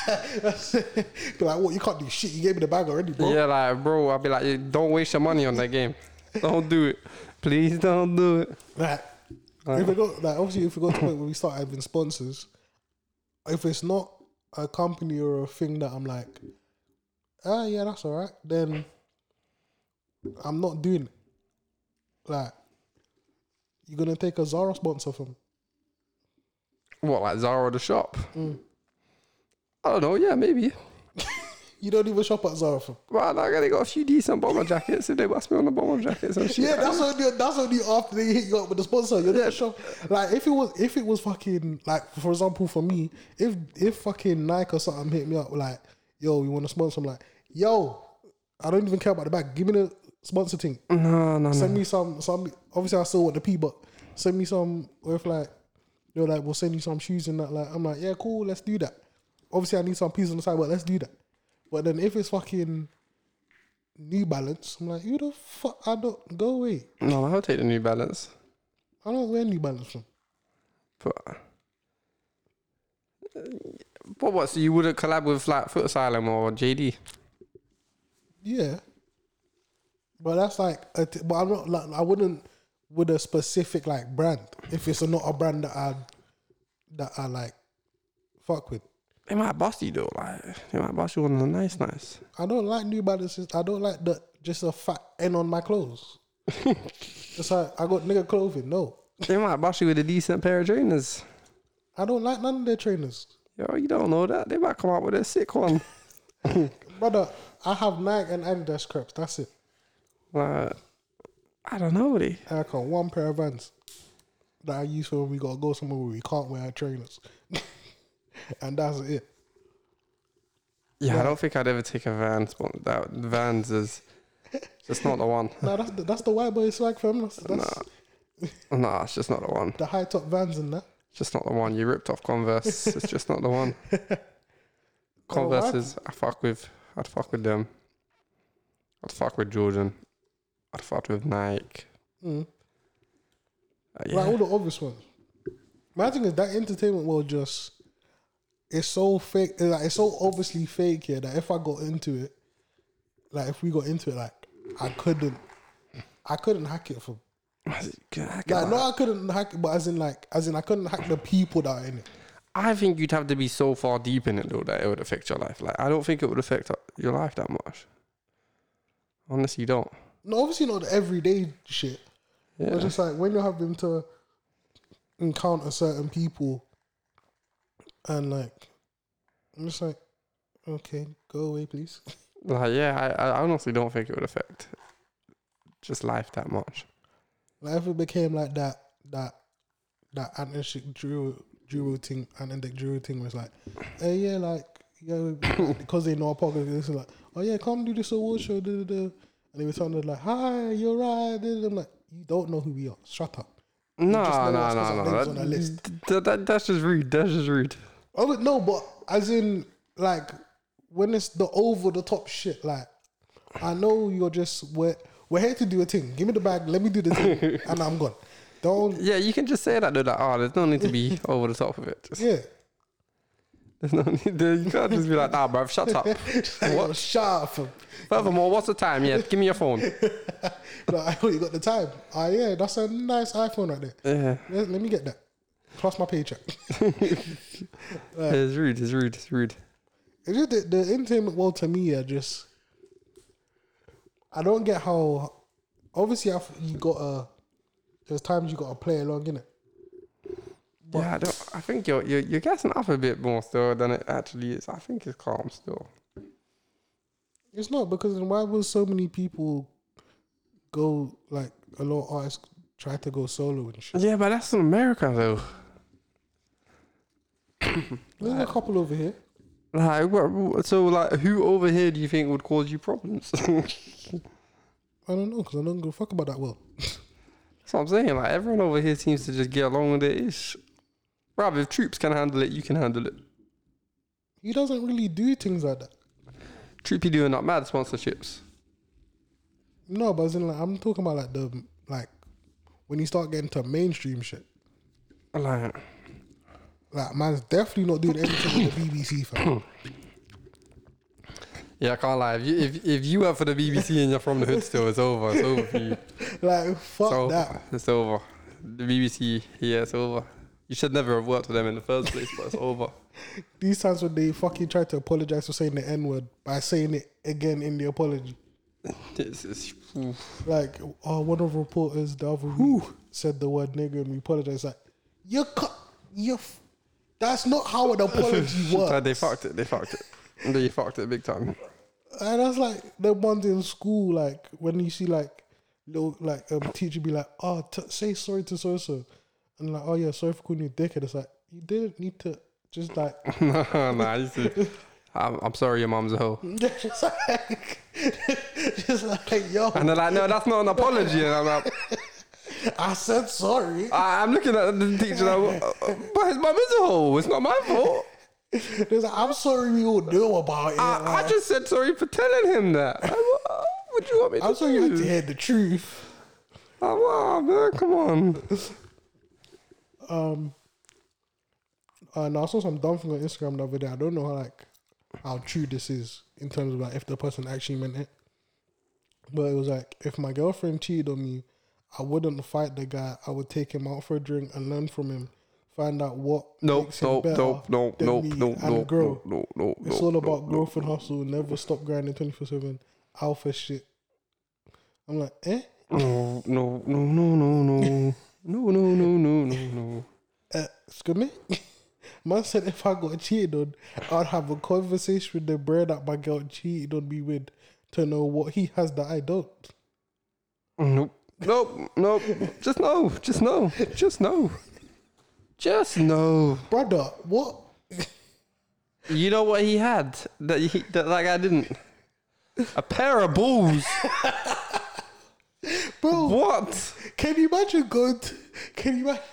[SPEAKER 1] Be like, what? You can't do shit. You gave me the bag already, bro.
[SPEAKER 2] Yeah, like, bro, I'll be like, don't waste your money on that game. Don't do it. Please don't do it.
[SPEAKER 1] Like, if we go, like, obviously, if we go to the point where we start having sponsors, if it's not a company or a thing that I'm like, ah, yeah, that's all right, then I'm not doing it. Like, you're gonna take a Zara sponsor from
[SPEAKER 2] What, like Zara the shop? I don't know. Yeah, maybe.
[SPEAKER 1] you don't even shop at Zara from.
[SPEAKER 2] Well, like, they got a few decent bomber jackets. If they bust me on the bomber jackets and shit.
[SPEAKER 1] Yeah, that's only that's only after they hit you up with the sponsor. You're
[SPEAKER 2] Yeah.
[SPEAKER 1] shop. Like if it was if it was fucking like for example for me, if if fucking Nike or something hit me up like, yo, you want to sponsor? I'm like, yo, I don't even care about the bag. Give me the sponsor thing.
[SPEAKER 2] no, no,
[SPEAKER 1] Send
[SPEAKER 2] no.
[SPEAKER 1] me some some. Obviously, I still want the P, but send me some. Or if like you're like, we'll send you some shoes and that. Like I'm like, yeah, cool, let's do that. Obviously, I need some P's on the side, but let's do that. But then if it's fucking New Balance, I'm like, who the fuck? I don't go away.
[SPEAKER 2] No, I'll take the New Balance.
[SPEAKER 1] I don't wear New Balance from.
[SPEAKER 2] But, but what? So you wouldn't collab with like Foot Asylum or JD?
[SPEAKER 1] Yeah, but that's like, a t- but I'm not like I wouldn't with a specific like brand if it's not a brand that I that I like fuck with.
[SPEAKER 2] They might bust you though. Like they might bust you on the nice, nice.
[SPEAKER 1] I don't like New Balances. I don't like the just a fat N on my clothes. it's like I got nigga clothing. No,
[SPEAKER 2] They might bust you with a decent pair of trainers.
[SPEAKER 1] I don't like none of their trainers,
[SPEAKER 2] Yo, you don't know that. They might come out with a sick one.
[SPEAKER 1] brother. I have Nike and Adidas crepes. That's it.
[SPEAKER 2] Like, I don't know. They.
[SPEAKER 1] I got one pair of Vans that I use for when we gotta go somewhere where we can't wear our trainers, and that's it.
[SPEAKER 2] Yeah, I don't think I'd ever take a Vans. But that Vans is just not the one.
[SPEAKER 1] No, that's the, that's the white boy swag fam. That's, that's
[SPEAKER 2] Nah, it's just not the one.
[SPEAKER 1] the high top Vans and that.
[SPEAKER 2] It's just not the one. You ripped off Converse. it's just not the one. Converse is I fuck with. I'd fuck with them. I'd fuck with Jordan. I'd fuck with Nike.
[SPEAKER 1] Mm.
[SPEAKER 2] Uh, yeah.
[SPEAKER 1] Like all the obvious ones. My thing is that entertainment world just it's so fake. Like it's so obviously fake here that if I got into it, like if we got into it, like I couldn't, I couldn't hack it from. Like no, I couldn't hack it, but as in like, as in I couldn't hack the people that are in it.
[SPEAKER 2] I think you'd have to be so far deep in it though that it would affect your life. Like I don't think it would affect your life that much. Honestly, you don't.
[SPEAKER 1] No, obviously not the everyday shit.
[SPEAKER 2] Yeah.
[SPEAKER 1] But just like when you're having to encounter certain people, and like, I'm just like, okay, go away, please.
[SPEAKER 2] Like yeah, I, I honestly don't think it would affect just life that much.
[SPEAKER 1] Like if it became like that, that, that anti Drew Drew thing, anti Drew thing was like, hey, yeah, like, yeah, because they know podcast, this is like, oh yeah, come do this award show, da, da, da. and they were telling like, hi, you're right. da, da. I'm like, you don't know who we are. Shut up.
[SPEAKER 2] No, no, no, no.
[SPEAKER 1] on the
[SPEAKER 2] That,
[SPEAKER 1] list.
[SPEAKER 2] that- that- that's just rude. That's just rude.
[SPEAKER 1] Oh no, but as in like when it's the over the top shit, like I know you're just we're we're here to do a thing. Give me the bag, let me do the thing, and I'm gone. Don't
[SPEAKER 2] Yeah, you can just say that though. Like, oh, there's no need to be over the top of it. Just,
[SPEAKER 1] yeah.
[SPEAKER 2] There's no need. To, you can't just be like, nah, bruv, shut up.
[SPEAKER 1] What? Shut up.
[SPEAKER 2] Furthermore, what's the time? Yeah, give me your phone.
[SPEAKER 1] Like, oh, you got the time. Ah, yeah, that's a nice iPhone right there.
[SPEAKER 2] Yeah,
[SPEAKER 1] Let, let me get that. Plus my paycheck.
[SPEAKER 2] it's rude. It's rude. It's rude.
[SPEAKER 1] It's just the, the entertainment world to me are just. I don't get how. Obviously, I've, you got a. There's times you got to play along in it.
[SPEAKER 2] yeah, I don't. I think you're you're you're gassing up a bit more still than it actually is. I think it's calm still.
[SPEAKER 1] It's not because then why would so many people go like a lot of artists try to go solo and shit?
[SPEAKER 2] Yeah, but that's in America though.
[SPEAKER 1] There's a couple over here.
[SPEAKER 2] Like, what, so like, who over here do you think would cause you problems?
[SPEAKER 1] I don't know because I don't give a fuck about that well.
[SPEAKER 2] That's what I'm saying. Like everyone over here seems to just get along with it. Ish. Bruv, if troops can handle it, you can handle it.
[SPEAKER 1] He doesn't really do things like that.
[SPEAKER 2] Trippy doing not mad sponsorships.
[SPEAKER 1] No, but as in like I'm talking about like the like when you start getting to mainstream shit.
[SPEAKER 2] Like,
[SPEAKER 1] Like man's definitely not doing anything with the BBC fam.
[SPEAKER 2] yeah, I can't lie. If you, if, if you work for the BBC and you're from the hood still, it's over. It's over for you.
[SPEAKER 1] like fuck
[SPEAKER 2] It's over.
[SPEAKER 1] that.
[SPEAKER 2] It's over. The BBC, yeah, it's over. You should never have worked with them in the first place, but it's over.
[SPEAKER 1] These times when they fucking try to apologize for saying the N word by saying it again in the apology.
[SPEAKER 2] This is oof.
[SPEAKER 1] Like, oh, one of the reporters the other week said the word nigger and we apologize. Like, you cut, you. F- that's not how an apology works.
[SPEAKER 2] They fucked it. They fucked it. They fucked it big time.
[SPEAKER 1] And that's like the ones in school, like when you see like little like um teacher be like, oh, t- say sorry to so so, and like, oh yeah, sorry for calling you a dickhead. It's like you didn't need to just like
[SPEAKER 2] nah, I used to, I'm, I'm sorry your mom's a hoe.
[SPEAKER 1] just like just like yo,
[SPEAKER 2] And they're like, no, that's not an apology. And I'm like,
[SPEAKER 1] I said sorry.
[SPEAKER 2] I- I'm looking at the teacher, like, uh, but his mum is a hoe. It's not my fault.
[SPEAKER 1] Like, I'm sorry we all knew about it.
[SPEAKER 2] I, I just said sorry for telling him that. Like, what, do you want me to
[SPEAKER 1] I'm sorry you had
[SPEAKER 2] do?
[SPEAKER 1] to hear the truth.
[SPEAKER 2] Like, wow, man, come on.
[SPEAKER 1] Um, and I saw some dumb thing on Instagram the other day. I don't know how like how true this is in terms of like if the person actually meant it. But it was like if my girlfriend cheated on me, I wouldn't fight the guy. I would take him out for a drink and learn from him. Find out what
[SPEAKER 2] Nope,
[SPEAKER 1] makes him
[SPEAKER 2] nope,
[SPEAKER 1] better
[SPEAKER 2] nope, nope,
[SPEAKER 1] than
[SPEAKER 2] nope,
[SPEAKER 1] me
[SPEAKER 2] nope,
[SPEAKER 1] and
[SPEAKER 2] nope,
[SPEAKER 1] grow.
[SPEAKER 2] nope, nope,
[SPEAKER 1] It's
[SPEAKER 2] nope,
[SPEAKER 1] all about
[SPEAKER 2] nope.
[SPEAKER 1] growth and hustle. Never stop grinding twenty four seven. Alpha shit. I'm like, eh?
[SPEAKER 2] No, no, no, no, no, no. No, no, no, no, no, no.
[SPEAKER 1] Uh, excuse me? Man said if I got cheated on, I'd have a conversation with the brother that my girl cheated on me with to know what he has that I don't.
[SPEAKER 2] Nope. Nope. Nope. Just no. Just no. Just no. Just no.
[SPEAKER 1] Brother, what?
[SPEAKER 2] You know what he had that he, that like I didn't. A pair of balls.
[SPEAKER 1] Bro,
[SPEAKER 2] What?
[SPEAKER 1] can you imagine going to, can you imagine,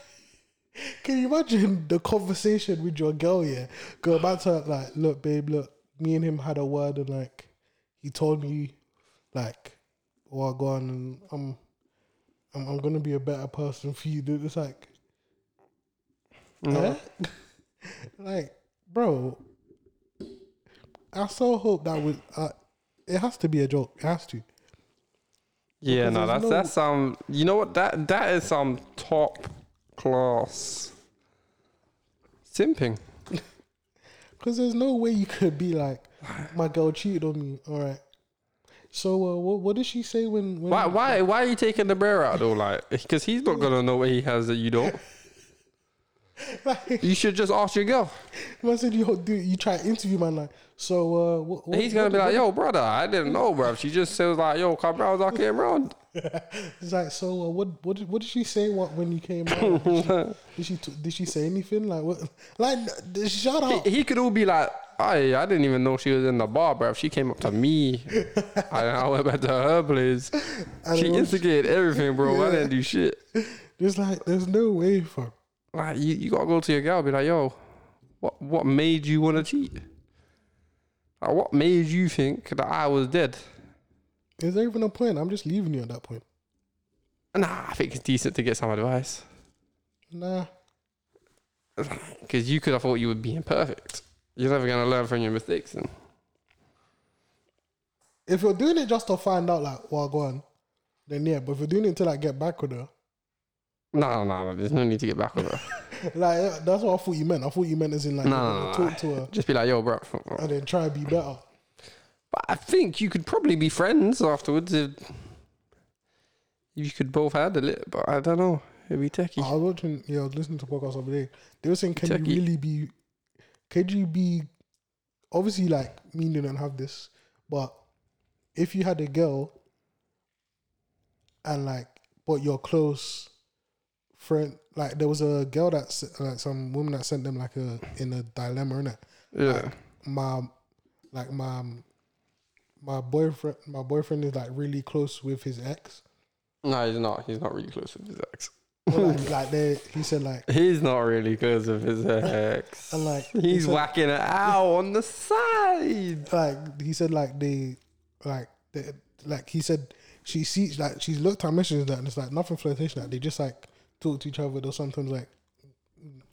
[SPEAKER 1] can you imagine the conversation with your girl, yeah? Go back to her, like, look, babe, look, me and him had a word and like, he told me, like, oh, I go on and I'm, I'm, I'm gonna be a better person for you, dude. It's like,
[SPEAKER 2] No.
[SPEAKER 1] Eh? like, bro, I so hope that was. Uh, it has to be a joke. It has to.
[SPEAKER 2] Yeah,
[SPEAKER 1] Because
[SPEAKER 2] no, that's
[SPEAKER 1] no-
[SPEAKER 2] that's some. You know what? That that is some top class simping.
[SPEAKER 1] Because there's no way you could be like, my girl cheated on me. All right. So uh, what what did she say when? when
[SPEAKER 2] Why why why are you taking the bear out though? Like, because he's not gonna know what he has that you don't.
[SPEAKER 1] Like,
[SPEAKER 2] You should just ask your girl.
[SPEAKER 1] man said you do you try to interview man like so uh what, what,
[SPEAKER 2] He's gonna be like, "Yo, brother, I didn't know, bro." She just says like, "Yo, come around, I came around."
[SPEAKER 1] It's like so uh, what what did, what did she say what when you came out? Did she did she, did she say anything like what like shut up.
[SPEAKER 2] He, he could all be like, "I I didn't even know she was in the bar, bro." If she came up to me. I, I went back to her place. She
[SPEAKER 1] know.
[SPEAKER 2] instigated everything, bro. I didn't do shit.
[SPEAKER 1] There's like there's no way for
[SPEAKER 2] Like you, you gotta go to your girl, and be like, "Yo, what what made you want to cheat? Like, what made you think that I was dead?"
[SPEAKER 1] Is there even a point? I'm just leaving you at that point.
[SPEAKER 2] Nah, I think it's decent to get some advice
[SPEAKER 1] Nah.
[SPEAKER 2] because you could have thought you were being perfect. You're never gonna learn from your mistakes, and
[SPEAKER 1] If you're doing it just to find out like, well, go on, then yeah. But if you're doing it to like get back with her,
[SPEAKER 2] no, no, no, there's no need to get back with her.
[SPEAKER 1] like that's what I thought you meant. I thought you meant as in like
[SPEAKER 2] No, no, no,
[SPEAKER 1] talk to her
[SPEAKER 2] Just be like, "Yo, bro."
[SPEAKER 1] and then try and be better.
[SPEAKER 2] But I think you could probably be friends afterwards if you could both handle it. But I don't know. It'd be techie.
[SPEAKER 1] I was watching, yeah, I was listening to podcasts the other day. They were saying, can you really be? Could you be? Obviously, like me don't have this, but if you had a girl and like, but your close friend, like there was a girl that like some woman that sent them like a in a dilemma, innit?
[SPEAKER 2] yeah.
[SPEAKER 1] my like my my boyfriend my boyfriend is like really close with his ex
[SPEAKER 2] No, he's not. He's not really close with his ex.
[SPEAKER 1] Like, like they, he said like,
[SPEAKER 2] He's not really because of his ex.
[SPEAKER 1] and like he
[SPEAKER 2] He's
[SPEAKER 1] said-
[SPEAKER 2] whacking it out on the side.
[SPEAKER 1] like he said like they like they, like he said she sees like she's looked at messages that and it's like nothing flirtation. Like they just like talk to each other. Or sometimes like,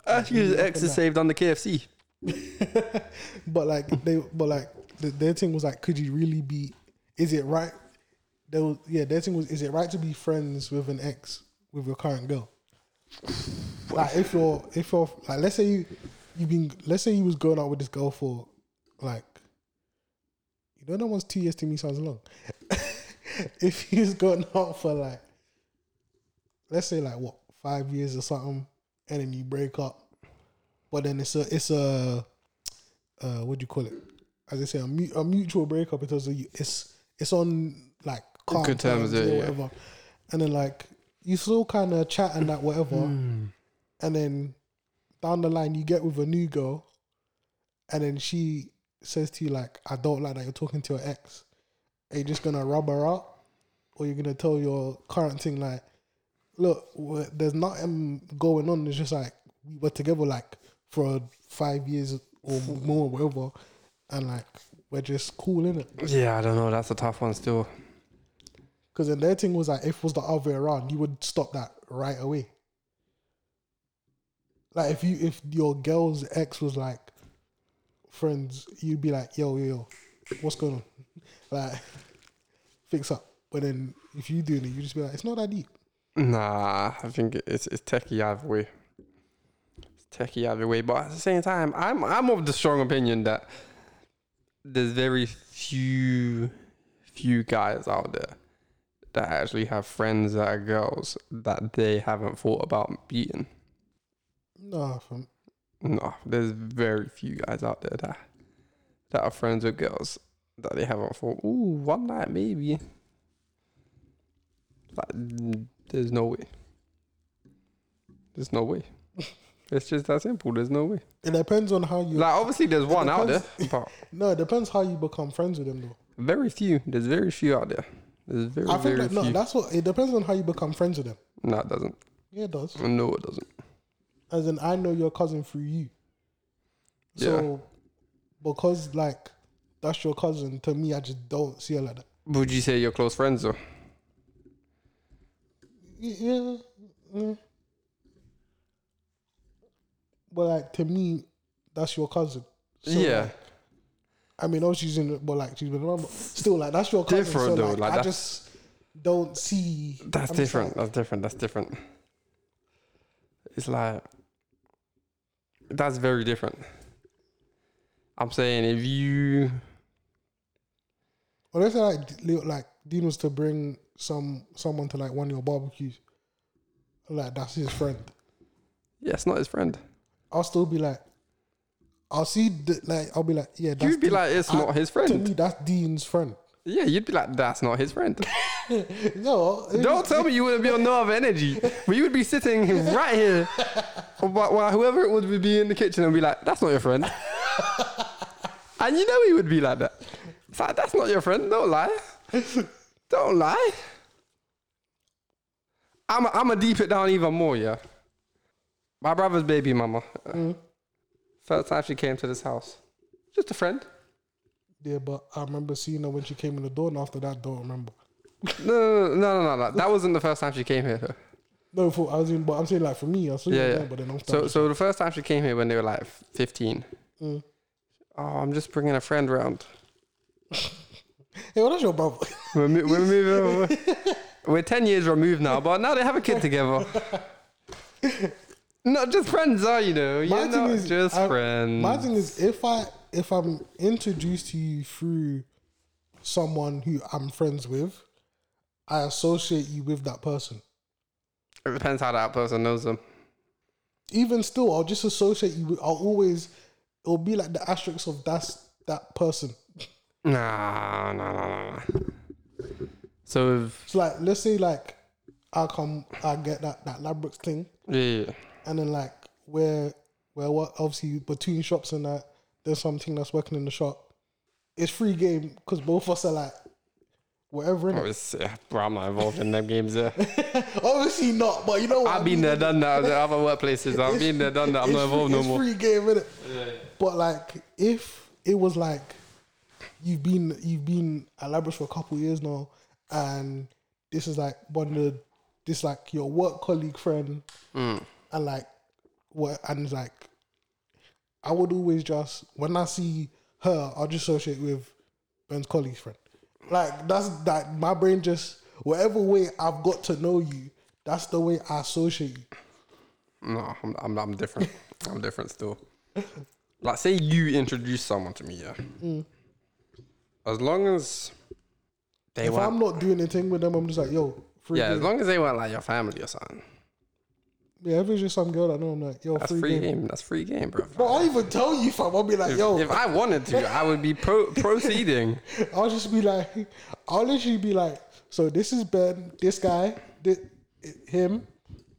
[SPEAKER 1] uh,
[SPEAKER 2] Actually, his ex is saved on the KFC.
[SPEAKER 1] but like they, but like the, their thing was like, could you really be? Is it right? There was yeah. Their thing was, is it right to be friends with an ex with your current girl? Like if you're if you're like let's say you you've been let's say you was going out with this girl for like you know that one's two years to me sounds long. if he's going out for like let's say like what five years or something, and then you break up, but then it's a it's a uh what do you call it? As I say, a, mu- a mutual breakup because it's it's on like calm
[SPEAKER 2] Good terms, yeah,
[SPEAKER 1] or
[SPEAKER 2] yeah.
[SPEAKER 1] and then like you still kind of chat and that whatever,
[SPEAKER 2] Hmm.
[SPEAKER 1] and then down the line you get with a new girl, and then she says to you like, "I don't like that you're talking to your ex." Are you just gonna rub her out, or you're gonna tell your current thing like, "Look, there's nothing going on. It's just like we were together like for five years or more, whatever, and like we're just cool in it."
[SPEAKER 2] Yeah, I don't know. That's a tough one still.
[SPEAKER 1] Because then their thing was like, if it was the other way around, you would stop that right away. Like if you if your girl's ex was like friends, you'd be like, yo, yo, yo, what's going on? Like, fix up. But then if you doing it, you just be like, it's not that deep.
[SPEAKER 2] Nah, I think it's it's techie either way. It's techie either way, but at the same time, I'm I'm of the strong opinion that there's very few few guys out there that actually have friends that are girls that they haven't thought about beating.
[SPEAKER 1] No.
[SPEAKER 2] No, there's very few guys out there that that are friends with girls that they haven't thought, ooh, one night maybe. Like, there's no way. There's no way. it's just that simple. There's no way.
[SPEAKER 1] It depends on how you.
[SPEAKER 2] Like, obviously, there's one out there, but
[SPEAKER 1] no, it depends how you become friends with them, though.
[SPEAKER 2] very few. There's very few out there. There's very,
[SPEAKER 1] I think
[SPEAKER 2] very
[SPEAKER 1] that, no,
[SPEAKER 2] few.
[SPEAKER 1] that's what it depends on how you become friends with them.
[SPEAKER 2] no, it doesn't.
[SPEAKER 1] Yeah, it does.
[SPEAKER 2] No, it doesn't.
[SPEAKER 1] As in, I know your cousin through you. So, because like that's your cousin, to me, I just don't see her like that.
[SPEAKER 2] Would you say you're close friends, though?
[SPEAKER 1] Yeah. mm. But like to me, that's your cousin. So,
[SPEAKER 2] yeah.
[SPEAKER 1] like, I mean, oh, she's in, but like she's been around, but still, like that's your cousin.
[SPEAKER 2] Different
[SPEAKER 1] so,
[SPEAKER 2] though,
[SPEAKER 1] Like,
[SPEAKER 2] like,
[SPEAKER 1] I just don't see.
[SPEAKER 2] That's
[SPEAKER 1] I'm
[SPEAKER 2] different.
[SPEAKER 1] like-
[SPEAKER 2] That's different. That's different. It's like that's very different. I'm saying if you
[SPEAKER 1] Or let's say like like Dean was to bring some someone to like one of your barbecues, like that's his friend.
[SPEAKER 2] yeah, it's not his friend.
[SPEAKER 1] I'll still be like, I'll see the, like I'll be like, yeah, that's
[SPEAKER 2] You'd be
[SPEAKER 1] Dean.
[SPEAKER 2] like, it's
[SPEAKER 1] I-
[SPEAKER 2] not his
[SPEAKER 1] To
[SPEAKER 2] friend.
[SPEAKER 1] me, that's Dean's friend.
[SPEAKER 2] Yeah, you'd be like, that's not his friend.
[SPEAKER 1] no,
[SPEAKER 2] Don't tell me you wouldn't be on no other energy, but you would be sitting right here, while, while whoever it would be in the kitchen and be like, that's not your friend. and you know he would be like that. It's like, that's not your friend. Don't lie. Don't lie. I'm a, I'm a deep it down even more, yeah. My brother's baby mama. uh, First time she came to this house. Just a friend.
[SPEAKER 1] Yeah, but I remember seeing her when she came in the door, and after that, don't remember.
[SPEAKER 2] No, no, no, no, no, no. That wasn't the first time she came here. though.
[SPEAKER 1] No, for, I was in, but I'm saying like for me, I was
[SPEAKER 2] Yeah,
[SPEAKER 1] yeah,
[SPEAKER 2] yeah.
[SPEAKER 1] but then after
[SPEAKER 2] So, so the first time she came here when they were like 15.
[SPEAKER 1] Mm.
[SPEAKER 2] Oh, I'm just bringing a friend round.
[SPEAKER 1] hey, well, that's your brother.
[SPEAKER 2] We're, mo- we're moving. We're 10 years removed now, but now they have a kid together. Not just friends, are you know? You're
[SPEAKER 1] My thing
[SPEAKER 2] not
[SPEAKER 1] is,
[SPEAKER 2] just
[SPEAKER 1] I-
[SPEAKER 2] friends.
[SPEAKER 1] My thing is, if I if I'm introduced to you through someone who I'm friends with, I associate you with that person.
[SPEAKER 2] it depends how that person knows them.
[SPEAKER 1] Even still, I'll just associate you. with I'll always. It'll be like the asterisk of that's that person.
[SPEAKER 2] Nah, nah, nah, nah. nah. So, if,
[SPEAKER 1] So like, let's say like, I come, I get that that Labrooks thing.
[SPEAKER 2] yeah,
[SPEAKER 1] and then like where where what obviously between shops and that there's something that's working in the shop. It's free game because both of us are like whatever.
[SPEAKER 2] Oh, it's, yeah, bro, I'm not involved in them games. Yeah.
[SPEAKER 1] Obviously not, but you know what?
[SPEAKER 2] I've
[SPEAKER 1] I
[SPEAKER 2] been
[SPEAKER 1] mean?
[SPEAKER 2] there, done that. at other workplaces. I've been there, done that. I'm
[SPEAKER 1] It's
[SPEAKER 2] not involved
[SPEAKER 1] free,
[SPEAKER 2] no more.
[SPEAKER 1] It's free game, innit? But like, if it was like you've been you've been at Labrador for a couple of years now, and this is like one of the this like your work colleague friend,
[SPEAKER 2] Mm.
[SPEAKER 1] And like what and it's like I would always just when I see her, I'll just associate with Ben's colleague friend. Like that's that my brain just whatever way I've got to know you, that's the way I associate you.
[SPEAKER 2] No, I'm, I'm, I'm different. I'm different still. Like, say you introduce someone to me, yeah.
[SPEAKER 1] Mm.
[SPEAKER 2] As long as they
[SPEAKER 1] if I'm not doing anything with them, I'm just like, yo, free
[SPEAKER 2] yeah, as long as they weren't like your family or something,
[SPEAKER 1] yeah, if it's just some girl that I know, I'm like, yo,
[SPEAKER 2] that's
[SPEAKER 1] free,
[SPEAKER 2] free
[SPEAKER 1] game.
[SPEAKER 2] game. That's free game, bro.
[SPEAKER 1] Bro, I'll even tell you, fam. I'll be like, yo,
[SPEAKER 2] If I wanted to, I would be pro- proceeding.
[SPEAKER 1] I'll just be like, I'll literally be like, so this is Ben, this guy, thi- him,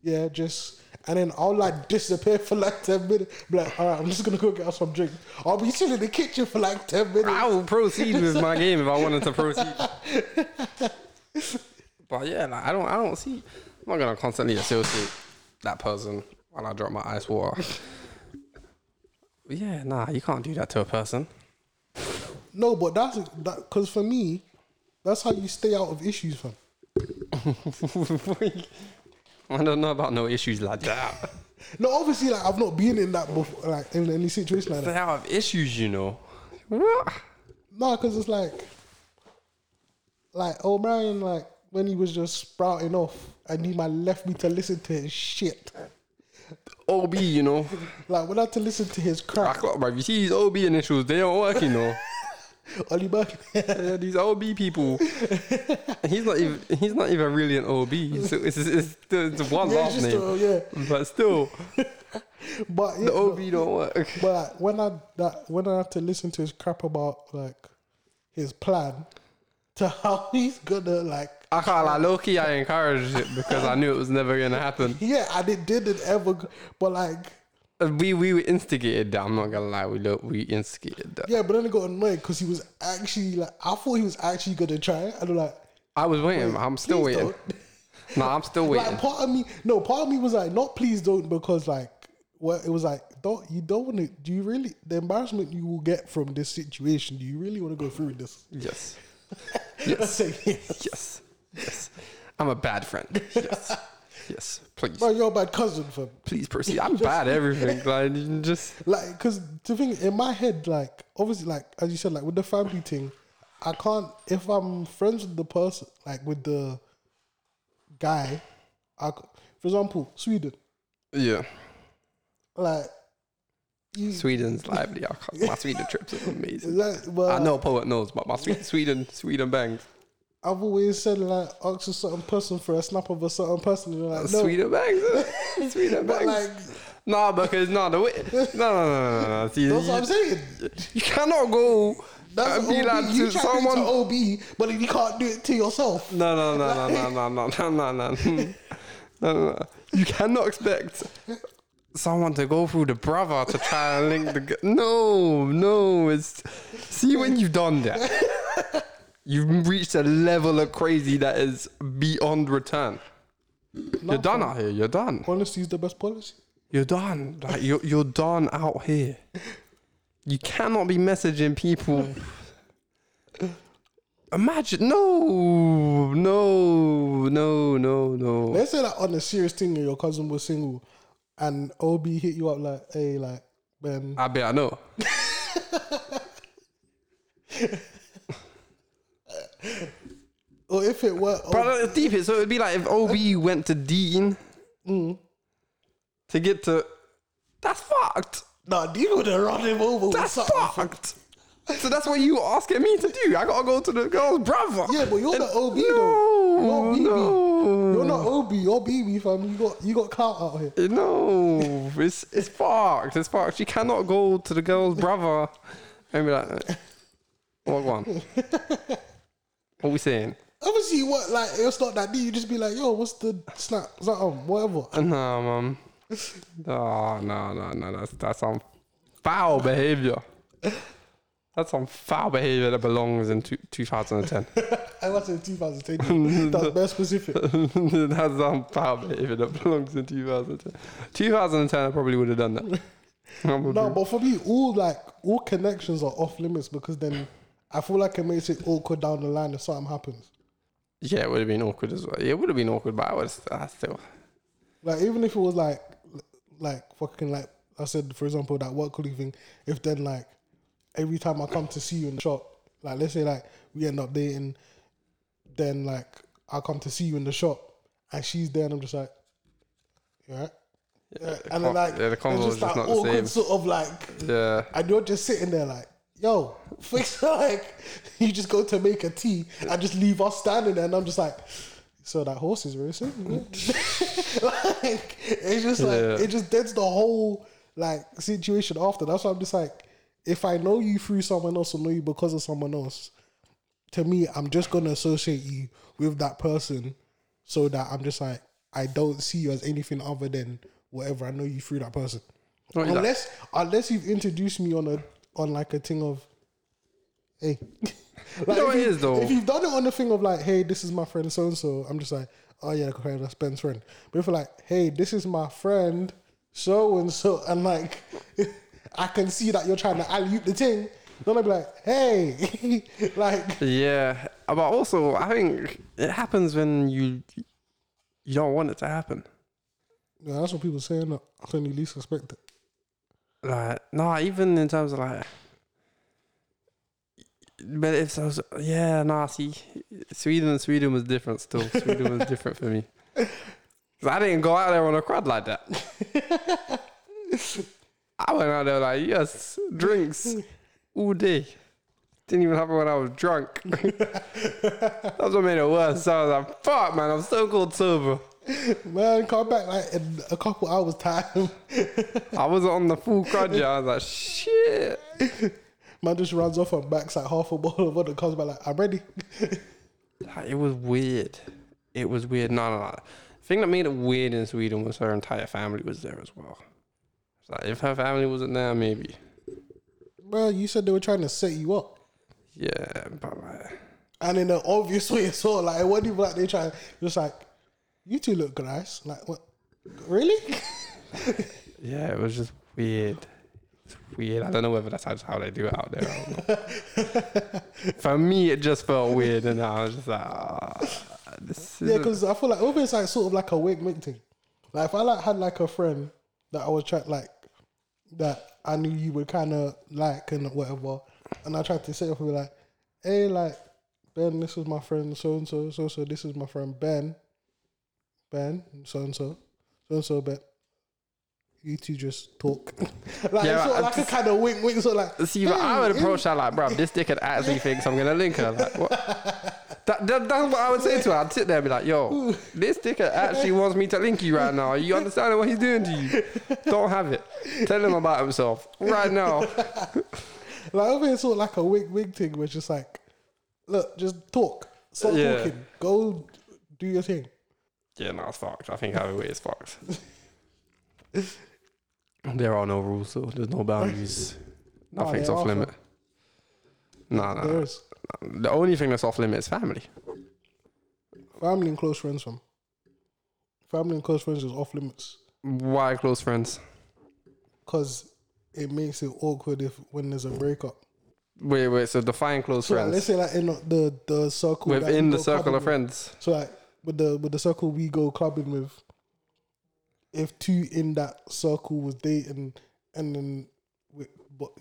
[SPEAKER 1] yeah, just, and then I'll like disappear for like 10 minutes. Be like, all right, I'm just gonna go get us some drink. I'll be sitting in the kitchen for like 10 minutes.
[SPEAKER 2] I will proceed with my game if I wanted to proceed. but yeah, like I don't, I don't see. I'm not gonna constantly associate that person while I drop my ice water. But yeah, nah, you can't do that to a person.
[SPEAKER 1] No, but that's, that, because for me, that's how you stay out of issues, fam.
[SPEAKER 2] I don't know about no issues like that.
[SPEAKER 1] No, obviously, like, I've not been in that before, like, in any situation like that.
[SPEAKER 2] Stay out of issues, you know. What?
[SPEAKER 1] No, because it's like, like oh, O'Brien, like when he was just sprouting off, and he might left me to listen to his shit.
[SPEAKER 2] OB, you know.
[SPEAKER 1] Like when I had to listen to his
[SPEAKER 2] I
[SPEAKER 1] crap,
[SPEAKER 2] bro. You see these OB initials, they don't work, you know.
[SPEAKER 1] Burke.
[SPEAKER 2] Yeah, these OB people. he's not even. He's not even really an OB. It's, it's, it's, it's, one
[SPEAKER 1] yeah,
[SPEAKER 2] last name,
[SPEAKER 1] uh, yeah,
[SPEAKER 2] but still,
[SPEAKER 1] but yeah,
[SPEAKER 2] the OB don't work.
[SPEAKER 1] but when I that when I had to listen to his crap about like his plan to how he's gonna like
[SPEAKER 2] I can't lie, low key. I encouraged it because I knew it was never gonna happen.
[SPEAKER 1] yeah, and it didn't ever, go- but like
[SPEAKER 2] We we were instigated that. I'm not gonna lie. We we instigated that.
[SPEAKER 1] yeah, but then I got annoyed because he was actually like I thought he was actually gonna try it, and I'm like.
[SPEAKER 2] I was waiting. I'm still waiting. No, I'm still waiting.
[SPEAKER 1] Like part of me, no, part of me was like, not please don't, because like, well, it was like, don't you don't want to? Do you really the embarrassment you will get from this situation? Do you really want to go through with this?
[SPEAKER 2] yes,
[SPEAKER 1] say yes.
[SPEAKER 2] yes, yes. I'm a bad friend. Yes, yes. Please,
[SPEAKER 1] Bro, you're a bad cousin, fam.
[SPEAKER 2] please proceed. I'm bad at everything. Like you just
[SPEAKER 1] Like, cause the thing in my head, like, obviously, like as you said, like with the family thing, I can't if I'm friends with the person, like with the guy, I, for example, Sweden,
[SPEAKER 2] yeah.
[SPEAKER 1] like, you,
[SPEAKER 2] Sweden's lively. I can't- My Sweden trips are amazing.
[SPEAKER 1] like,
[SPEAKER 2] I know poet knows, but my Sweden, Sweden, Sweden bangs.
[SPEAKER 1] I've always said like ask a certain person for a snap of a certain person. And you're like, no,
[SPEAKER 2] bangs. uh, Sweden
[SPEAKER 1] but like
[SPEAKER 2] nah, because no, the way. No, no, no, no, no. See,
[SPEAKER 1] that's
[SPEAKER 2] you,
[SPEAKER 1] what I'm saying.
[SPEAKER 2] you cannot go
[SPEAKER 1] That's
[SPEAKER 2] be
[SPEAKER 1] OB.
[SPEAKER 2] like
[SPEAKER 1] you
[SPEAKER 2] to someone.
[SPEAKER 1] to do it to OB, but you can't do it to yourself.
[SPEAKER 2] No, no, no, no, no, no, no, no, no, no, no, no, no. You cannot expect someone to go through the brother to try and link the. g- No, no. It's see when you've done that, you've reached a level of crazy that is beyond return. You're done out here. You're done.
[SPEAKER 1] Honesty is the best policy.
[SPEAKER 2] You're done. Like you're you're done out here. You cannot be messaging people. Imagine no, no, no, no, no.
[SPEAKER 1] Let's say that on a serious thing, your cousin was single, and OB hit you up like, hey, like, Ben,
[SPEAKER 2] I bet I know.
[SPEAKER 1] or if it were,
[SPEAKER 2] But it's deep it. So it'd be like if OB went to Dean mm. to get to. That's fucked.
[SPEAKER 1] nah, you would have run him over
[SPEAKER 2] That's fucked. So that's what you asking me to do. I gotta go to the girl's brother.
[SPEAKER 1] Yeah, but you're
[SPEAKER 2] And-
[SPEAKER 1] the OB
[SPEAKER 2] no,
[SPEAKER 1] though. You're BB.
[SPEAKER 2] no.
[SPEAKER 1] You're not OB. You're BB fam. You got you got clout out here.
[SPEAKER 2] Eh, no, it's it's fucked. It's fucked. She cannot go to the girl's brother and be like, "What one? What we saying?"
[SPEAKER 1] Obviously, what like it's not that deep. You just be like, yo, what's the snap? Something, whatever.
[SPEAKER 2] Nah, man. No, no, no, no. That's that's some foul behavior. That's some foul behavior that belongs in two, 2010.
[SPEAKER 1] I was in 2010. That's very specific.
[SPEAKER 2] That's some foul behavior that belongs in 2010. 2010, I probably would have done that.
[SPEAKER 1] No, but for me, all like all connections are off limits because then I feel like it makes it awkward down the line if something happens.
[SPEAKER 2] Yeah, it would have been awkward as well. Yeah, it would have been awkward, but I would have still.
[SPEAKER 1] Like even if it was like like fucking like I said, for example, that work colleague thing, if then like every time I come to see you in the shop, like let's say like we end up dating, then like I come to see you in the shop and she's there and I'm just like, alright? Yeah, and then like
[SPEAKER 2] yeah, the
[SPEAKER 1] it's just that
[SPEAKER 2] the
[SPEAKER 1] awkward
[SPEAKER 2] same.
[SPEAKER 1] sort of like
[SPEAKER 2] Yeah.
[SPEAKER 1] and you're just sitting there like, yo, fix like you just go to make a tea and just leave us standing there and I'm just like, so that horse is racing. like it's just like
[SPEAKER 2] Yeah.
[SPEAKER 1] it just deads the whole like situation after. That's why I'm just like, if I know you through someone else or know you because of someone else, to me, I'm just gonna associate you with that person so that I'm just like I don't see you as anything other than whatever I know you through that person.
[SPEAKER 2] Like-
[SPEAKER 1] unless unless you've introduced me on a on like a thing of hey. like
[SPEAKER 2] know
[SPEAKER 1] if
[SPEAKER 2] it
[SPEAKER 1] you-
[SPEAKER 2] is, though.
[SPEAKER 1] If you've done it on the thing of like, hey, this is my friend so and so, I'm just like, oh yeah, okay, that's Ben's friend. But if you're like, hey, this is my friend so and so, and like I can see that you're trying to alley the thing, then I'd be like, hey, like
[SPEAKER 2] Yeah, but also I think it happens when you you don't want it to happen.
[SPEAKER 1] yeah, that's what people saying that when you least expect it.
[SPEAKER 2] Like no, even in terms of like, but if I was yeah, nah. See, Sweden Sweden was different. Still, Sweden was different for me. I didn't go out there on a crowd like that. I went out there like yes, drinks all day. Didn't even happen when I was drunk. That's what made it worse. So I was like, fuck, man, I'm so cold sober.
[SPEAKER 1] Man, come back like in a couple hours time.
[SPEAKER 2] I wasn't on the full crud. I was like, shit.
[SPEAKER 1] Man just runs off and backs like half a bottle of vodka, comes back like, I'm ready.
[SPEAKER 2] Like, It was weird. It was weird. No, no, no. The thing that made it weird in Sweden was her entire family was there as well. It's like, if her family wasn't there, maybe.
[SPEAKER 1] Well, you said they were trying to set you up.
[SPEAKER 2] Yeah, but like,
[SPEAKER 1] And in an obvious way as well. Like, what do you like they try just like, you two look nice. Like, what? Really?
[SPEAKER 2] yeah, it was just weird. It's weird. I don't know whether that's how, they do it out there. I don't know. For me, it just felt weird, and I was just like, ah, this
[SPEAKER 1] yeah, because I feel like over it's like sort of like a wig wig thing. Like, if I like had like a friend that I was trying like that I knew you would kind of like and whatever, and I tried to say be like, hey, like Ben, this is my friend so and so, so so. This is my friend Ben, Ben, so and so, so and so. Ben, you two just talk. like
[SPEAKER 2] Yeah,
[SPEAKER 1] sort of like a kind of wink, wink, sort of like.
[SPEAKER 2] See, but I would
[SPEAKER 1] hey,
[SPEAKER 2] approach her like, bro, this dickhead actually thinks I'm gonna link her. Like, what? That, that, that's what I would say to her. I'd sit there and be like, yo, this dickhead actually wants me to link you right now. Are you understand what he's doing to you? Don't have it. Tell him about himself right now.
[SPEAKER 1] Like over here, sort of like a wig wig thing, where it's just like, look, just talk, stop
[SPEAKER 2] Yeah.
[SPEAKER 1] talking, go do your thing.
[SPEAKER 2] Yeah, no, it's fucked. I think either way is fucked. there are no rules, so there's no boundaries.
[SPEAKER 1] No,
[SPEAKER 2] Nothing's off limit. No, no,
[SPEAKER 1] There
[SPEAKER 2] no.
[SPEAKER 1] is
[SPEAKER 2] The only thing that's off limit is family.
[SPEAKER 1] family and close friends from. Family and close friends is off limits
[SPEAKER 2] Why close friends?
[SPEAKER 1] because it makes it awkward if when there's a breakup.
[SPEAKER 2] Wait, wait. So define close
[SPEAKER 1] So like,
[SPEAKER 2] friends
[SPEAKER 1] let's say like in the the circle that
[SPEAKER 2] within the circle of friends.
[SPEAKER 1] So like with the with the circle we go clubbing with, if two in that circle was dating and then. But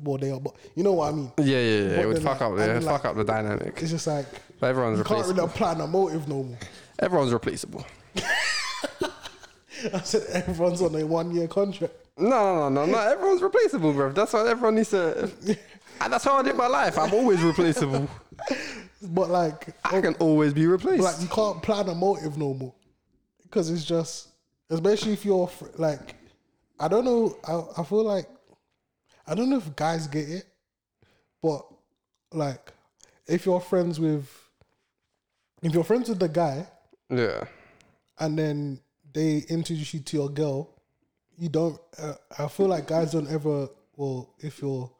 [SPEAKER 1] well, they are, but you know what I mean.
[SPEAKER 2] Yeah, yeah, yeah.
[SPEAKER 1] But
[SPEAKER 2] It would fuck
[SPEAKER 1] like-
[SPEAKER 2] up. Yeah,
[SPEAKER 1] then,
[SPEAKER 2] fuck up the dynamic.
[SPEAKER 1] It's just like
[SPEAKER 2] But everyone's
[SPEAKER 1] you can't really plan a motive no more.
[SPEAKER 2] Everyone's replaceable.
[SPEAKER 1] I said everyone's on a one year contract.
[SPEAKER 2] No, no, no, no, no. Everyone's replaceable, bro. That's what everyone needs to. And that's how I did my life. I'm always replaceable.
[SPEAKER 1] But like,
[SPEAKER 2] I can always be replaced.
[SPEAKER 1] like you can't plan a motive no more because it's just, especially if you're fr- like, I don't know. I, I feel like I don't know if guys get it, but like, if you're friends with, if you're friends with the guy
[SPEAKER 2] yeah.
[SPEAKER 1] and then they introduce you to your girl, you don't. Uh, I feel like guys don't ever. Well, if you're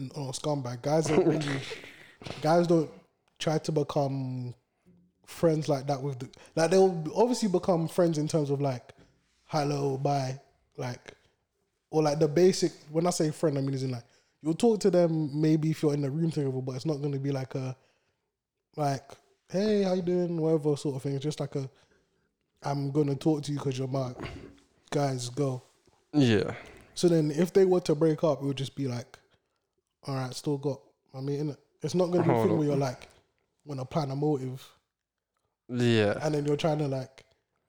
[SPEAKER 1] no scumbag. Guys don't really, guys don't try to become friends like that with the like they'll obviously become friends in terms of like hello, bye, like or like the basic. When I say friend, I mean is in like you'll talk to them maybe if you're in the room together, but it's not going to be like a like hey how you doing whatever sort of thing. It's just like a I'm gonna talk to you because you're my guys. Go.
[SPEAKER 2] Yeah.
[SPEAKER 1] So then, if they were to break up, it would just be like, all right, still got I mean. It's not gonna be a thing where you're like, want to plan a motive,
[SPEAKER 2] Yeah.
[SPEAKER 1] and then you're trying to like,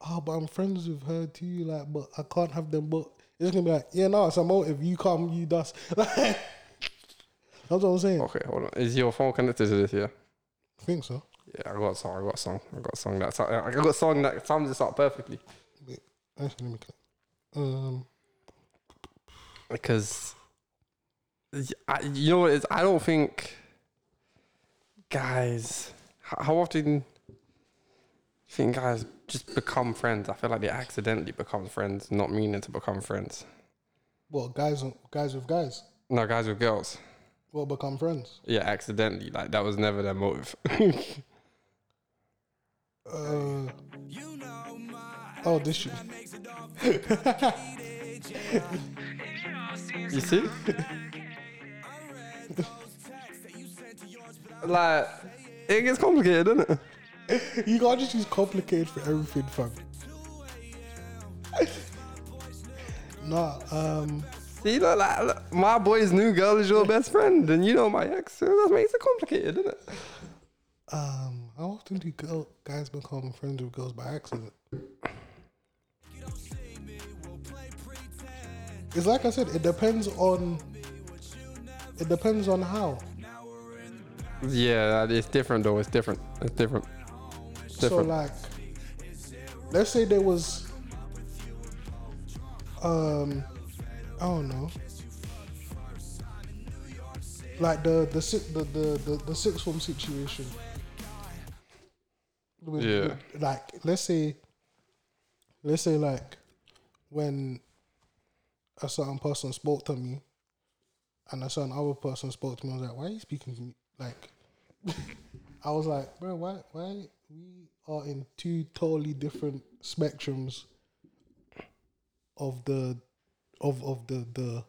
[SPEAKER 1] oh, but I'm friends with her too, like, but I can't have them. But it's gonna be like, yeah, no, it's a motive. You come, you dust. That's what I'm saying.
[SPEAKER 2] Okay, hold on. Is your phone connected to this? Yeah.
[SPEAKER 1] I think so.
[SPEAKER 2] Yeah, I got a song. I got a song. I got a song that. I got a song that sums this up perfectly.
[SPEAKER 1] Actually, let me. Um,
[SPEAKER 2] because I, you know what is I don't think guys how often do you think guys just become friends I feel like they accidentally become friends not meaning to become friends
[SPEAKER 1] what guys? Guys with guys.
[SPEAKER 2] no guys with girls
[SPEAKER 1] Will become friends.
[SPEAKER 2] yeah accidentally like that was never their motive
[SPEAKER 1] Uh, oh, this shit.
[SPEAKER 2] you see like it gets complicated doesn't it
[SPEAKER 1] You can't just use complicated for everything, fam. nah, um,
[SPEAKER 2] See, look, like, look, my boy's new girl is your best friend, and you know my ex. So that makes it complicated, doesn't it?
[SPEAKER 1] um, how often do girl, guys become friends with girls by accident? It's like I said, it depends on. It depends on how.
[SPEAKER 2] Yeah, it's different though. It's different. It's different.
[SPEAKER 1] So
[SPEAKER 2] Different.
[SPEAKER 1] like, let's say there was, um, I don't know, like the the the the the, the sixth form situation. With-
[SPEAKER 2] Yeah.
[SPEAKER 1] with, like let's say, let's say like, when a certain person spoke to me, and a certain other person spoke to me, I was like, why are you speaking to me? Like, I was like, bro, why, why we are in two totally different spectrums of the, of of the the,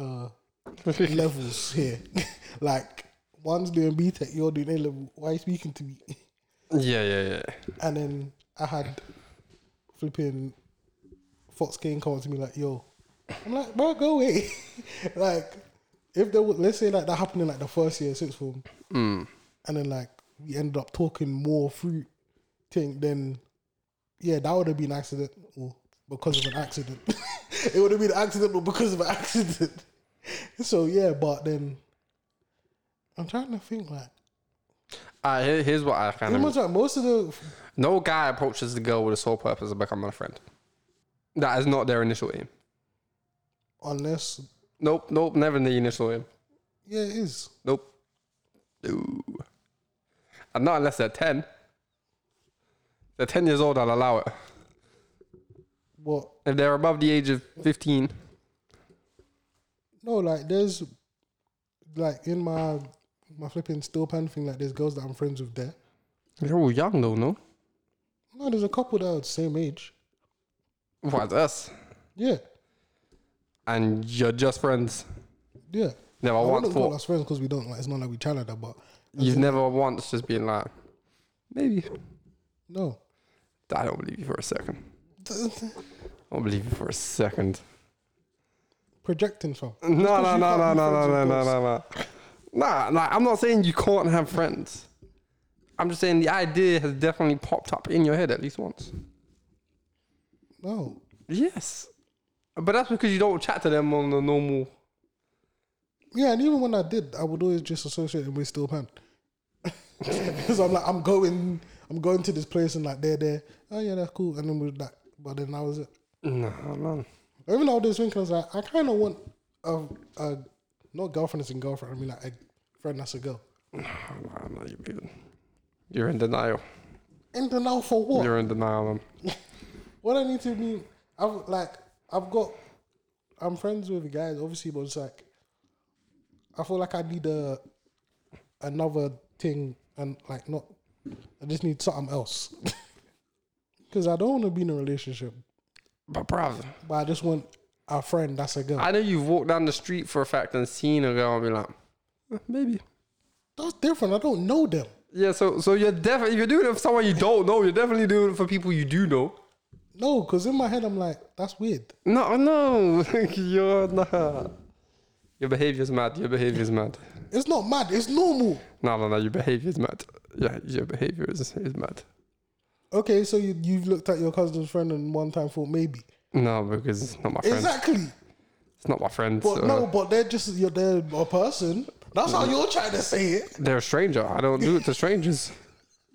[SPEAKER 1] uh, levels here. like, one's doing BTEC, you're doing A level. Why are you speaking to me?
[SPEAKER 2] yeah, yeah, yeah.
[SPEAKER 1] And then I had flipping Fox King come to me like, yo, I'm like, bro, go away. like, if there was, let's say like that happened in like the first year, sixth form,
[SPEAKER 2] Mm.
[SPEAKER 1] and then like we ended up talking more through thing, then yeah, that would have been accidental because of an accident. it would have been accidental because of an accident. so yeah, but then I'm trying to think like,
[SPEAKER 2] Uh, here, here's what I kind of.
[SPEAKER 1] much like most of the
[SPEAKER 2] No guy approaches the girl with the sole purpose of becoming a friend. That is not their initial aim.
[SPEAKER 1] unless
[SPEAKER 2] Nope, nope, never in the initial aim.
[SPEAKER 1] yeah, it is.
[SPEAKER 2] Nope. No. And not unless they're 10. If they're 10 years old, I'll allow it.
[SPEAKER 1] What
[SPEAKER 2] If they're above the age of 15,
[SPEAKER 1] No, like there's like in my my flipping still pan thing, like there's girls that I'm friends with there.
[SPEAKER 2] they're all young though, no?
[SPEAKER 1] No, there's a couple that are the same age.
[SPEAKER 2] What's us?
[SPEAKER 1] Yeah,
[SPEAKER 2] And you're just friends.
[SPEAKER 1] yeah.
[SPEAKER 2] Never
[SPEAKER 1] I
[SPEAKER 2] once
[SPEAKER 1] wouldn't call
[SPEAKER 2] thought.
[SPEAKER 1] us friends because we don't like. It's not like we challenge that, but
[SPEAKER 2] You've never once just been like, maybe.
[SPEAKER 1] no.
[SPEAKER 2] I don't believe you for a second. I don't believe you for a second.
[SPEAKER 1] Projecting from.
[SPEAKER 2] No, no, no, no, no, no, no, no, no, no. Nah, nah, I'm not saying you can't have friends. I'm just saying the idea has definitely popped up in your head at least once.
[SPEAKER 1] No,
[SPEAKER 2] Yes. But that's because you don't chat to them on the normal.
[SPEAKER 1] yeah, and even when I did, I would always just associate them with still pan. Because I'm like, I'm going, I'm going to this place and like they're there. Oh yeah, that's cool. And then with that, but then I was it.
[SPEAKER 2] No, no.
[SPEAKER 1] Even though I was thinking, I was like, I kind of want a, a not girlfriend as in girlfriend. I mean like a friend that's a girl.
[SPEAKER 2] No, no, you're, being, you're in denial.
[SPEAKER 1] In denial for what?
[SPEAKER 2] You're in denial, man.
[SPEAKER 1] What I need to be, I've like, I've got, I'm friends with guys, obviously, but it's like, I feel like I need a another thing and like not. I just need something else. Because I don't want to be in a relationship,
[SPEAKER 2] But bruv,
[SPEAKER 1] but I just want a friend that's a girl.
[SPEAKER 2] I know you've walked down the street for a fact and seen a girl and be like, "Eh, maybe.
[SPEAKER 1] that's different. I don't know them.
[SPEAKER 2] Yeah, so so you're definitely if you're doing it for someone you don't know, you're definitely doing it for people you do know.
[SPEAKER 1] No, because in my head I'm like, that's weird.
[SPEAKER 2] No, no, you're not. Your behavior's mad. Your behavior's mad.
[SPEAKER 1] It's not mad. It's normal.
[SPEAKER 2] No, no, no. Your behavior's mad. Yeah, your behavior is is mad.
[SPEAKER 1] Okay, so you, you've looked at your cousin's friend and one time thought maybe.
[SPEAKER 2] No, because it's not my friend.
[SPEAKER 1] Exactly.
[SPEAKER 2] It's not my friend.
[SPEAKER 1] But
[SPEAKER 2] so
[SPEAKER 1] no, but they're just you're they're a person. That's how you're trying to say it.
[SPEAKER 2] They're a stranger. I don't do it to strangers.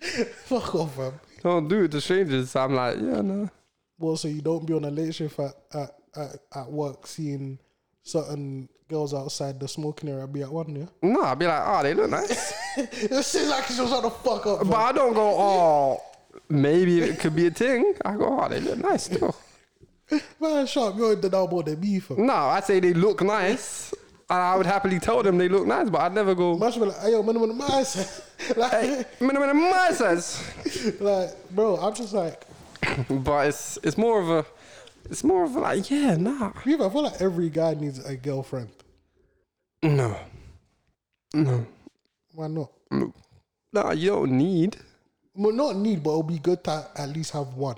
[SPEAKER 1] Fuck off, man.
[SPEAKER 2] don't do it to strangers. I'm like, yeah, no.
[SPEAKER 1] Well, so you don't be on a late shift at, at, at, at work seeing certain girls outside the smoking area be at one, yeah?
[SPEAKER 2] No, I'd be like, oh, they look nice.
[SPEAKER 1] it seems like she's trying to fuck up.
[SPEAKER 2] but
[SPEAKER 1] man.
[SPEAKER 2] I don't go, oh, maybe it could be a thing. I go, oh, they look nice still.
[SPEAKER 1] Man, shut up. You're in the than me, fam.
[SPEAKER 2] No, I say they look nice. And I would happily tell them they look nice, but I'd never go,
[SPEAKER 1] Man be like, yo, man, man, man, like,
[SPEAKER 2] hey, man, minute, my says.
[SPEAKER 1] like, bro, I'm just like,
[SPEAKER 2] But it's it's more of a, it's more of a like, yeah, nah.
[SPEAKER 1] yeah, I feel like every guy needs a girlfriend.
[SPEAKER 2] No. No.
[SPEAKER 1] Why not?
[SPEAKER 2] No. No, you don't need.
[SPEAKER 1] Well, not need, but it'll be good to at least have one.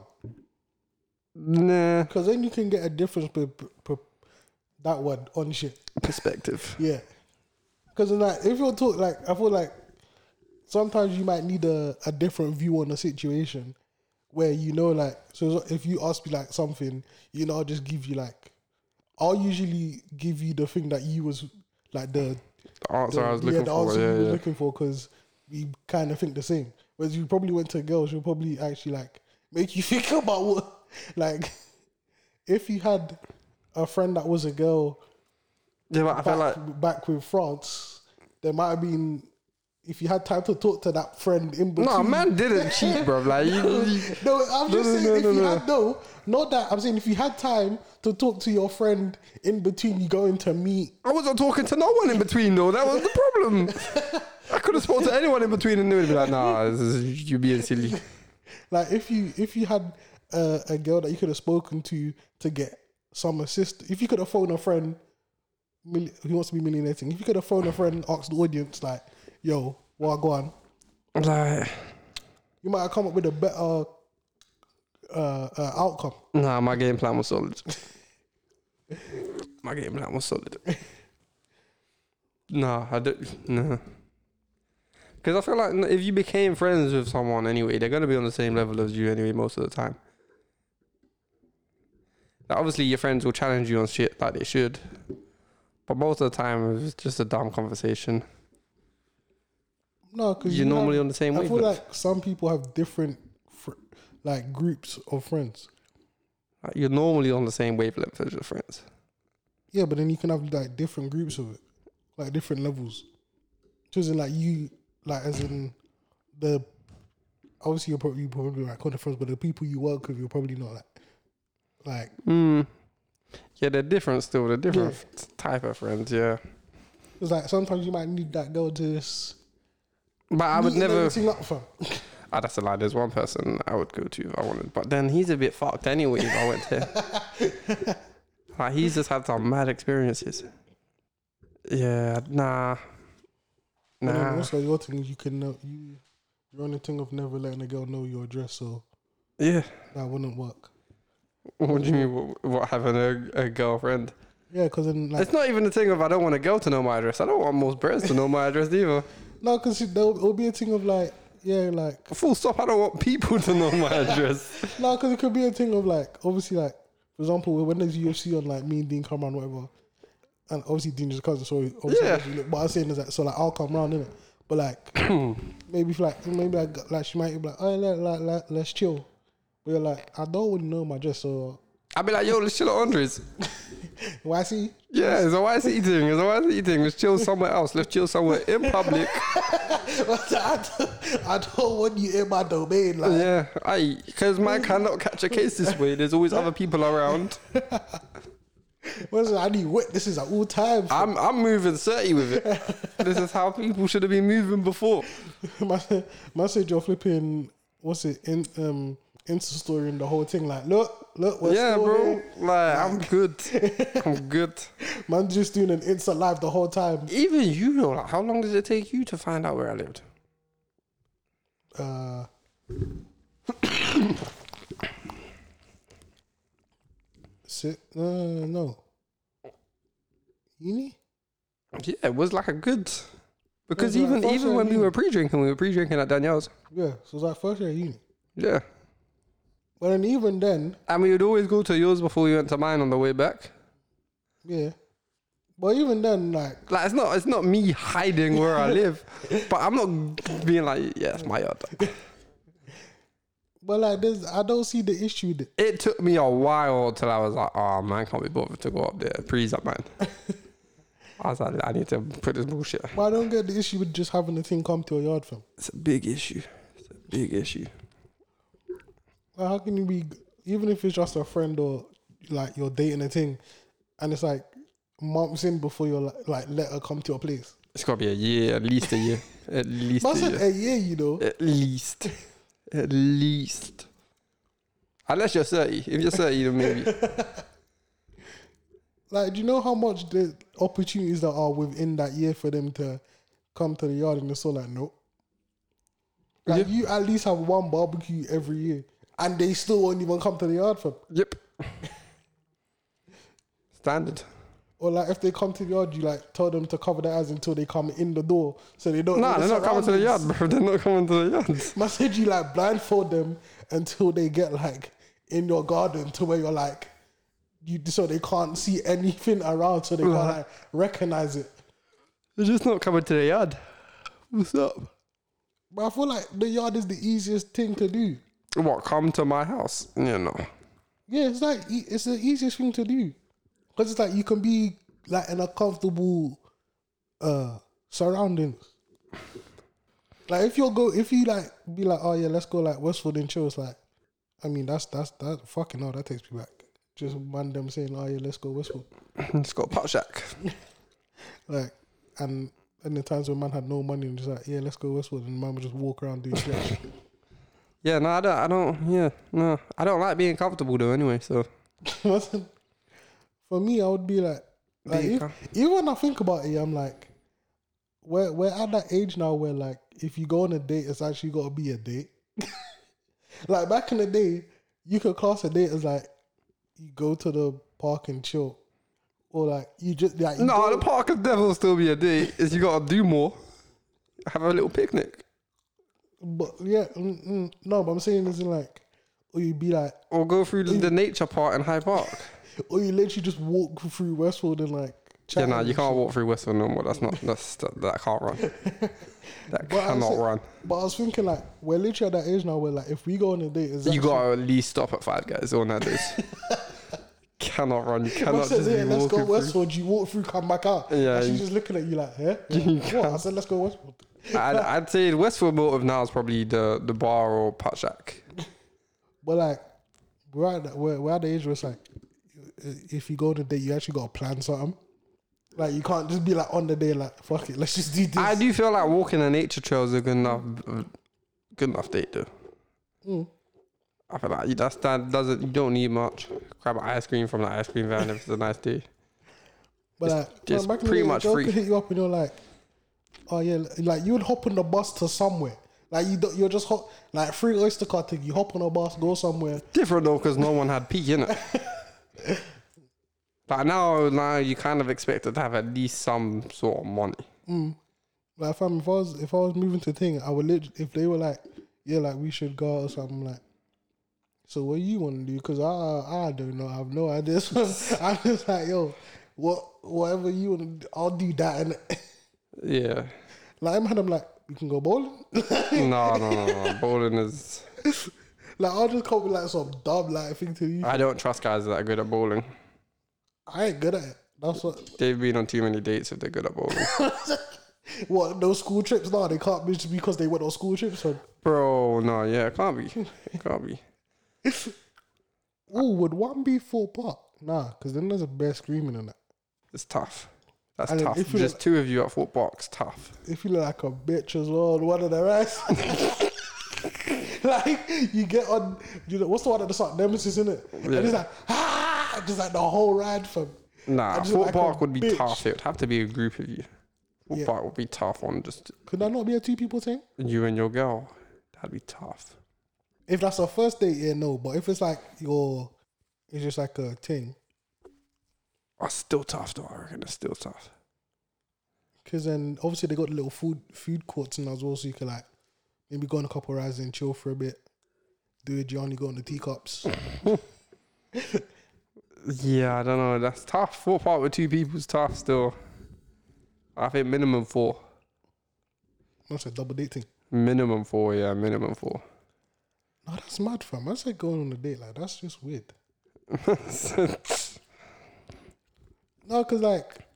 [SPEAKER 2] Nah.
[SPEAKER 1] Because then you can get a difference per, per, that one on shit.
[SPEAKER 2] Perspective.
[SPEAKER 1] Yeah. Because like, if you're talk like, I feel like sometimes you might need a, a different view on a situation where you know, like, so if you ask me like something, you know, I'll just give you like, I'll usually give you the thing that you was like the,
[SPEAKER 2] The answer
[SPEAKER 1] the
[SPEAKER 2] I was
[SPEAKER 1] yeah,
[SPEAKER 2] looking
[SPEAKER 1] the
[SPEAKER 2] for.
[SPEAKER 1] answer
[SPEAKER 2] Yeah,
[SPEAKER 1] you was
[SPEAKER 2] yeah.
[SPEAKER 1] looking for because we kind of think the same. Whereas you probably went to a girl, she'll probably actually like make you think about what, like, if you had a friend that was a girl
[SPEAKER 2] Yeah, but I
[SPEAKER 1] back,
[SPEAKER 2] feel like
[SPEAKER 1] back with France, there might have been if you had time to talk to that friend in between.
[SPEAKER 2] no, man didn't cheat, bro. Like you, you
[SPEAKER 1] No, I'm just
[SPEAKER 2] no,
[SPEAKER 1] saying
[SPEAKER 2] no,
[SPEAKER 1] if
[SPEAKER 2] no,
[SPEAKER 1] you
[SPEAKER 2] no.
[SPEAKER 1] had no, not that I'm saying if you had time to talk to your friend in between you going to meet.
[SPEAKER 2] I wasn't talking to no one in between though. That was the problem. I could have spoken to anyone in between and they would be like, nah, this is, you being silly.
[SPEAKER 1] Like if you if you had uh, a girl that you could have spoken to to get some assist, if you could have phoned a friend who wants to be millionating, if you could have phoned a friend, asked the audience like, "Yo, what go on?"
[SPEAKER 2] I'm like,
[SPEAKER 1] You might have come up with a better uh, uh, outcome.
[SPEAKER 2] nah, my game plan was solid. my game plan was solid. nah, I don't, nah. Because I feel like if you became friends with someone anyway, they're going to be on the same level as you anyway most of the time. Like, obviously, your friends will challenge you on shit like they should. But most of the time, it's just a dumb conversation.
[SPEAKER 1] No, because
[SPEAKER 2] You're normally on the same
[SPEAKER 1] I feel
[SPEAKER 2] wavelength.
[SPEAKER 1] like some people have different, fr- like groups of friends.
[SPEAKER 2] Like, you're normally on the same wavelength as your friends.
[SPEAKER 1] Yeah, but then you can have like different groups of it, like different levels. Just in like you, like as in the obviously you're probably probably like kind of friends, but the people you work with, you're probably not like like
[SPEAKER 2] Mm. Yeah, they're different still. They're different f- type of friends, yeah.
[SPEAKER 1] it's like sometimes you might need that girl to just
[SPEAKER 2] But I would never.
[SPEAKER 1] everything up fam.
[SPEAKER 2] Ah, that's a lie. There's one person I would go to if I wanted, but then he's a bit fucked anyway. If I went to, like, he's just had some mad experiences. Yeah, nah,
[SPEAKER 1] And
[SPEAKER 2] nah.
[SPEAKER 1] also your thing you can know you you're on the thing of never letting a girl know your address, so
[SPEAKER 2] Yeah.
[SPEAKER 1] that wouldn't work.
[SPEAKER 2] What do you mean? What, what having a, a girlfriend?
[SPEAKER 1] Yeah, because like
[SPEAKER 2] It's not even the thing of I don't want a girl to know my address. I don't want most bros to know my address either.
[SPEAKER 1] No, because it'll be a thing of like yeah, like
[SPEAKER 2] Full stop. I don't want people to know my address.
[SPEAKER 1] No, because it could be a thing of like, obviously, like for example, when there's UFC on, like me and Dean come around, whatever, and obviously Dean is a cousin, so obviously,
[SPEAKER 2] Yeah.
[SPEAKER 1] obviously, look, but I'm saying is that so like I'll come around in it, but like maybe like maybe like like she might be like, oh, like, like, like let's chill, but you're like, I don't want to know my address, so
[SPEAKER 2] I'd be like, yo, let's chill at Andres.
[SPEAKER 1] why see?
[SPEAKER 2] Yeah, it's a wise eating. It's a wise eating. Let's chill somewhere else. Let's chill somewhere in public.
[SPEAKER 1] I, don't, I don't want you in my domain, like
[SPEAKER 2] Yeah, I because man cannot catch a case this way. There's always other people around.
[SPEAKER 1] What's it? I need witnesses at all times.
[SPEAKER 2] I'm I'm moving 30 with it. this is how people should have been moving before.
[SPEAKER 1] man said you're flipping. What's it? In um, Insta story and the whole thing. Like, look, look, we're
[SPEAKER 2] yeah, bro.
[SPEAKER 1] here.
[SPEAKER 2] Like I'm good. I'm good.
[SPEAKER 1] Man, just doing an Insta live the whole time.
[SPEAKER 2] Even you know, like, how long did it take you to find out where I lived?
[SPEAKER 1] Uh, sit. No, no. Uni.
[SPEAKER 2] Yeah, it was like a good. Because
[SPEAKER 1] Yeah,
[SPEAKER 2] even
[SPEAKER 1] like
[SPEAKER 2] even when we were pre-drinking, we were pre-drinking at Danielle's.
[SPEAKER 1] Yeah, so it was like first year uni.
[SPEAKER 2] Yeah,
[SPEAKER 1] But then even then,
[SPEAKER 2] and we would always go to yours before we went to mine on the way back.
[SPEAKER 1] yeah. But even then, like,
[SPEAKER 2] Like it's not it's not me hiding where I live, but I'm not being like, yeah, it's my yard.
[SPEAKER 1] but like, this, I don't see the issue. That,
[SPEAKER 2] It took me a while till I was like, oh man, can't be bothered to go up there. Please up, man. I was like, I need to put this bullshit.
[SPEAKER 1] but I don't get the issue with just having the thing come to a yard fam.
[SPEAKER 2] It's a big issue. It's a big issue.
[SPEAKER 1] Like, how can you be, even if it's just a friend or like you're dating a thing, and it's like months in before you're like, like let her come to your place.
[SPEAKER 2] It's got to be a year, at least a year, at least
[SPEAKER 1] But I
[SPEAKER 2] a
[SPEAKER 1] said
[SPEAKER 2] year,
[SPEAKER 1] a year, you know.
[SPEAKER 2] at least, at least. Unless you're thirty. If you're thirty, then maybe.
[SPEAKER 1] Like, do you know how much the opportunities that are within that year for them to come to the yard and it's all like, nope. Like,
[SPEAKER 2] Yeah.
[SPEAKER 1] you at least have one barbecue every year, and they still won't even come to the yard for.
[SPEAKER 2] Yep. Standard.
[SPEAKER 1] Or like, if they come to the yard, you like tell them to cover their eyes until they come in the door, so they don't.
[SPEAKER 2] Nah, they're not coming to the yard, bro. They're not coming to the yard.
[SPEAKER 1] Said you like blindfold them until they get like in your garden to where you're like, you so they can't see anything around, so they can't like recognize it.
[SPEAKER 2] They're just not coming to the yard. What's up?
[SPEAKER 1] But I feel like the yard is the easiest thing to do.
[SPEAKER 2] What? Come to my house? You know.
[SPEAKER 1] Yeah, it's like it's the easiest thing to do because it's like you can be like in a comfortable uh surroundings. Like if you'll go, if you like be like, oh yeah, let's go like Westwood and chill. It's like, I mean, that's that's that fucking hell. That takes me back. Just man them saying, oh yeah, let's go Westwood.
[SPEAKER 2] It's go pot shack.
[SPEAKER 1] Like and and the times when man had no money and just like, yeah, let's go Westwood, and man would just walk around doing shit.
[SPEAKER 2] Yeah, no, I don't. I don't. Yeah, no, I don't like being comfortable though. Anyway, so
[SPEAKER 1] For me, I would be like, like if, even when I think about it, I'm like, we're we're at that age now where like if you go on a date, it's actually got to be a date. like back in the day, you could class a date as like you go to the park and chill, or like you just like you
[SPEAKER 2] no,
[SPEAKER 1] go-
[SPEAKER 2] the park of devil still be a date. Is you gotta do more. Have a little picnic,
[SPEAKER 1] But yeah, mm, mm, no, but I'm saying this is like, or you'd be like,
[SPEAKER 2] or go through the, the nature part in High Park.
[SPEAKER 1] or you literally just walk through Westwood and like.
[SPEAKER 2] Yeah, no,
[SPEAKER 1] and
[SPEAKER 2] you can't walk through Westwood no more. That's not. That's that, that can't run. That
[SPEAKER 1] But
[SPEAKER 2] cannot run.
[SPEAKER 1] But I was thinking like we're literally at that age now where like if we go on a date, is
[SPEAKER 2] You gotta at least stop at Five Guys on that days. cannot run. You cannot
[SPEAKER 1] said,
[SPEAKER 2] just
[SPEAKER 1] yeah, let's go
[SPEAKER 2] through.
[SPEAKER 1] Westwood. You walk through, come back out.
[SPEAKER 2] Yeah,
[SPEAKER 1] and she's just looking at you like, what? I said, let's go Westwood.
[SPEAKER 2] I'd, I'd say Westwood motive now is probably the the bar or pot shack.
[SPEAKER 1] But like, we're at, that- we're, we're at the age where it's like, if you go on a date, you actually got to plan something. Like, you can't just be like on the day, like, fuck it, let's just do this.
[SPEAKER 2] I do feel like walking the nature trails are good enough, good enough date though.
[SPEAKER 1] Mm.
[SPEAKER 2] I feel like that's that doesn't you don't need much. Grab an ice cream from the ice cream van if it's a nice day.
[SPEAKER 1] But like,
[SPEAKER 2] it's
[SPEAKER 1] back in
[SPEAKER 2] pretty much free.
[SPEAKER 1] hit you up and you're like, oh yeah, like you would hop on the bus to somewhere. Like you, don't, you're just hop, like free oyster card thing. You hop on a bus, go somewhere.
[SPEAKER 2] Different though because no one had peak in it. But now, now you kind of expected to have at least some sort of money. Mm.
[SPEAKER 1] Like, fam, if I was if I was moving to thing, I would lit if they were like, yeah, like we should go or something like. So what you want to do? Because I I don't know. I have no idea. So I'm just like, yo, what whatever you want to, do, I'll do that. And
[SPEAKER 2] Yeah.
[SPEAKER 1] like I'm I'm like, we can go bowling.
[SPEAKER 2] No, no, no, no. Bowling is.
[SPEAKER 1] like I'll just come with like some dumb like thing to you.
[SPEAKER 2] I don't trust guys that are good at bowling.
[SPEAKER 1] I ain't good at it. That's what.
[SPEAKER 2] They've been on too many dates if they're good at bowling.
[SPEAKER 1] What those school trips? No, they can't be just because they went on school trips. So,
[SPEAKER 2] Bro, no, yeah, it can't be. It can't be.
[SPEAKER 1] oh, would one be Thorpe Park? Nah, because then there's a bear screaming in it.
[SPEAKER 2] It's tough. That's
[SPEAKER 1] And
[SPEAKER 2] tough. Just
[SPEAKER 1] look-
[SPEAKER 2] two of you at foot box, tough.
[SPEAKER 1] If you look like a bitch as well, one of the rest. like you get on, you know what's the one at the start? Nemesis, in it? And
[SPEAKER 2] Yeah.
[SPEAKER 1] it's like ah, just like the whole ride from.
[SPEAKER 2] Nah, foot
[SPEAKER 1] like
[SPEAKER 2] park would be
[SPEAKER 1] bitch.
[SPEAKER 2] tough. It would have to be a group of you. Foot
[SPEAKER 1] Yeah.
[SPEAKER 2] park would be tough on just
[SPEAKER 1] Could that not be a two people thing?
[SPEAKER 2] you and your girl. That'd be tough.
[SPEAKER 1] If that's a first date, yeah, no. But if it's like your, it's just like a thing.
[SPEAKER 2] Oh, still tough though. I reckon it's still tough.
[SPEAKER 1] Because then obviously they got the little food food courts and as well, so you can like maybe go on a couple of rides and chill for a bit. Do a Johnny, go on the teacups.
[SPEAKER 2] Yeah, I don't know. That's tough. Thorpe Park with two people's tough still. I think minimum four.
[SPEAKER 1] That's a double dating.
[SPEAKER 2] Minimum four, yeah, minimum four.
[SPEAKER 1] No, that's mad, fam. That's like going on a date. Like that's just weird. No, cause like